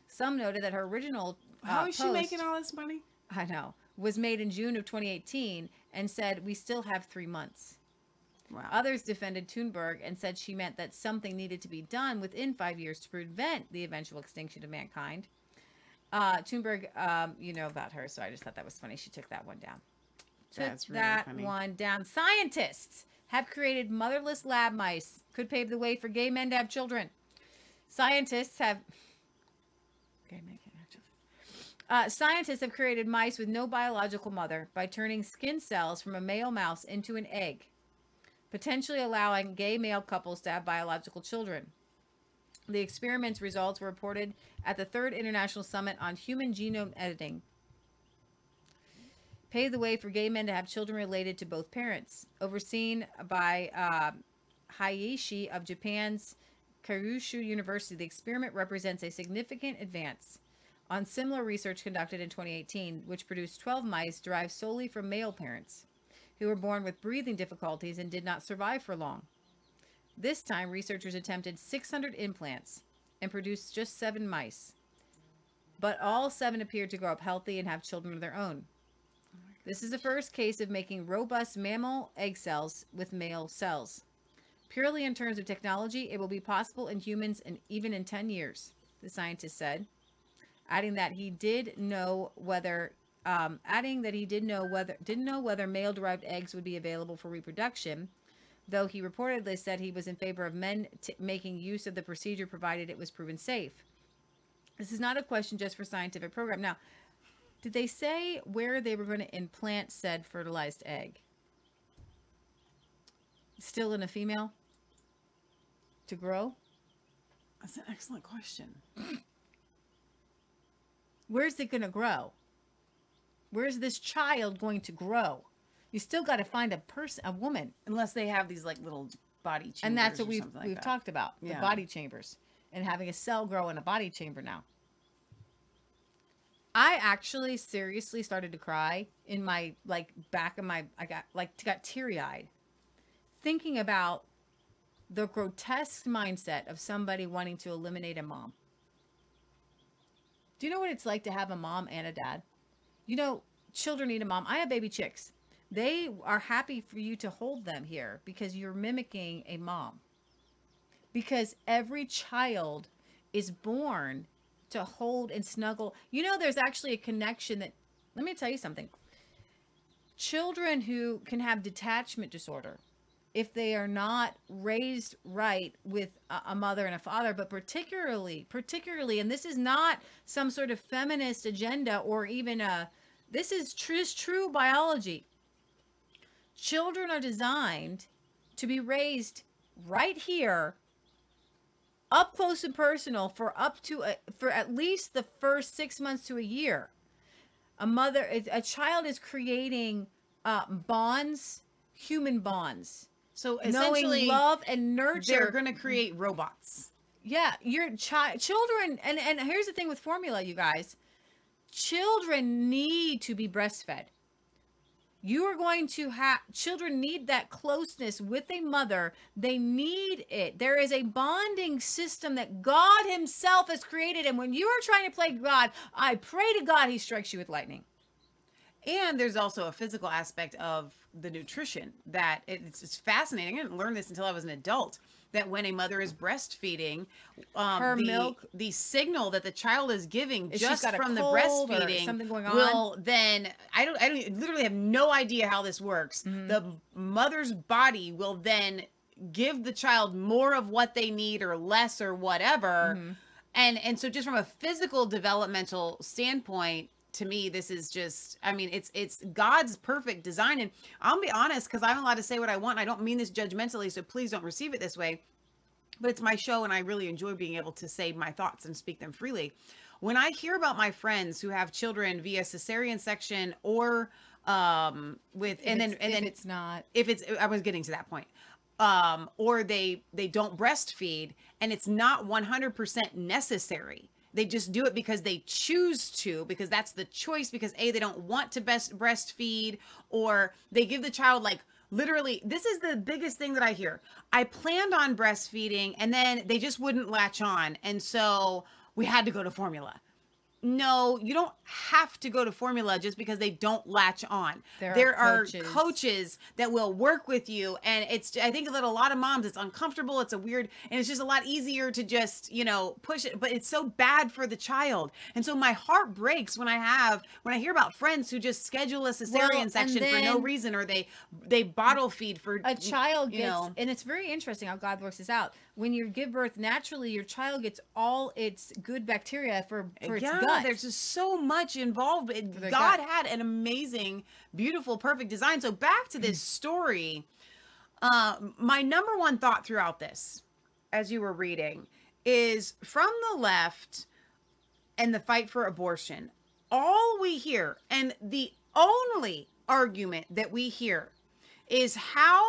Some noted that her original. Uh, How is she making all this money? I know. Was made in June of 2018 and said, We still have three months. Wow. Others defended Thunberg and said she meant that something needed to be done within five years to prevent the eventual extinction of mankind. Uh, Thunberg, um, you know about her, so I just thought that was funny. She took that one down. Took That's really that funny. one down. Scientists have created motherless lab mice. Could pave the way for gay men to have children. Scientists have. Gay men can't have children. Uh, scientists have created mice with no biological mother by turning skin cells from a male mouse into an egg, potentially allowing gay male couples to have biological children. The experiment's results were reported at the third International Summit on Human Genome Editing. Pave the way for gay men to have children related to both parents. Overseen by uh, Hayashi of Japan's Kyushu University, the experiment represents a significant advance on similar research conducted in 2018, which produced 12 mice derived solely from male parents who were born with breathing difficulties and did not survive for long. This time, researchers attempted 600 implants and produced just seven mice. But all seven appeared to grow up healthy and have children of their own. This is the first case of making robust mammal egg cells with male cells. Purely in terms of technology, it will be possible in humans and even in 10 years, the scientist said, adding that he did know whether um, adding that he did know whether didn't know whether male derived eggs would be available for reproduction, though he reportedly said he was in favor of men t- making use of the procedure provided it was proven safe. This is not a question just for scientific program. Now, did they say where they were going to implant said fertilized egg? Still in a female? to grow? That's an excellent question. Where's it going to grow? Where's this child going to grow? You still got to find a person, a woman, Unless they have these like little body chambers. and that's what we've like we've that. talked about the body chambers and having a cell grow in a body chamber now. I actually seriously started to cry in my like back of my I got like got teary eyed thinking about the grotesque mindset of somebody wanting to eliminate a mom. Do you know what it's like to have a mom and a dad? You know, children need a mom. I have baby chicks. They are happy for you to hold them here because you're mimicking a mom. Because every child is born to hold and snuggle. You know, there's actually a connection that, let me tell you something. Children who can have detachment disorder, if they are not raised right with a, mother and a father, but particularly, particularly, and this is not some sort of feminist agenda or even a, this is true, true biology. Children are designed to be raised right here up close and personal for up to a, for at least the first six months to a year. A mother, a child is creating uh, bonds, human bonds. So knowing love and nurture. They're going to create robots. Yeah, your child, children, and and here's the thing with formula, you guys. Children need to be breastfed. You are going to have children need that closeness with a mother. They need it. There is a bonding system that God Himself has created, and when you are trying to play God, I pray to God He strikes you with lightning. And there's also a physical aspect of the nutrition that it's, it's fascinating. I didn't learn this until I was an adult. That when a mother is breastfeeding, um, Her the, milk- the signal that the child is giving just from the breastfeeding something going on, will then I don't I don't literally have no idea how this works. Mm-hmm. The mother's body will then give the child more of what they need or less or whatever. Mm-hmm. And and so just from a physical developmental standpoint, to me this is just i mean it's it's god's perfect design and i'll be honest because i'm allowed to say what i want i don't mean this judgmentally so please don't receive it this way but it's my show and i really enjoy being able to say my thoughts and speak them freely. When i hear about my friends who have children via cesarean section or um with If and then and if then it's not. if it's i was getting to that point um or they they don't breastfeed and it's not 100% necessary they just do it because they choose to because that's the choice because a they don't want to best breastfeed or they give the child like literally this is the biggest thing that i hear. I planned on breastfeeding and then they just wouldn't latch on. And so we had to go to formula no, you don't have to go to formula just because they don't latch on. There are are coaches. coaches that will work with you, and it's. I think that a lot of moms, it's uncomfortable. It's a weird, and it's just a lot easier to just you know push it. But it's so bad for the child, and so my heart breaks when I have when I hear about friends who just schedule a cesarean and section for no reason, or they they bottle feed for a child gets know. and it's very interesting how god works this out when you give birth naturally your child gets all its good bacteria for for its yeah, gut there's just so much involved. It, God gut. had an amazing, beautiful, perfect design. So back to this story. Uh, my number one thought throughout this, as you were reading, is from the left and the fight for abortion. All we hear, and the only argument that we hear, is how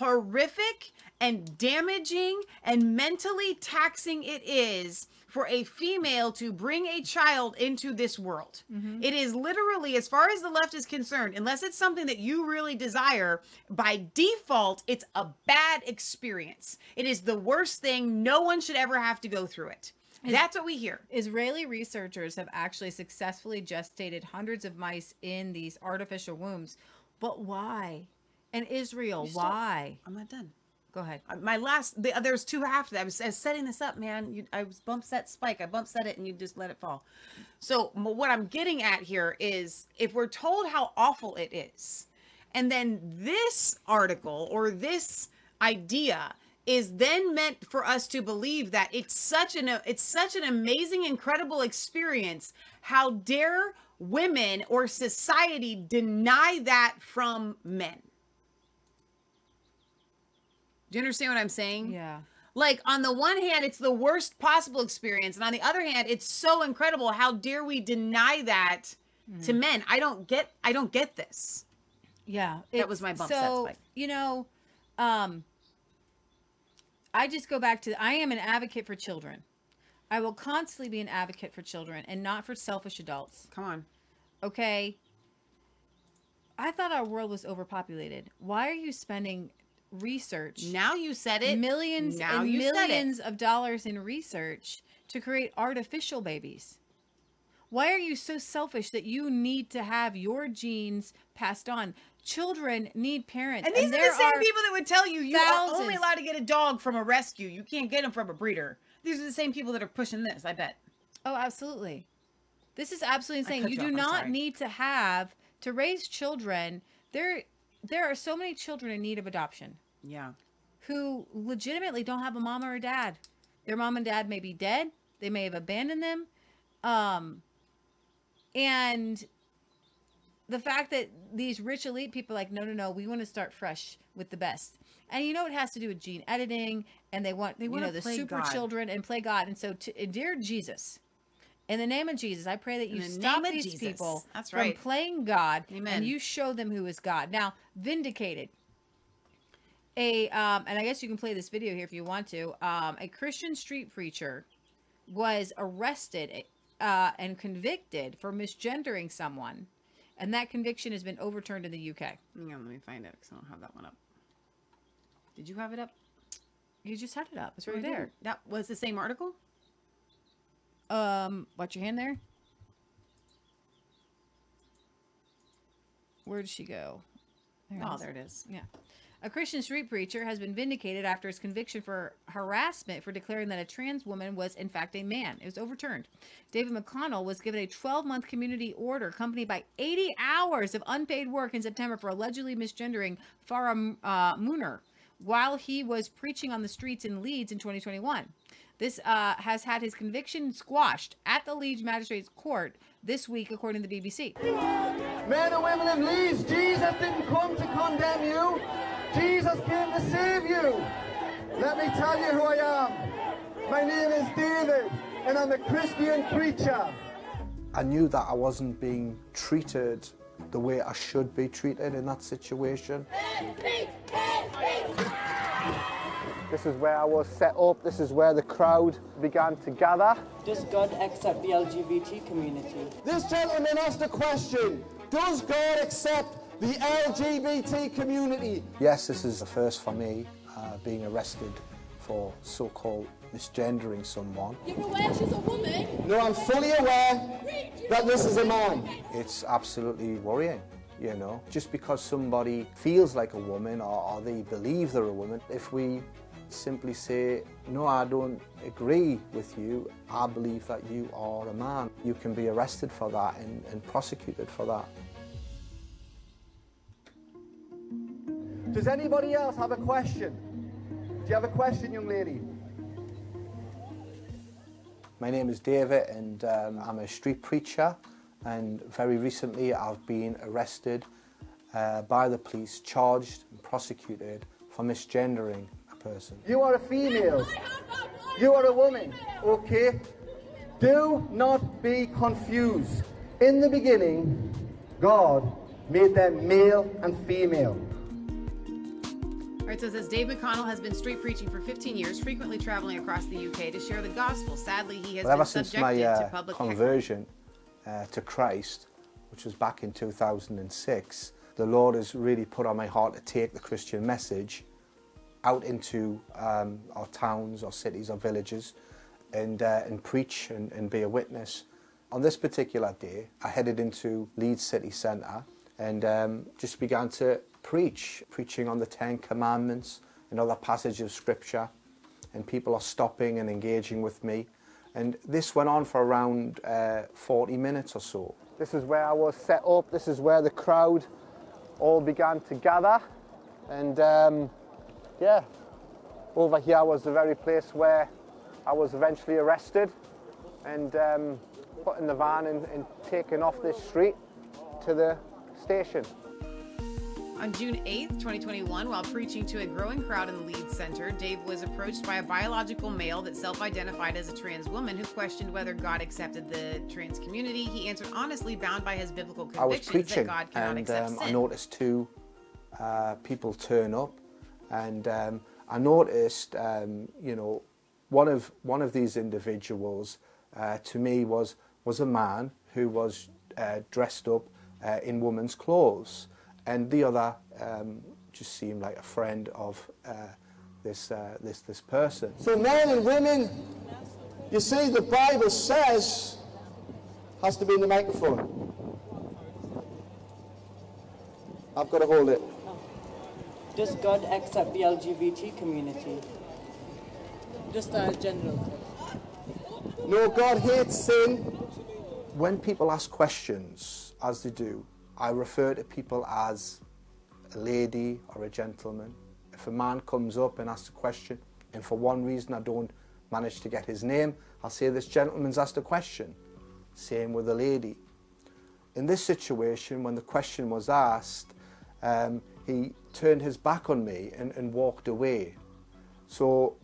horrific and damaging and mentally taxing it is for a female to bring a child into this world. Mm-hmm. It is literally, as far as the left is concerned, unless it's something that you really desire, by default, it's a bad experience. It is the worst thing. No one should ever have to go through it. That's what we hear. Israeli researchers have actually successfully gestated hundreds of mice in these artificial wombs. But why? And Israel, still- why? I'm not done. Go ahead. Uh, My last, the, there's two after that. I was, I was setting this up, man. You, I was bump set spike. I bump set it, and you just let it fall. So what I'm getting at here is, if we're told how awful it is, and then this article or this idea is then meant for us to believe that it's such an it's such an amazing, incredible experience. How dare women or society deny that from men? Do you understand what I'm saying? Yeah. Like on the one hand, it's the worst possible experience, and on the other hand, it's so incredible. How dare we deny that to Mhm. men? I don't get. I don't get this. Yeah, That was my bump so. You know, um, I just go back to I am an advocate for children. I will constantly be an advocate for children and not for selfish adults. Come on. Okay. I thought our world was overpopulated. Why are you spending research? Now you said it. Millions Now and you said it. millions of dollars in research to create artificial babies. Why are you so selfish that you need to have your genes passed on? Children need parents. And these are there the same people that would tell you you are only allowed to get a dog from a rescue. You can't get them from a breeder. These are the same people that are pushing this. I bet. Oh, absolutely. This is absolutely insane. You do not need to have to raise children. There there are so many children in need of adoption Yeah. who legitimately don't have a mom or a dad. Their mom and dad may be dead. They may have abandoned them. Um and the fact that these rich elite people are like no no no we want to start fresh with the best and you know it has to do with gene editing and they want They you wanna know the super God. children and play god and so to, dear jesus in the name of jesus i pray that you the stop these Jesus. people That's from playing god Amen. and you show them who is god now vindicated a um and i guess you can play this video here if you want to um a christian street preacher was arrested uh, and convicted for misgendering someone, and that conviction has been overturned in the UK. Yeah, let me find it because I don't have that one up. Did you have it up? You just had it up. It's right there. That was the same article. Um, watch your hand there. Where did she go? Oh, is. there it is. Yeah. A Christian street preacher has been vindicated after his conviction for harassment for declaring that a trans woman was, in fact, a man. It was overturned. David McConnell was given a 12 month community order accompanied by 80 hours of unpaid work in September for allegedly misgendering Farah uh, Mooner while he was preaching on the streets in Leeds in 2021. This uh, has had his conviction squashed at the Leeds Magistrates Court this week, according to the BBC. Men and women of Leeds, Jesus didn't come to condemn you. Jesus came to save you. Let me tell you who I am. My name is David, and I'm a Christian preacher. I knew that I wasn't being treated the way I should be treated in that situation. This is where I was set up. This is where the crowd began to gather. Does God accept the LGBT community? This gentleman asked a question Does God accept the LGBT community? Yes, this is the first for me, uh, being arrested for so-called misgendering someone. You're aware she's a woman? No, I'm fully aware that this is a man. It's absolutely worrying, you know. Just because somebody feels like a woman or, or they believe they're a woman, if we simply say, no, I don't agree with you, I believe that you are a man, you can be arrested for that and, and prosecuted for that. Does anybody else have a question? Do you have a question, young lady? My name is David and um, I'm a street preacher and very recently I've been arrested uh, by the police, charged and prosecuted for misgendering person. You are a female. You are a woman, okay? Do not be confused. In the beginning, God made them male and female. All right, so it says Dave McConnell has been street preaching for 15 years, frequently traveling across the UK to share the gospel. Sadly, he has Well, ever been since subjected my uh, to public conversion uh, to Christ, which was back in 2006, the Lord has really put on my heart to take the Christian message out into um, our towns, our cities, our villages, and, uh, and preach and, and be a witness. On this particular day, I headed into Leeds City Centre and um, just began to preach, preaching on the Ten Commandments and other passages of Scripture. And people are stopping and engaging with me. And this went on for around uh, 40 minutes or so. This is where I was set up. This is where the crowd all began to gather. And um, yeah, over here was the very place where I was eventually arrested and um, put in the van and, and taken off this street to the station. On June 8th, 2021, while preaching to a growing crowd in the Leeds Center, Dave was approached by a biological male that self identified as a trans woman who questioned whether God accepted the trans community. He answered honestly, bound by his biblical I was convictions preaching that God cannot and accept um, sin. I noticed two uh, people turn up and um, I noticed, um, you know, one of, one of these individuals uh, to me was, was a man who was uh, dressed up uh, in woman's clothes and the other um, just seemed like a friend of uh, this, uh, this, this person. So men and women, you see the Bible says, has to be in the microphone. I've got to hold it. Does God accept the LGBT community? Just a general. No, God hates sin. When people ask questions, as they do, I refer to people as a lady or a gentleman. If a man comes up and asks a question, and for one reason I don't manage to get his name, I'll say this gentleman's asked a question. Same with a lady. In this situation, when the question was asked, um, he turned his back on me and, and walked away. So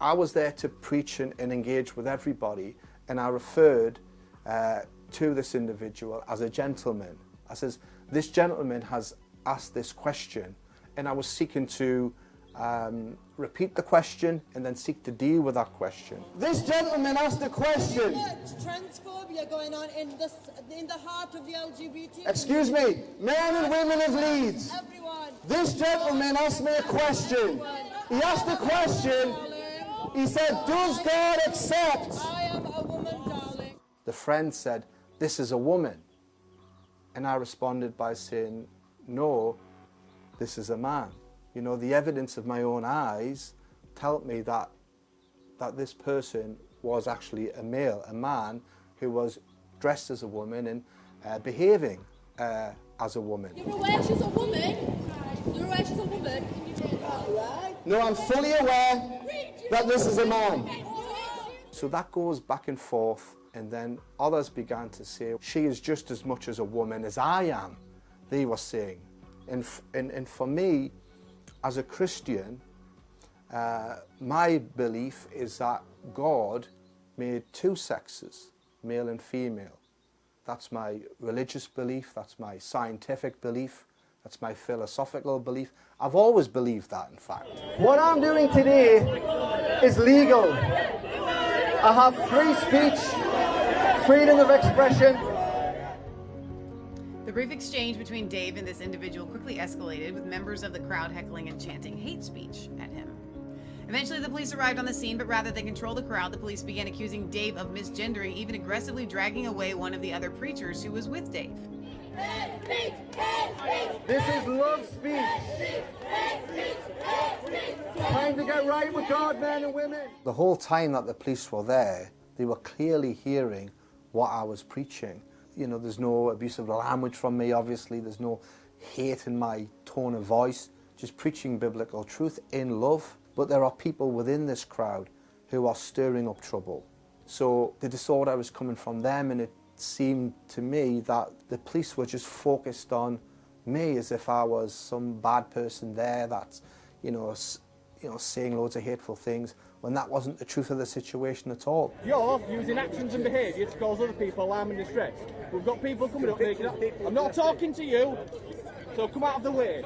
I was there to preach and, and engage with everybody, and I referred uh, to this individual as a gentleman. I says, this gentleman has asked this question, and I was seeking to um, repeat the question and then seek to deal with that question. This gentleman asked a question. transphobia going on in the in the heart of the LGBT. Excuse me, men and women of Leeds. Everyone. This gentleman asked me a question. He asked a question. He said, Does God accept? I am a woman, darling. The friend said, This is a woman. And I responded by saying, No, this is a man. You know, the evidence of my own eyes tell me that, that this person was actually a male, a man who was dressed as a woman and uh, behaving uh, as a woman. You're aware she's a woman. You're aware she's a woman. Can you that. No, I'm fully aware that this is a man. So that goes back and forth, and then others began to say, She is just as much as a woman as I am, they were saying. And, f- and, and for me, as a Christian, uh, my belief is that God made two sexes, male and female. That's my religious belief, that's my scientific belief, that's my philosophical belief. I've always believed that, in fact. What I'm doing today is legal. I have free speech, freedom of expression. The brief exchange between Dave and this individual quickly escalated, with members of the crowd heckling and chanting hate speech at him. Eventually, the police arrived on the scene, but rather than control the crowd, the police began accusing Dave of misgendering, even aggressively dragging away one of the other preachers who was with Dave. This is love speech. Time to get right with God, men and women. The whole time that the police were there, they were clearly hearing what I was preaching. You know, there's no abusive language from me, obviously, there's no hate in my tone of voice, just preaching biblical truth in love. But there are people within this crowd who are stirring up trouble. So the disorder was coming from them, and it seemed to me that the police were just focused on me as if I was some bad person there that's, you know, you know, saying loads of hateful things when that wasn't the truth of the situation at all. You're using actions and behaviour to cause other people alarm and distress. We've got people coming up making up. I'm not talking to you, so come out of the way.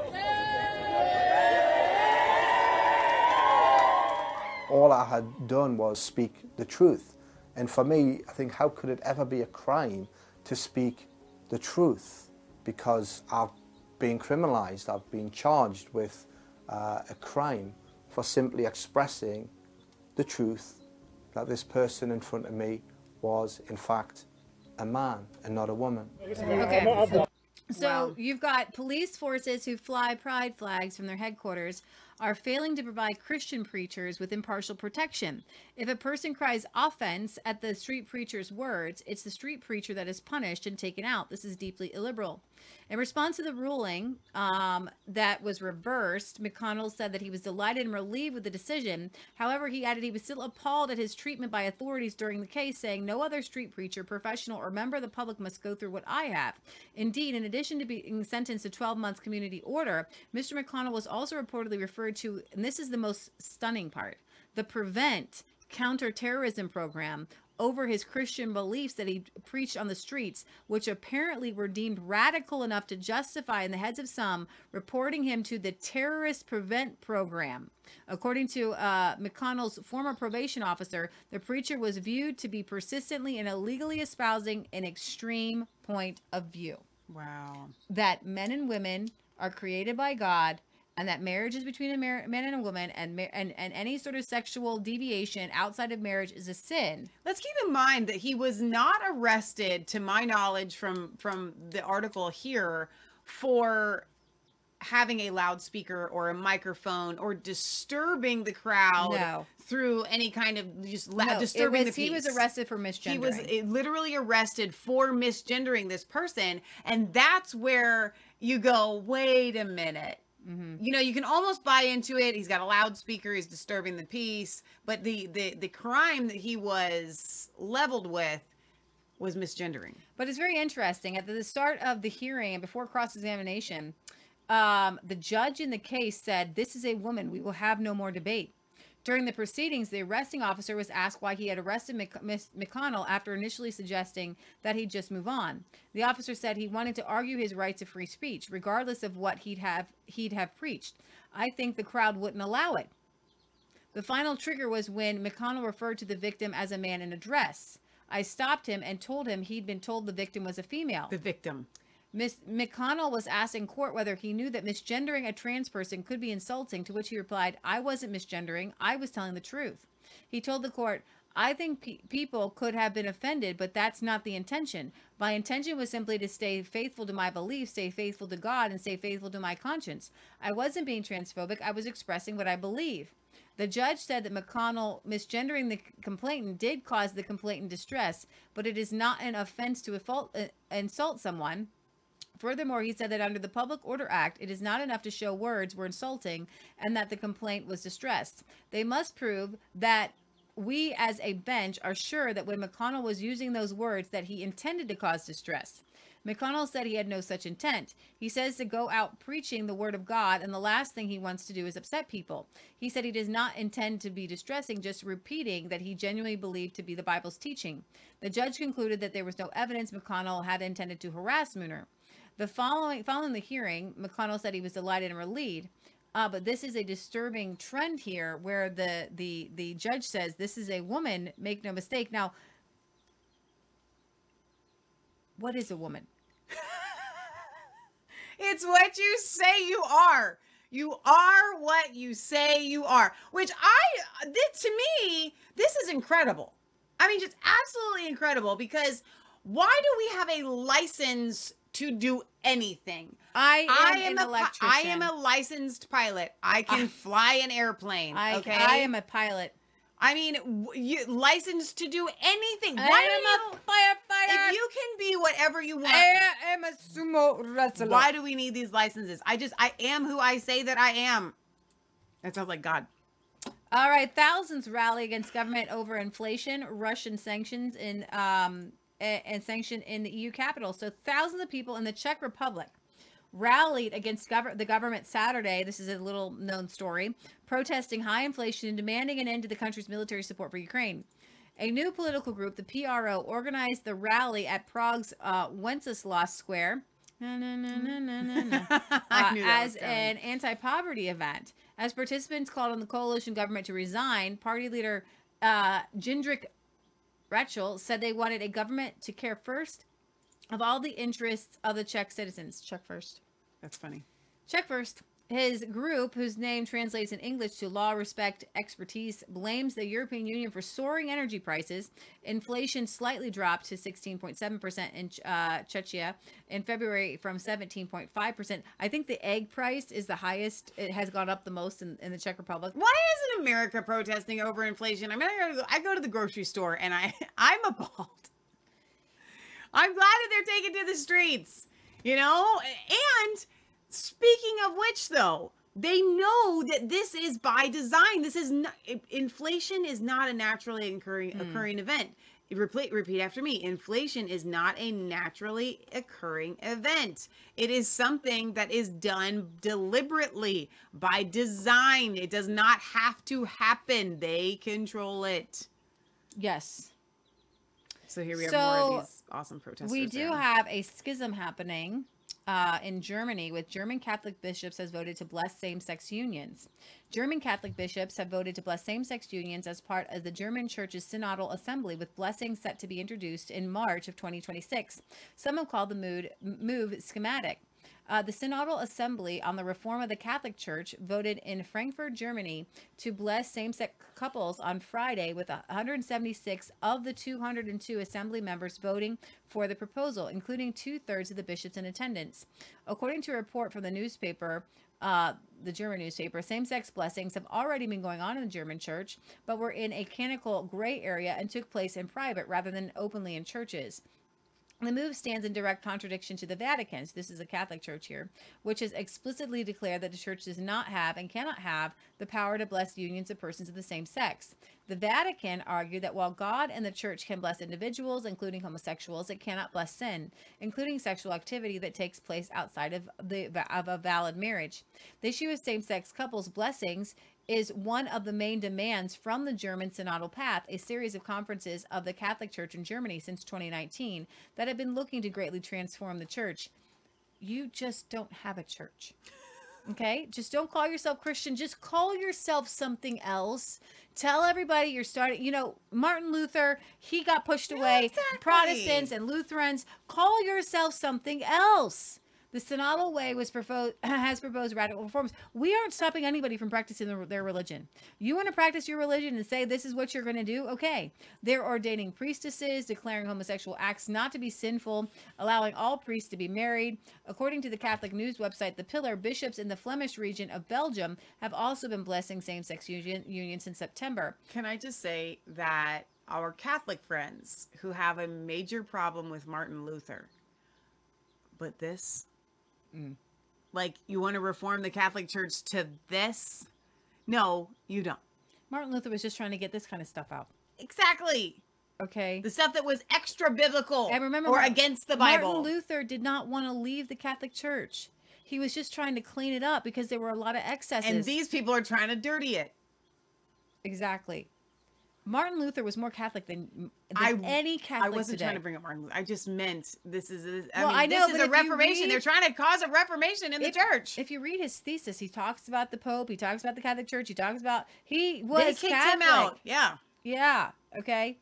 all I had done was speak the truth. And for me, I think, how could it ever be a crime to speak the truth? Because I've been criminalised, I've been charged with uh, a crime for simply expressing the truth that this person in front of me was, in fact, a man and not a woman. Okay. So you've got police forces who fly pride flags from their headquarters are failing to provide Christian preachers with impartial protection. If a person cries offense at the street preacher's words, it's the street preacher that is punished and taken out. This is deeply illiberal. In response to the ruling um, that was reversed, McConnell said that he was delighted and relieved with the decision. However, he added he was still appalled at his treatment by authorities during the case, saying, No other street preacher, professional, or member of the public must go through what I have. Indeed, in addition to being sentenced to 12 months community order, Mr. McConnell was also reportedly referred to, and this is the most stunning part the Prevent counterterrorism program over his Christian beliefs that he preached on the streets, which apparently were deemed radical enough to justify, in the heads of some, reporting him to the Terrorist Prevent Program. According to uh, McConnell's former probation officer, the preacher was viewed to be persistently and illegally espousing an extreme point of view Wow. that men and women are created by God and that marriage is between a mar- man and a woman and, ma- and and any sort of sexual deviation outside of marriage is a sin. Let's keep in mind that he was not arrested, to my knowledge, from from the article here, for having a loudspeaker or a microphone or disturbing the crowd No. through any kind of just la- No, disturbing was- the he was arrested for misgendering. He was literally arrested for misgendering this person, and that's where you go. Wait a minute. Mm-hmm. You know, you can almost buy into it. He's got a loudspeaker. He's disturbing the peace, but the the the crime that he was leveled with was misgendering. But it's very interesting. At the start of the hearing and before cross examination, um, the judge in the case said, This is a woman. We will have no more debate. During the proceedings, the arresting officer was asked why he had arrested Mc- Miss McConnell after initially suggesting that he'd just move on. The officer said he wanted to argue his right to free speech, regardless of what he'd have he'd have preached. I think the crowd wouldn't allow it. The final trigger was when McConnell referred to the victim as a man in a dress. I stopped him and told him he'd been told the victim was a female. The victim. Miss McConnell was asked in court whether he knew that misgendering a trans person could be insulting, to which he replied, I wasn't misgendering, I was telling the truth. He told the court, I think pe- people could have been offended, but that's not the intention. My intention was simply to stay faithful to my beliefs, stay faithful to God, and stay faithful to my conscience. I wasn't being transphobic, I was expressing what I believe. The judge said that McConnell misgendering the complainant did cause the complainant distress, but it is not an offense to uh, insult someone. Furthermore, he said that under the Public Order Act, it is not enough to show words were insulting and that the complaint was distressed. They must prove that we as a bench are sure that when McConnell was using those words that he intended to cause distress. McConnell said he had no such intent. He says to go out preaching the word of God, and the last thing he wants to do is upset people. He said he does not intend to be distressing, just repeating that he genuinely believed to be the Bible's teaching. The judge concluded that there was no evidence McConnell had intended to harass Mooner. The following following the hearing, McConnell said he was delighted and relieved. Uh, but this is a disturbing trend here, where the the the judge says this is a woman. Make no mistake. Now, what is a woman? It's what you say you are. You are what you say you are. Which I this to me, this is incredible. I mean, just absolutely incredible because why do we have a license to do anything? I am an a pi- I am a licensed pilot. I can I- fly an airplane. I okay, I am a pilot. I mean, you licensed to do anything. I Why am do a you, firefighter. If you can be whatever you want, I am a sumo wrestler. why do we need these licenses? I just, I am who I say that I am. That sounds like God. All right, thousands rally against government over inflation, Russian sanctions in um a- and sanctioned in the EU capital. So thousands of people in the Czech Republic rallied against gov- the government Saturday. This is a little known story, protesting high inflation and demanding an end to the country's military support for Ukraine. A new political group, the PRO, organized the rally at Prague's uh, Wenceslas Square. Uh, as an anti-poverty event. As participants called on the coalition government to resign, party leader uh, Jindřich Rajchl said they wanted a government to care first of all the interests of the Czech citizens. Czech first. That's funny. Czech first. His group, whose name translates in English to Law, Respect, Expertise, blames the European Union for soaring energy prices. Inflation slightly dropped to 16.7% in uh, Czechia in February from 17.5%. I think the egg price is the highest. It has gone up the most in, in the Czech Republic. Why isn't America protesting over inflation? I mean, I go, I go to the grocery store and I, I'm appalled. I'm glad that they're taking to the streets, you know? And speaking of which, though, they know that this is by design. This is not, inflation is not a naturally occurring, Hmm. occurring event. Repeat, repeat after me. Inflation is not a naturally occurring event. It is something that is done deliberately by design. It does not have to happen. They control it. Yes. So here we have more of these awesome protesters. We do there. have a schism happening uh, in Germany with German Catholic bishops has voted to bless same-sex unions. German Catholic bishops have voted to bless same-sex unions as part of the German Church's synodal assembly, with blessings set to be introduced in March of 2026. Some have called the mood, move schismatic. Uh, the Synodal Assembly on the Reform of the Catholic Church voted in Frankfurt, Germany, to bless same sex couples on Friday, with 176 of the 202 assembly members voting for the proposal, including two thirds of the bishops in attendance. According to a report from the newspaper, uh, the German newspaper, same sex blessings have already been going on in the German church, but were in a canonical gray area and took place in private rather than openly in churches. The move stands in direct contradiction to the Vatican, so this is a Catholic church here, which has explicitly declared that the church does not have and cannot have the power to bless unions of persons of the same sex. The Vatican argued that while God and the church can bless individuals, including homosexuals, it cannot bless sin, including sexual activity that takes place outside of the of a valid marriage. The issue of same-sex couples blessings is one of the main demands from the German Synodal Path, a series of conferences of the Catholic Church in Germany since 2019 that have been looking to greatly transform the church. You just don't have a church. Okay? Just don't call yourself Christian. Just call yourself something else. Tell everybody you're starting, you know, Martin Luther, he got pushed away. Protestants and Lutherans, call yourself something else. The synodal way was proposed has proposed radical reforms. We aren't stopping anybody from practicing their, religion. You want to practice your religion and say this is what you're going to do? Okay. They're ordaining priestesses, declaring homosexual acts not to be sinful, allowing all priests to be married. According to the Catholic news website The Pillar, bishops in the Flemish region of Belgium have also been blessing same-sex union, unions since September. Can I just say that our Catholic friends who have a major problem with Martin Luther, but this, Mm. like, you want to reform the Catholic Church to this? No, you don't. Martin Luther was just trying to get this kind of stuff out. Exactly. Okay. The stuff that was extra biblical And remember, or Mar- against the Bible. Martin Luther did not want to leave the Catholic Church. He was just trying to clean it up because there were a lot of excesses. and these people are trying to dirty it. exactly. Martin Luther was more Catholic than, than I- any Catholic I wasn't today. trying to bring up Martin Luther. I just meant this is. A, I Well, mean, I know, this is a reformation. read- They're trying to cause a reformation in the church. If you read his thesis, he talks about the Pope. He talks about the Catholic Church. He talks about he They was kicked Catholic. him out. Yeah. Yeah. Okay.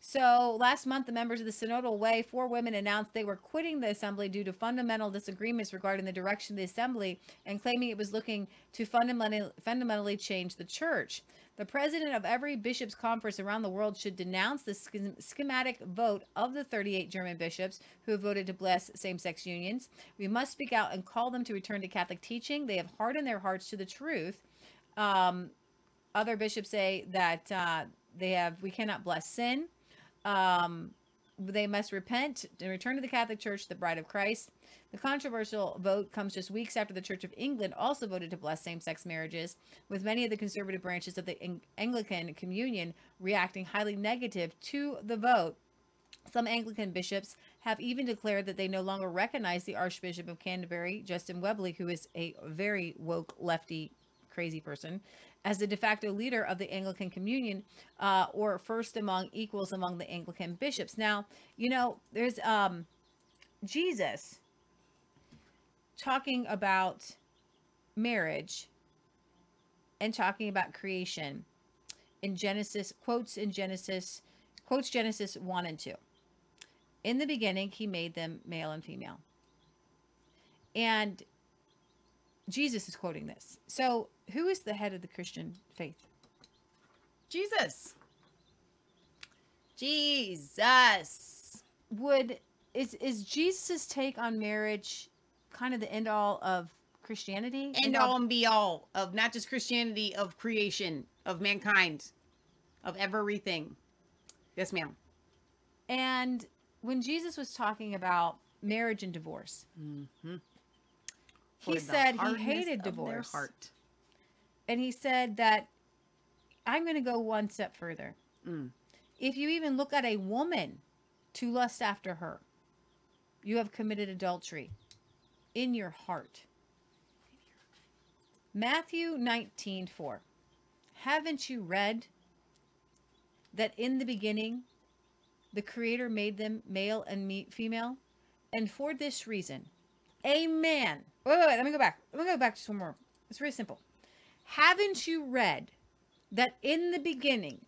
So last month, the members of the Synodal Way, four women announced they were quitting the assembly due to fundamental disagreements regarding the direction of the assembly and claiming it was looking to fundamentally, fundamentally change the church. The president of every bishops' conference around the world should denounce the schismatic vote of the 38 German bishops who have voted to bless same sex unions. We must speak out and call them to return to Catholic teaching. They have hardened their hearts to the truth. Um, other bishops say that uh, they have we cannot bless sin um, they must repent and return to the catholic church the bride of christ. The controversial vote comes just weeks after the church of england also voted to bless same-sex marriages with many of the conservative branches of the Ang- anglican communion reacting highly negative to the vote. Some Anglican bishops have even declared that they no longer recognize the Archbishop of Canterbury, Justin Welby, who is a very woke lefty crazy person, as the de facto leader of the Anglican Communion, uh, or first among equals among the Anglican bishops. Now, you know, there's um, Jesus talking about marriage and talking about creation in Genesis, quotes in Genesis, quotes Genesis 1 and 2. In the beginning, he made them male and female. And Jesus is quoting this. So, who is the head of the Christian faith? Jesus. Jesus. Would is is Jesus's take on marriage kind of the end all of Christianity? End all and be all of not just Christianity, of creation, of mankind, of everything. Yes, ma'am. And when Jesus was talking about marriage and divorce, Mm-hmm. he said he hated divorce. heart. And he said that I'm going to go one step further. Mm. If you even look at a woman to lust after her, you have committed adultery in your heart. Matthew 19 4. Haven't you read that in the beginning the Creator made them male and female? And for this reason, a man. Wait, wait, wait. Let me go back. Let me go back just one more. It's very simple. Haven't you read that in the beginning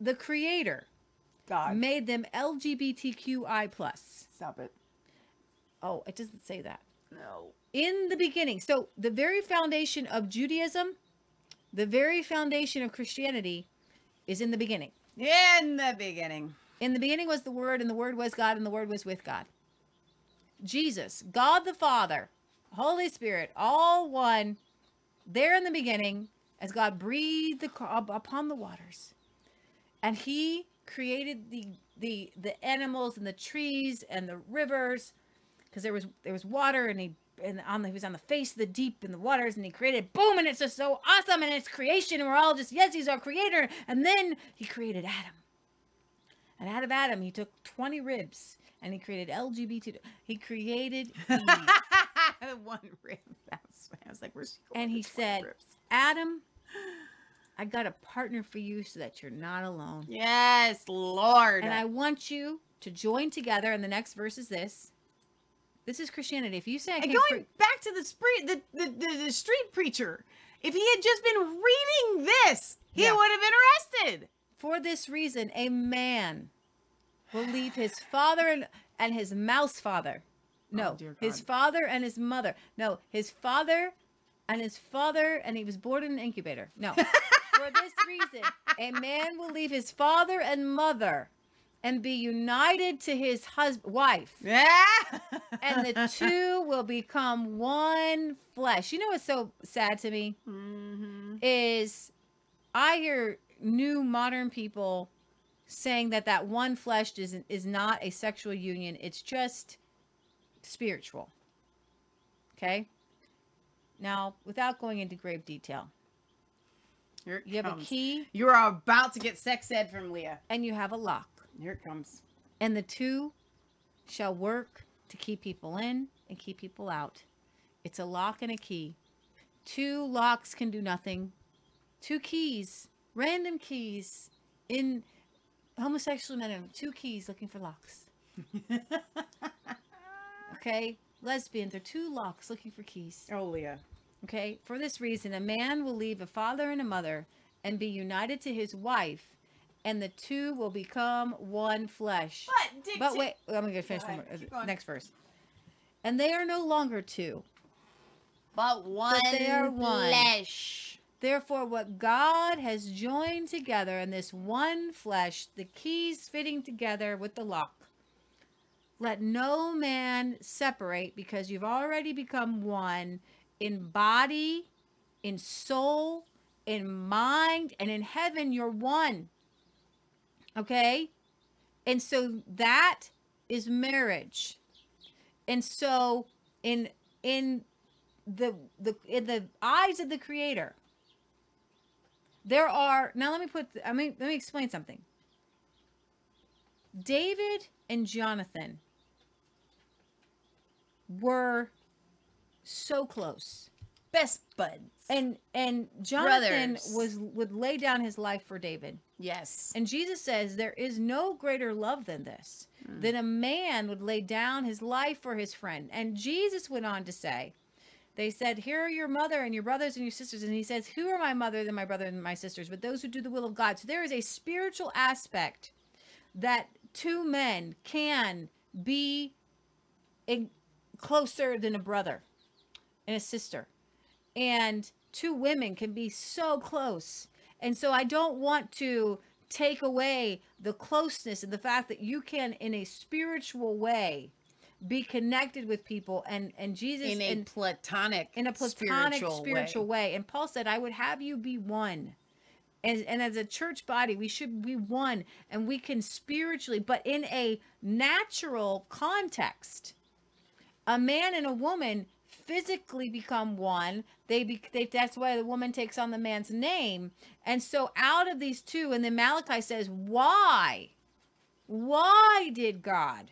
the Creator God made them LGBTQI plus? Stop it. Oh, it doesn't say that. No. In the beginning. So the very foundation of Judaism, the very foundation of Christianity is in the beginning. In the beginning. In the beginning was the Word, and the Word was God, and the Word was with God. Jesus, God the Father, Holy Spirit, all one, there in the beginning, as God breathed the, upon the waters, and He created the the the animals and the trees and the rivers, because there was there was water, and He and on the, he was on the face of the deep in the waters, and He created boom, and it's just so awesome, and it's creation, and we're all just yes, He's our Creator, and then He created Adam. And out of Adam, he took 20 ribs and he created LGBT. He created One rib. That's, I was like, where's she going and he said, ribs? Adam, I got a partner for you so that you're not alone. Yes, Lord. And I want you to join together. And the next verse is this. This is Christianity. If you say I can't going pre- back to the, spree- the, the, the, the street preacher, if he had just been reading this, he Yeah. would have been arrested. For this reason, a man will leave his father and, and his mouse father. No, Oh, his father and his mother. No, his father and his father, and he was born in an incubator. No. For this reason, a man will leave his father and mother and be united to his husband, wife. Yeah. and the two will become one flesh. You know what's so sad to me? Mm-hmm. Is I hear new modern people saying that that one flesh is is not a sexual union. It's just spiritual. Okay. Now, without going into grave detail, Here you have a key You are about to get sex ed from Leah. and you have a lock, Here it comes. and the two shall work to keep people in and keep people out. It's a lock and a key. Two locks can do nothing. Two keys, random keys in homosexual men have two keys looking for locks. okay? Lesbians are two locks looking for keys. Oh, Leah. Okay? For this reason, a man will leave a father and a mother and be united to his wife, and the two will become one flesh. But, Dick, But wait, I'm going to finish Go one ahead, more, uh, next verse. And they are no longer two, But one but they are one. flesh. Therefore, what God has joined together in this one flesh, the keys fitting together with the lock, let no man separate because you've already become one in body, in soul, in mind, and in heaven, you're one. Okay? And so that is marriage. And so in in the the in the eyes of the creator there are now let me put i mean let me explain something david and jonathan were so close Best buds. and and jonathan Brothers. was would lay down his life for david Yes. and jesus says there is no greater love than this hmm. than a man would lay down his life for his friend and jesus went on to say they said, Here are your mother and your brothers and your sisters. And he says, Who are my mother and my brother and my sisters? But those who do the will of God. So there is a spiritual aspect that two men can be closer than a brother and a sister. and two women can be so close. And so I don't want to take away the closeness and the fact that you can in a spiritual way be connected with people and and Jesus In a and- platonic in a platonic spiritual spiritual, way. way. And Paul said, I would have you be one. And, and as a church body, we should be one and we can spiritually, but in a natural context. A man and a woman physically become one. They, be, they that's why the woman takes on the man's name. And so out of these two, and then Malachi says, Why? Why did God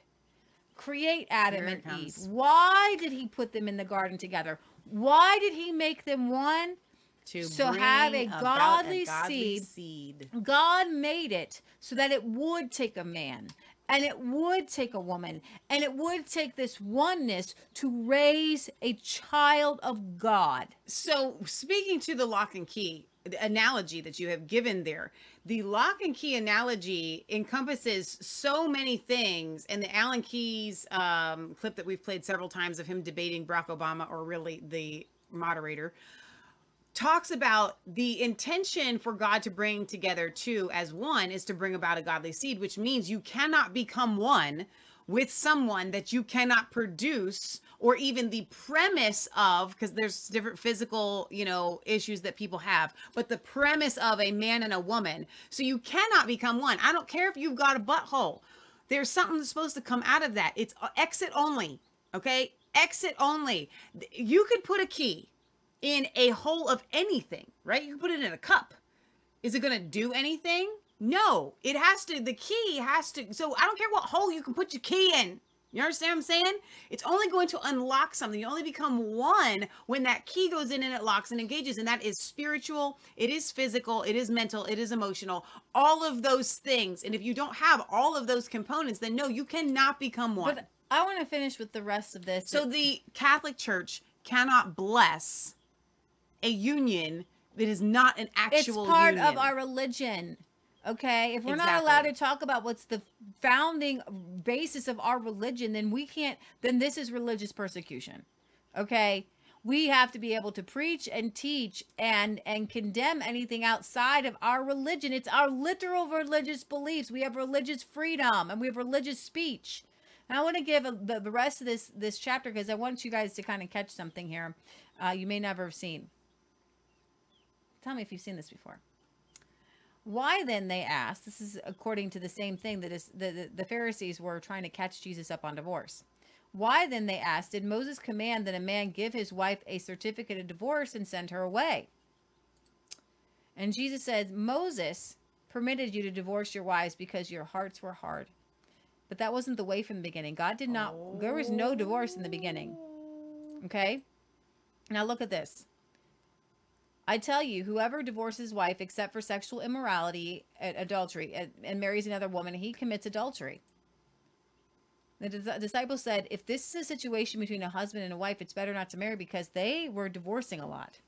create Adam and Eve? Why did he put them in the garden together? Why did he make them one? To so have a about a godly, godly seed. seed. God made it so that it would take a man and it would take a woman and it would take this oneness to raise a child of God. So, speaking to the lock and key analogy that you have given there, the lock and key analogy encompasses so many things. And the Alan Keyes um, clip that we've played several times of him debating Barack Obama, or really the moderator, talks about the intention for God to bring together two as one is to bring about a godly seed, which means you cannot become one with someone that you cannot produce or even the premise of because there's different physical you know issues that people have but the premise of a man and a woman. So you cannot become one. I don't care if you've got a butthole. There's something that's supposed to come out of that. It's uh, exit only okay? Exit only. You could put a key in a hole of anything, right? You can put it in a cup. Is it going to do anything? No, it has to, the key has to. So I don't care what hole you can put your key in. You understand what I'm saying? It's only going to unlock something. You only become one when that key goes in and it locks and engages. And that is spiritual, it is physical, it is mental, it is emotional, all of those things. And if you don't have all of those components, then no, you cannot become one. But I want to finish with the rest of this. So the Catholic Church cannot bless a union that is not an actual it's part union. of our religion. Okay, if we're not allowed to talk about what's the founding basis of our religion, then we can't. Then this is religious persecution. Okay, we have to be able to preach and teach and and condemn anything outside of our religion. It's our literal religious beliefs. We have religious freedom and we have religious speech. And I want to give a, the, the rest of this this chapter because I want you guys to kind of catch something here. Uh, you may never have seen. Tell me if you've seen this before. Why then, they asked, this is according to the same thing that is, the, the, the Pharisees were trying to catch Jesus up on divorce. Why then, they asked, did Moses command that a man give his wife a certificate of divorce and send her away? And Jesus said, Moses permitted you to divorce your wives because your hearts were hard. But that wasn't the way from the beginning. God did not, there was no divorce in the beginning. Okay? Now look at this. I tell you, whoever divorces his wife except for sexual immorality, uh, adultery, and, and marries another woman, he commits adultery. The dis- disciples said, if this is a situation between a husband and a wife, it's better not to marry because they were divorcing a lot.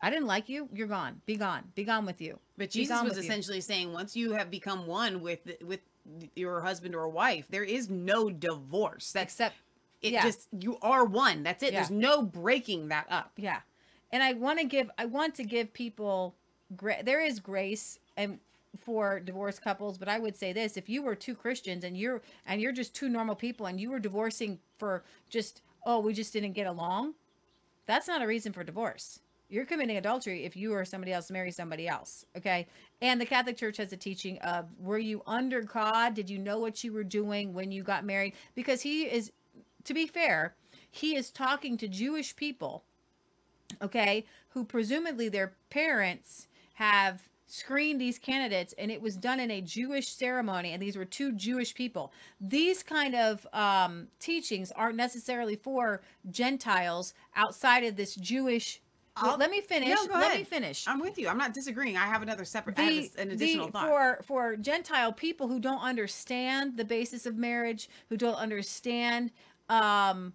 I didn't like you. You're gone. Be gone. Be gone with you. But Jesus was with you." essentially saying once you have become one with with your husband or wife, there is no divorce. That's Except it yeah. just you are one. That's it. Yeah. There's no breaking that up. Yeah. And I want to give I want to give people gra- there is grace and for divorced couples, but I would say this, if you were two Christians and you're and you're just two normal people and you were divorcing for just oh, we just didn't get along, that's not a reason for divorce. You're committing adultery if you or somebody else marry somebody else, okay? And the Catholic Church has a teaching of were you under God? Did you know what you were doing when you got married? Because he is to be fair, he is talking to Jewish people okay, who presumably their parents have screened these candidates and it was done in a Jewish ceremony and these were two Jewish people. These kind of um, teachings aren't necessarily for Gentiles outside of this Jewish. Well, let me finish. No, go let me finish I'm with you. I'm not disagreeing. I have another separate. I have an additional the- thought. for for Gentile people who don't understand the basis of marriage, who don't understand, um,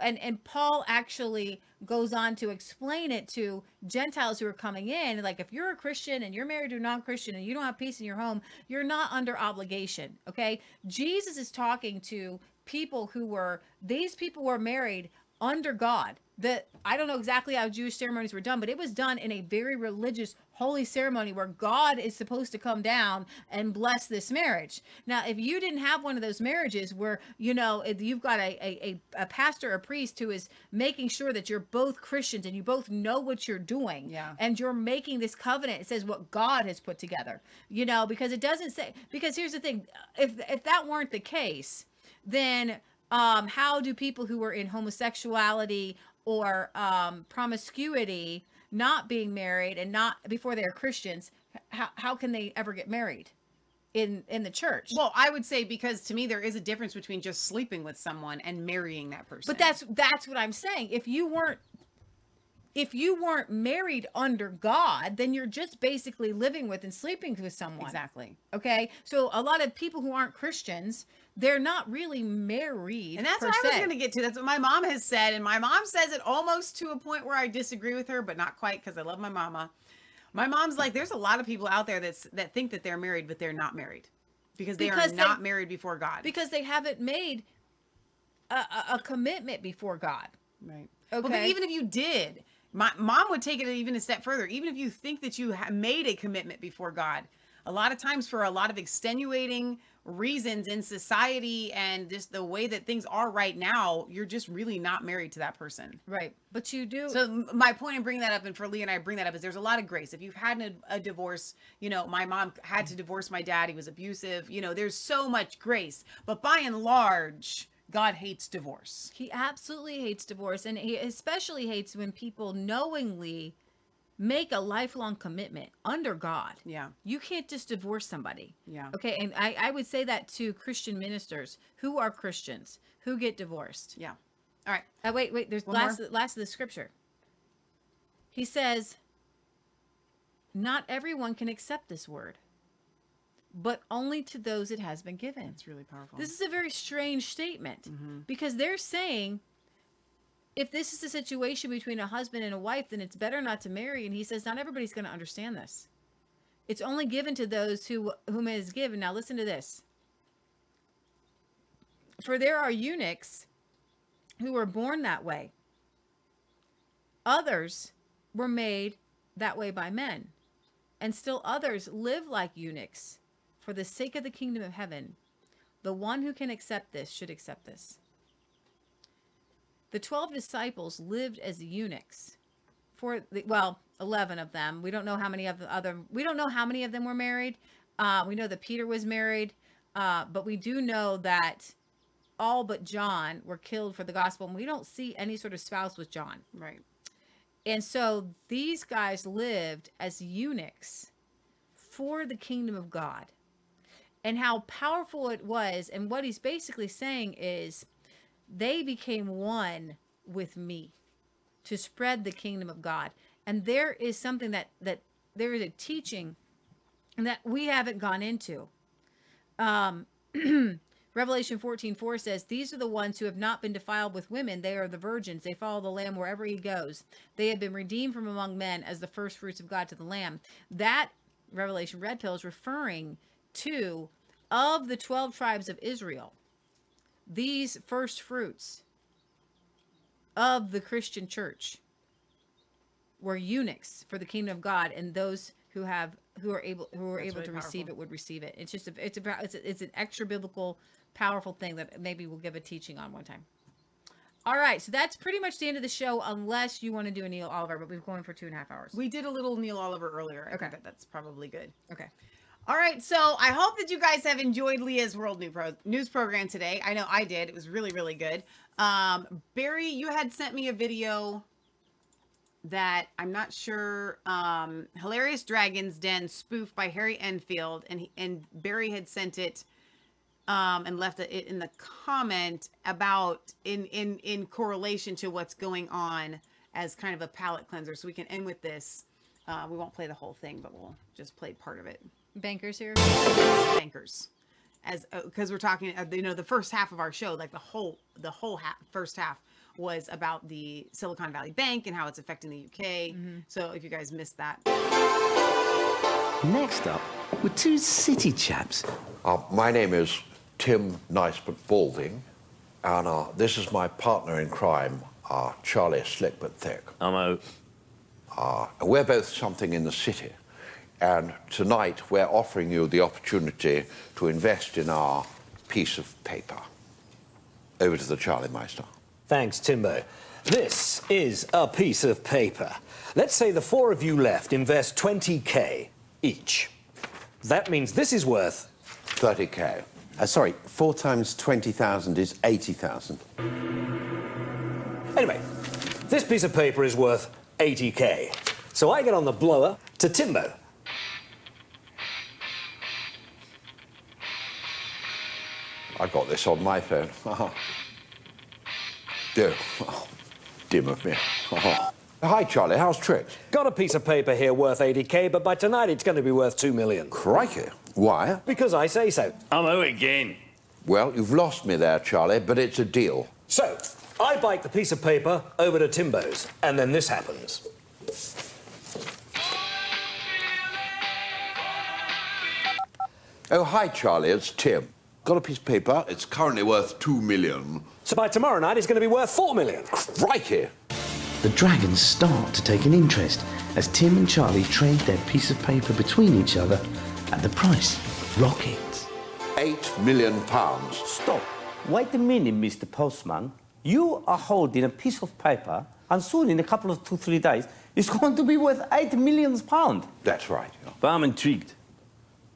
and and Paul actually goes on to explain it to Gentiles who are coming in. Like if you're a Christian and you're married to a non-Christian and you don't have peace in your home, you're not under obligation. Okay, Jesus is talking to people who were these people were married under God. That I don't know exactly how Jewish ceremonies were done, but it was done in a very religious, holy ceremony where God is supposed to come down and bless this marriage. Now, if you didn't have one of those marriages where you know you've got a a, a, a pastor, a priest who is making sure that you're both Christians and you both know what you're doing, Yeah. and you're making this covenant, it says what God has put together. You know, because it doesn't say because here's the thing: if if that weren't the case, then um, how do people who are in homosexuality or um, promiscuity, not being married and not before they are Christians, how, how can they ever get married in in the church? Well, I would say because to me there is a difference between just sleeping with someone and marrying that person. But that's that's what I'm saying. If you weren't if you weren't married under God, then you're just basically living with and sleeping with someone. Exactly. Okay. So a lot of people who aren't Christians, they're not really married. And that's what I was se. going to get to. That's what my mom has said. And my mom says it almost to a point where I disagree with her, but not quite because I love my mama. My mom's like, there's a lot of people out there that's that think that they're married, but they're not married because they Because are they- not married before God. because they haven't made a, a, a commitment before God. Right. Okay. Well, but even if you did, my mom would take it even a step further. Even if you think that you ha- made a commitment before God, a lot of times for a lot of extenuating reasons in society and just the way that things are right now, you're just really not married to that person. Right. But you do. So my point in bringing that up, and for Lee and I bring that up, is there's a lot of grace. If you've had a, a divorce, you know, my mom had to divorce my dad. He was abusive. You know, there's so much grace. But by and large, God hates divorce. He absolutely hates divorce, and he especially hates when people knowingly make a lifelong commitment under God. Yeah. You can't just divorce somebody. Yeah. Okay. And I, I would say that to Christian ministers who are Christians who get divorced. Yeah. All right. Uh, wait, wait. There's One last more? last of the scripture. He says, "Not everyone can accept this word, but only to those it has been given." It's really powerful. This is a very strange statement Mm-hmm. because they're saying if this is a situation between a husband and a wife, then it's better not to marry. And he says, not everybody's going to understand this. It's only given to those who whom it is given. Now listen to this. For there are eunuchs who were born that way. Others were made that way by men. And still others live like eunuchs for the sake of the kingdom of heaven. The one who can accept this should accept this. The 12 disciples lived as eunuchs for the, well, 11 of them. We don't know how many of the other we don't know how many of them were married. Uh, we know that Peter was married, uh, but we do know that all but John were killed for the gospel, and we don't see any sort of spouse with John. Right. And so these guys lived as eunuchs for the kingdom of God. And how powerful it was. And what he's basically saying is they became one with me to spread the kingdom of God. And there is something that that there is a teaching that we haven't gone into. Um Revelation 14, 4 says, These are the ones who have not been defiled with women. They are the virgins. They follow the Lamb wherever he goes. They have been redeemed from among men as the first fruits of God to the Lamb. That Revelation red pill is referring to of the 12 tribes of Israel, these first fruits of the Christian church were eunuchs for the kingdom of God, and those who have who are able who are That's able really to receive it would receive it. It's just a, it's about it's a, it's an extra biblical powerful thing that maybe we'll give a teaching on one time. All right, so that's pretty much the end of the show, unless you want to do a Neil Oliver, but we've gone for two and a half hours. We did a little Neil Oliver earlier. I Okay. think that that's probably good. Okay. All right, so I hope that you guys have enjoyed Leah's World News program today. I know I did. It was really, really good. Um, Barry, you had sent me a video that I'm not sure. Um, Hilarious Dragons Den spoof by Harry Enfield, and he, and Barry had sent it um, and left it in the comment about in in in correlation to what's going on as kind of a palate cleanser. So we can end with this. Uh, we won't play the whole thing, but we'll just play part of it. Bankers here. Bankers, as because we're talking, uh, you know, the first half of our show, like the whole the whole half, first half was about the Silicon Valley Bank and how it's affecting the UK. So if you guys missed that, Next up were two city chaps. Uh, my name is Tim Nice but Balding, and uh, this is my partner in crime, Ah, Charlie, slick but thick. I'm out. Ah, we're both something in the city. And tonight we're offering you the opportunity to invest in our piece of paper. Over to the Charlie Meister. Thanks, Timbo. This is a piece of paper. Let's say the four of you left invest 20k each. That means this is worth 30k. Uh, sorry, four times 20,000 is 80,000. Anyway, this piece of paper is worth 80k. So I get on the blower to Timbo. I got this on my phone. Dear. Oh, dim of me. Hi, Charlie. How's tricks? Got a piece of paper here worth 80k, but by tonight it's going to be worth 2 million. Crikey. Why? Because I say so. I'm out again. Well, you've lost me there, Charlie, but it's a deal. So, I bike the piece of paper over to Timbo's, and then this happens. Oh, hi, Charlie. It's Tim. Got a piece of paper. It's currently worth two million. So by tomorrow night, it's going to be worth 4 million. Crikey. The dragons start to take an interest as Tim and Charlie trade their piece of paper between each other and the price rockets. Eight million pounds. Stop. Wait a minute, Mr. Postman. You are holding a piece of paper, and soon, in a couple of two, three days, it's going to be worth eight million pounds. That's right. But I'm intrigued.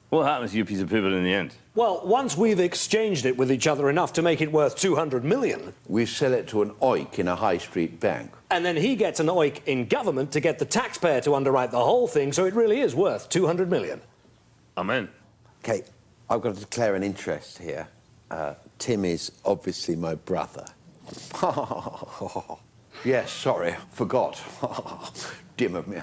What happens to your piece of paper in the end? Well, once we've exchanged it with each other enough to make it worth 200 million, We sell it to an oik in a high street bank. and then he gets an oik in government to get the taxpayer to underwrite the whole thing, so it really is worth 200 million. Amen. Okay, I've got to declare an interest here. Uh, Tim is obviously my brother. yes, sorry, forgot. Dim of me.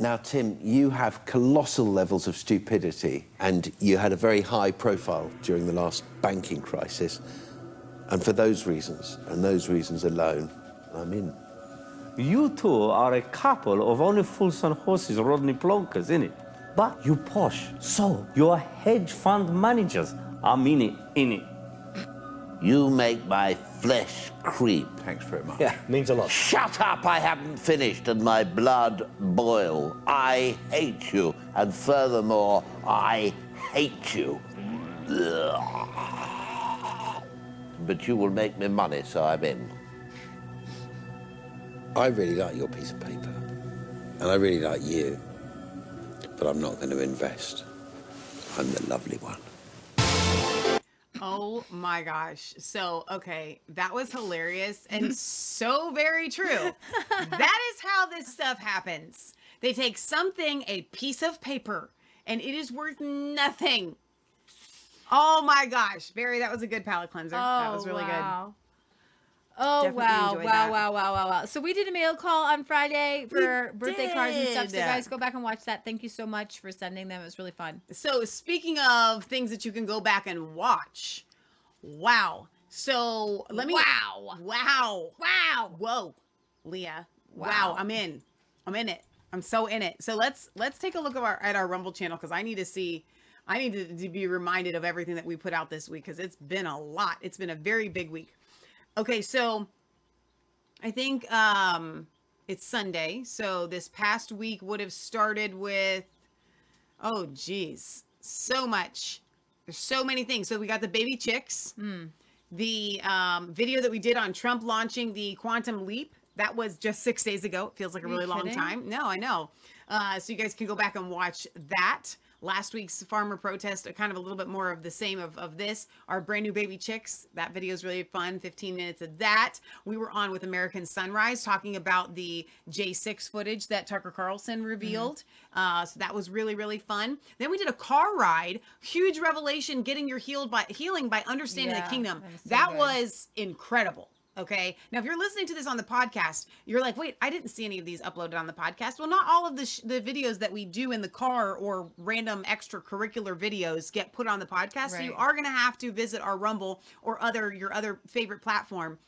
Now, Tim, you have colossal levels of stupidity, and you had a very high profile during the last banking crisis. And for those reasons, and those reasons alone, I'm in. You two are a couple of only fools and horses Rodney Plonkers, innit? But you posh, so you're hedge fund managers. I'm in it, in it. You make my flesh creep. Thanks very much. Yeah, means a lot. Shut up, I haven't finished, and my blood boil. I hate you, and furthermore, I hate you. But you will make me money, so I'm in. I really like your piece of paper, and I really like you, but I'm not going to invest. I'm the lovely one. Oh my gosh. So, okay, that was hilarious and mm-hmm. so very true. that is how this stuff happens. They take something, a piece of paper, and it is worth nothing. Oh my gosh. Barry, that was a good palate cleanser. that was oh, really wow. Oh wow, wow, that. wow, wow, wow, wow. So we did a mail call on Friday for birthday cards and stuff. So guys, go back and watch that. Thank you so much for sending them. It was really fun. So, speaking of things that you can go back and watch, wow. So, let me. Wow. Wow. Wow. Whoa. Leah. Wow. Wow. I'm in. I'm in it. I'm so in it. So let's let's take a look at our at our Rumble channel because I need to see. I need to, to be reminded of everything that we put out this week because it's been a lot. It's been a very big week. Okay, so I think um it's Sunday. So this past week would have started with oh geez, so much. There's so many things. So we got the baby chicks. The um, video that we did on Trump launching the quantum leap. That was just six days ago. It feels like a really long time. No, I know. Uh, so you guys can go back and watch that. Last week's farmer protest, uh, kind of a little bit more of the same of, of this. Our brand new baby chicks. That video is really fun. 15 minutes of that. We were on with American Sunrise talking about the J6 footage that Tucker Carlson revealed. Uh, so that was really, really fun. Then we did a car ride. Huge revelation getting your healed by healing by understanding Yeah, the kingdom. that was so that was incredible. Okay. Now, if you're listening to this on the podcast, you're like, wait, I didn't see any of these uploaded on the podcast. Well, not all of the, sh- the videos that we do in the car or random extracurricular videos get put on the podcast. So you are going to have to visit our Rumble or other your other favorite platform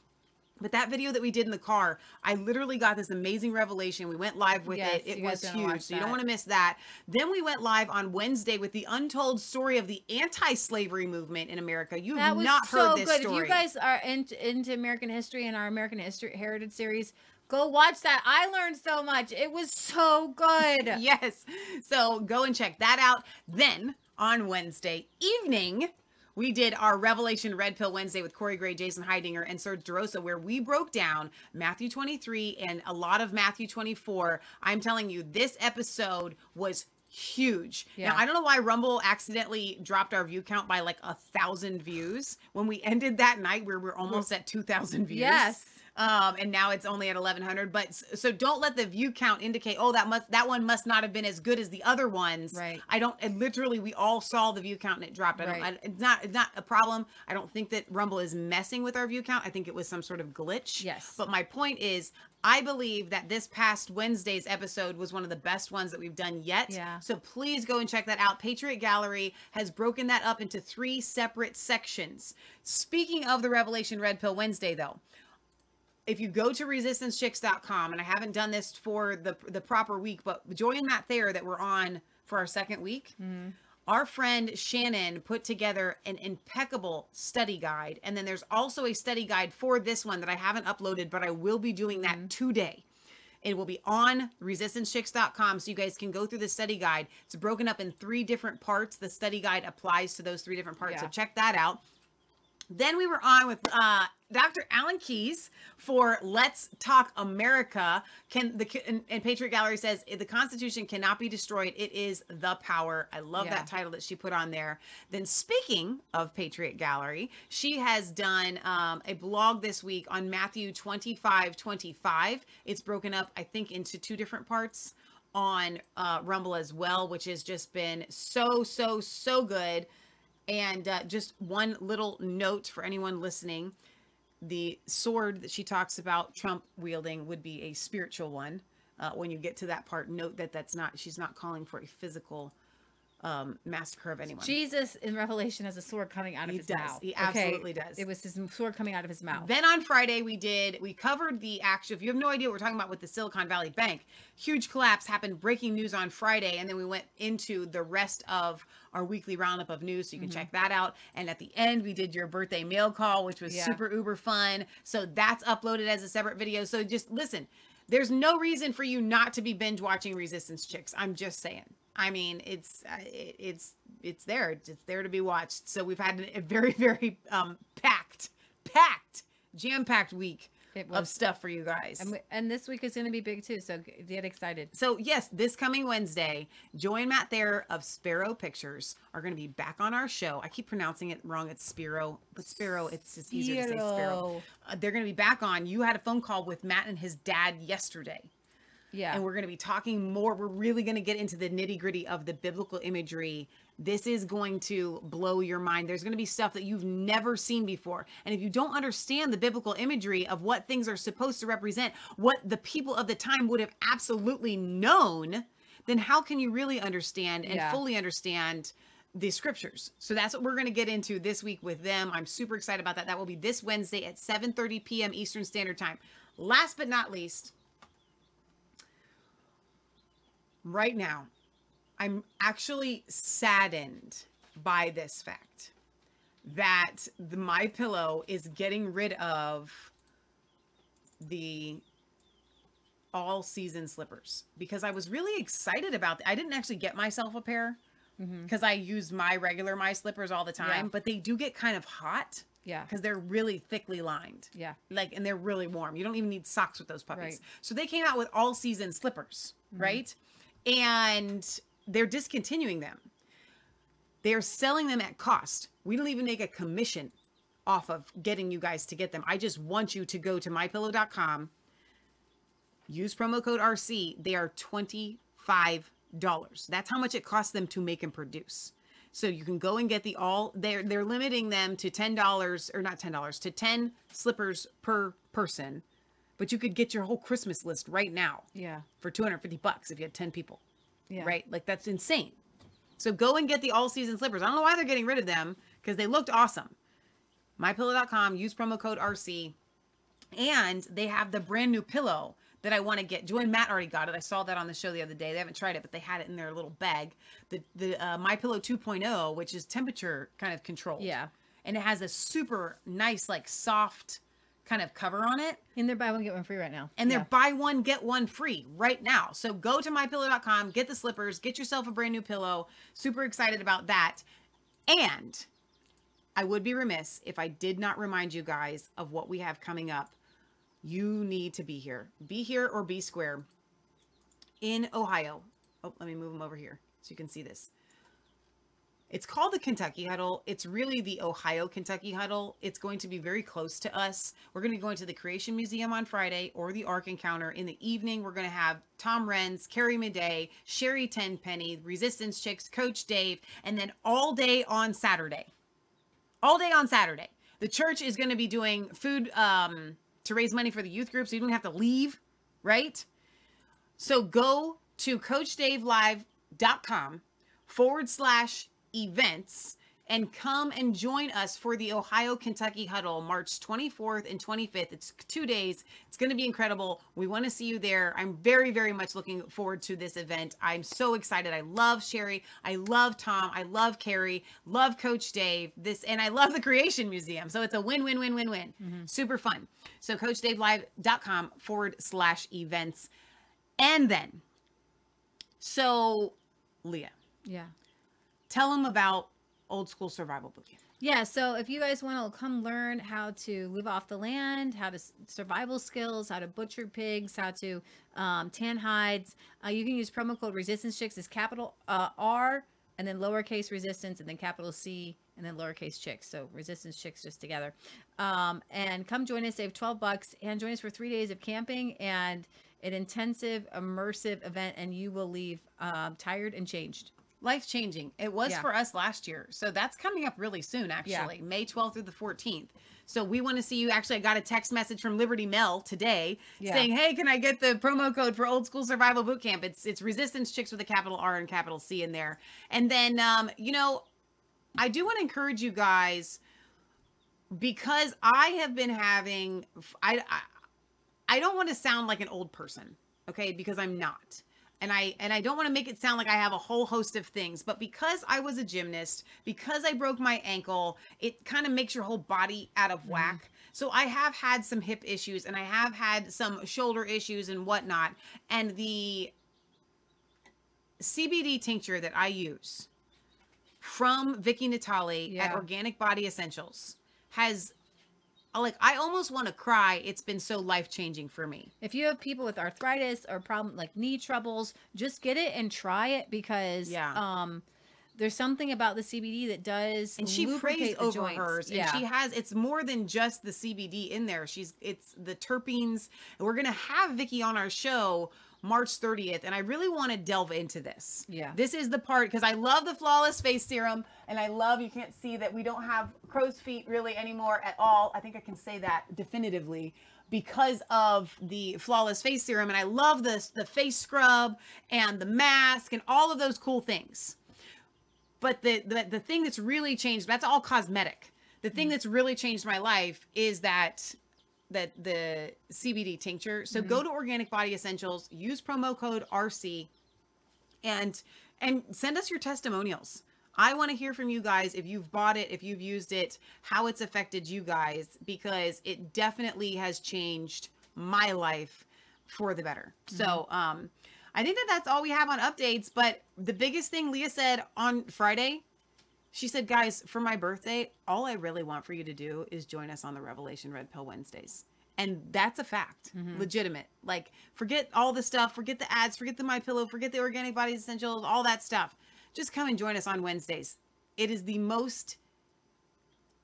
But that video that we did in the car, I literally got this amazing revelation. We went live with Yes, it. It was huge. So you don't want to miss that. Then we went live on Wednesday with the untold story of the anti-slavery movement in America. You That have not so heard this good. story. If you guys are into, into American history and our American history heritage series, go watch that. I learned so much. It was so good. yes. So go and check that out. Then on Wednesday evening, we did our Revelation Red Pill Wednesday with Corey Gray, Jason Heidinger, and Serge DeRosa, where we broke down Matthew 23 and a lot of Matthew 24. I'm telling you, this episode was huge. Now, I don't know why Rumble accidentally dropped our view count by like a thousand views. When we ended that night, where we were almost at 2,000 views. Yes. Um, and now it's only at 1100 but so don't let the view count indicate oh that must that one must not have been as good as the other ones Right. i don't and literally we all saw the view count and it dropped I don't, Right. I, it's not it's not a problem i don't think that rumble is messing with our view count i think it was some sort of glitch Yes. but my point is i believe that this past wednesday's episode was one of the best ones that we've done yet Yeah. so please go and check that out patriot gallery has broken that up into three separate sections speaking of the revelation red pill wednesday though if you go to resistancechicks.com and I haven't done this for the the proper week, but Joy and Matt Thayer that we're on for our second week, our friend Shannon put together an impeccable study guide. And then there's also a study guide for this one that I haven't uploaded, but I will be doing that today. It will be on resistancechicks.com so you guys can go through the study guide. It's broken up in three different parts. The study guide applies to those three different parts. So check that out. Then we were on with uh, Dr. Alan Keyes for Let's Talk America. Can the and, and Patriot Gallery says the Constitution cannot be destroyed. It is the power. I love Yeah. that title that she put on there. Then speaking of Patriot Gallery, she has done um, a blog this week on Matthew 25, 25. It's broken up, I think, into two different parts on uh, Rumble as well, which has just been so, so, so good. And uh, just one little note for anyone listening the sword that she talks about Trump wielding would be a spiritual one. Uh, when you get to that part, note that that's not, she's not calling for a physical um, massacre of anyone. Jesus in Revelation has a sword coming out of He his does. mouth. He okay? absolutely does. It was his sword coming out of his mouth. Then on Friday, we did, we covered the action. If you have no idea what we're talking about with the Silicon Valley Bank, huge collapse happened, breaking news on Friday. And then we went into the rest of our weekly roundup of news. So you can Mhm. check that out. And at the end, we did your birthday mail call, which was Yeah. super uber fun. So that's uploaded as a separate video. So just listen, there's no reason for you not to be binge watching Resistance Chicks. I'm just saying. I mean, it's uh, it's it's there. It's there to be watched. So we've had a very very um packed, packed, jam packed week It of stuff for you guys. And, we, and this week is going to be big too. So get excited. So yes, this coming Wednesday, Joy and Matt there of Sparrow Pictures are going to be back on our show. I keep pronouncing it wrong. It's Spiro, but Sparrow. It's just easier to say Sparrow. Sparrow. Uh, they're going to be back on. You had a phone call with Matt and his dad yesterday. Yeah. And we're going to be talking more. We're really going to get into the nitty gritty of the biblical imagery. This is going to blow your mind. There's going to be stuff that you've never seen before. And if you don't understand the biblical imagery of what things are supposed to represent, what the people of the time would have absolutely known, then how can you really understand and Yeah. fully understand the scriptures. So that's what we're going to get into this week with them. I'm super excited about that. That will be this Wednesday at 7:30 p.m. Eastern Standard Time. Last but not least, right now, I'm actually saddened by this fact that the My Pillow is getting rid of the all season slippers because I was really excited about I didn't actually get myself a pair because I use my regular my slippers all the time, Mm-hmm. Yeah. but they do get kind of hot. Yeah. Because they're really thickly lined. Yeah. Like and they're really warm. You don't even need socks with those puppies. Right. So they came out with all season slippers, Mhm. right? And they're discontinuing them. They're selling them at cost. We don't even make a commission off of getting you guys to get them. I just want you to go to mypillow.com, use promo code RC. They are $25. That's how much it costs them to make and produce. So you can go and get the all they're they're limiting them to $10 or not $10 to 10 slippers per person. But you could get your whole Christmas list right now Yeah. for 250 bucks if you had 10 people. Yeah. Right? Like that's insane. So go and get the all season slippers. I don't know why they're getting rid of them because they looked awesome. MyPillow.com, use promo code RC. And they have the brand new pillow that I want to get. Joy and Matt already got it. I saw that on the show the other day. They haven't tried it, but they had it in their little bag. The the uh, My Pillow 2.0, which is temperature kind of controlled. Yeah. And it has a super nice, like soft kind of cover on it. And they're buy one get one free right now. And they're buy one get one free right now. So go to mypillow.com, get the slippers, get yourself a brand new pillow. Super excited about that. And I would be remiss if I did not remind you guys of what we have coming up. You need to be here. Be here or be square in Ohio. Oh, let me move them over here so you can see this. It's called the Kentucky Huddle. It's really the Ohio Kentucky Huddle. It's going to be very close to us. We're going to be going to the Creation Museum on Friday or the Ark Encounter. In the evening, we're going to have Tom Renz, Carrie Madej, Sherri Tenpenny, Resistance Chicks, Coach Dave, and then all day on Saturday. All day on Saturday. The church is going to be doing food um, to raise money for the youth group, so you don't have to leave, right? So go to CoachDaveLive.com forward slash events and come and join us for the Ohio Kentucky Huddle March 24th and 25th. It's two days. It's going to be incredible. We want to see you there. I'm very, very much looking forward to this event. I'm so excited. I love Sherri. I love Tom. I love Carrie. Love Coach Dave. This and I love the Creation Museum. So it's a win, win, win, win, win. Mm-hmm. Super fun. So CoachDaveLive.com forward slash events. And then, so Leah, Yeah. Tell them about old school survival boot camp. Yeah, so if you guys want to come learn how to live off the land, how to survival skills, how to butcher pigs, how to um, tan hides, uh, you can use promo code Resistance Chicks. Is capital uh, R and then lowercase Resistance and then capital C and then lowercase Chicks. So Resistance Chicks just together. Um, and come join us. Save twelve bucks and join us for three days of camping and an intensive, immersive event, and you will leave um, tired and changed. Life changing. It was Yeah. for us last year. So that's coming up really soon, actually, May 12th through the 14th. So we want to see you. Actually, I got a text message from Liberty Mel today Yeah. saying, "Hey, can I get the promo code for Old School Survival Boot Camp? It's it's Resistance Chicks with a capital R and capital C in there." And then, um, you know, I do want to encourage you guys because I have been having I I, I don't want to sound like an old person, okay? Because I'm not. And I and I don't want to make it sound like I have a whole host of things, but because I was a gymnast, because I broke my ankle, it kind of makes your whole body out of mm-hmm. whack. So I have had some hip issues and I have had some shoulder issues and whatnot. And the CBD tincture that I use from Vicky Natali at Organic Body Essentials has like I almost want to cry. It's been so life changing for me. If you have people with arthritis or problem like knee troubles, just get it and try it because Yeah. um there's something about the CBD that does and she prays over joints. hers and Yeah. she has it's more than just the cbd in there she's it's the terpenes and we're gonna have vicky on our show march 30th and i really want to delve into this. Yeah. this is the part because i love the flawless face serum and i love you can't see that we don't have crow's feet really anymore at all. I think i can say that definitively because of the flawless face serum and i love this the face scrub and the mask and all of those cool things. But the, the the thing that's really changed that's all cosmetic. The thing mm. that's really changed my life is that that the cbd tincture. So go to organic body essentials use promo code rc and and send us your testimonials. I want to hear from you guys if you've bought it if you've used it how it's affected you guys because it definitely has changed my life for the better. So um i think that that's all we have on updates but the biggest thing leah said on friday she said guys for my birthday all i really want for you to do is join us on the revelation red pill wednesdays. And that's a fact. Legitimate. Like forget all the stuff. Forget the ads. Forget the my pillow. Forget the organic body essentials. All that stuff. Just come and join us on wednesdays. It is the most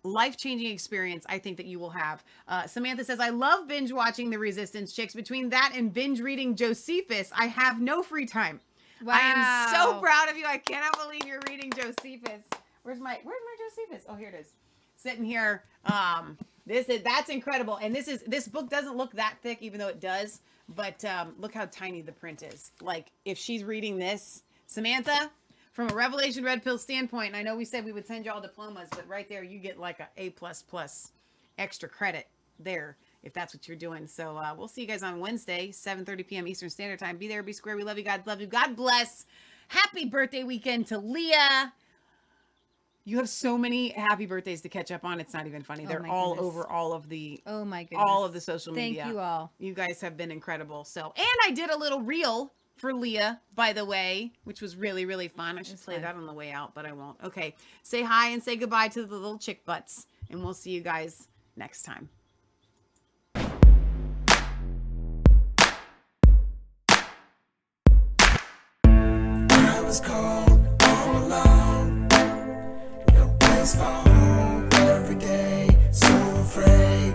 life-changing experience i think that you will have. Uh, samantha says i love binge watching the resistance chicks. Between that and binge reading josephus i have no free time. I am so proud of you. I cannot believe you're reading josephus where's my where's my josephus oh here it is sitting here um this is that's incredible and this is this book doesn't look that thick even though it does but um look how tiny the print is like if she's reading this samantha from a revelation red pill standpoint and i know we said we would send you all diplomas but right there you get like a a plus plus extra credit there if that's what you're doing. So uh, we'll see you guys on Wednesday, 7:30 p.m. Eastern Standard Time. Be there, be square. We love you, God love you. God bless. Happy birthday weekend to Leah. You have so many happy birthdays to catch up on. It's not even funny. Oh They're all goodness. over all of the Oh my goodness. all of the social media. Thank media. you all. You guys have been incredible. So, and I did a little reel for Leah, by the way, which was really really fun. I should play fun. that on the way out, but I won't. Okay, say hi and say goodbye to the little chick butts, and we'll see you guys next time. I was cold all alone always go home every day, so afraid.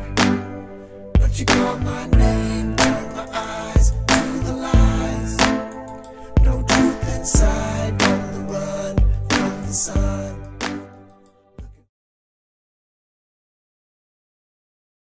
But you call my name, Turn my eyes to the lies. No truth inside, on the run from the sun.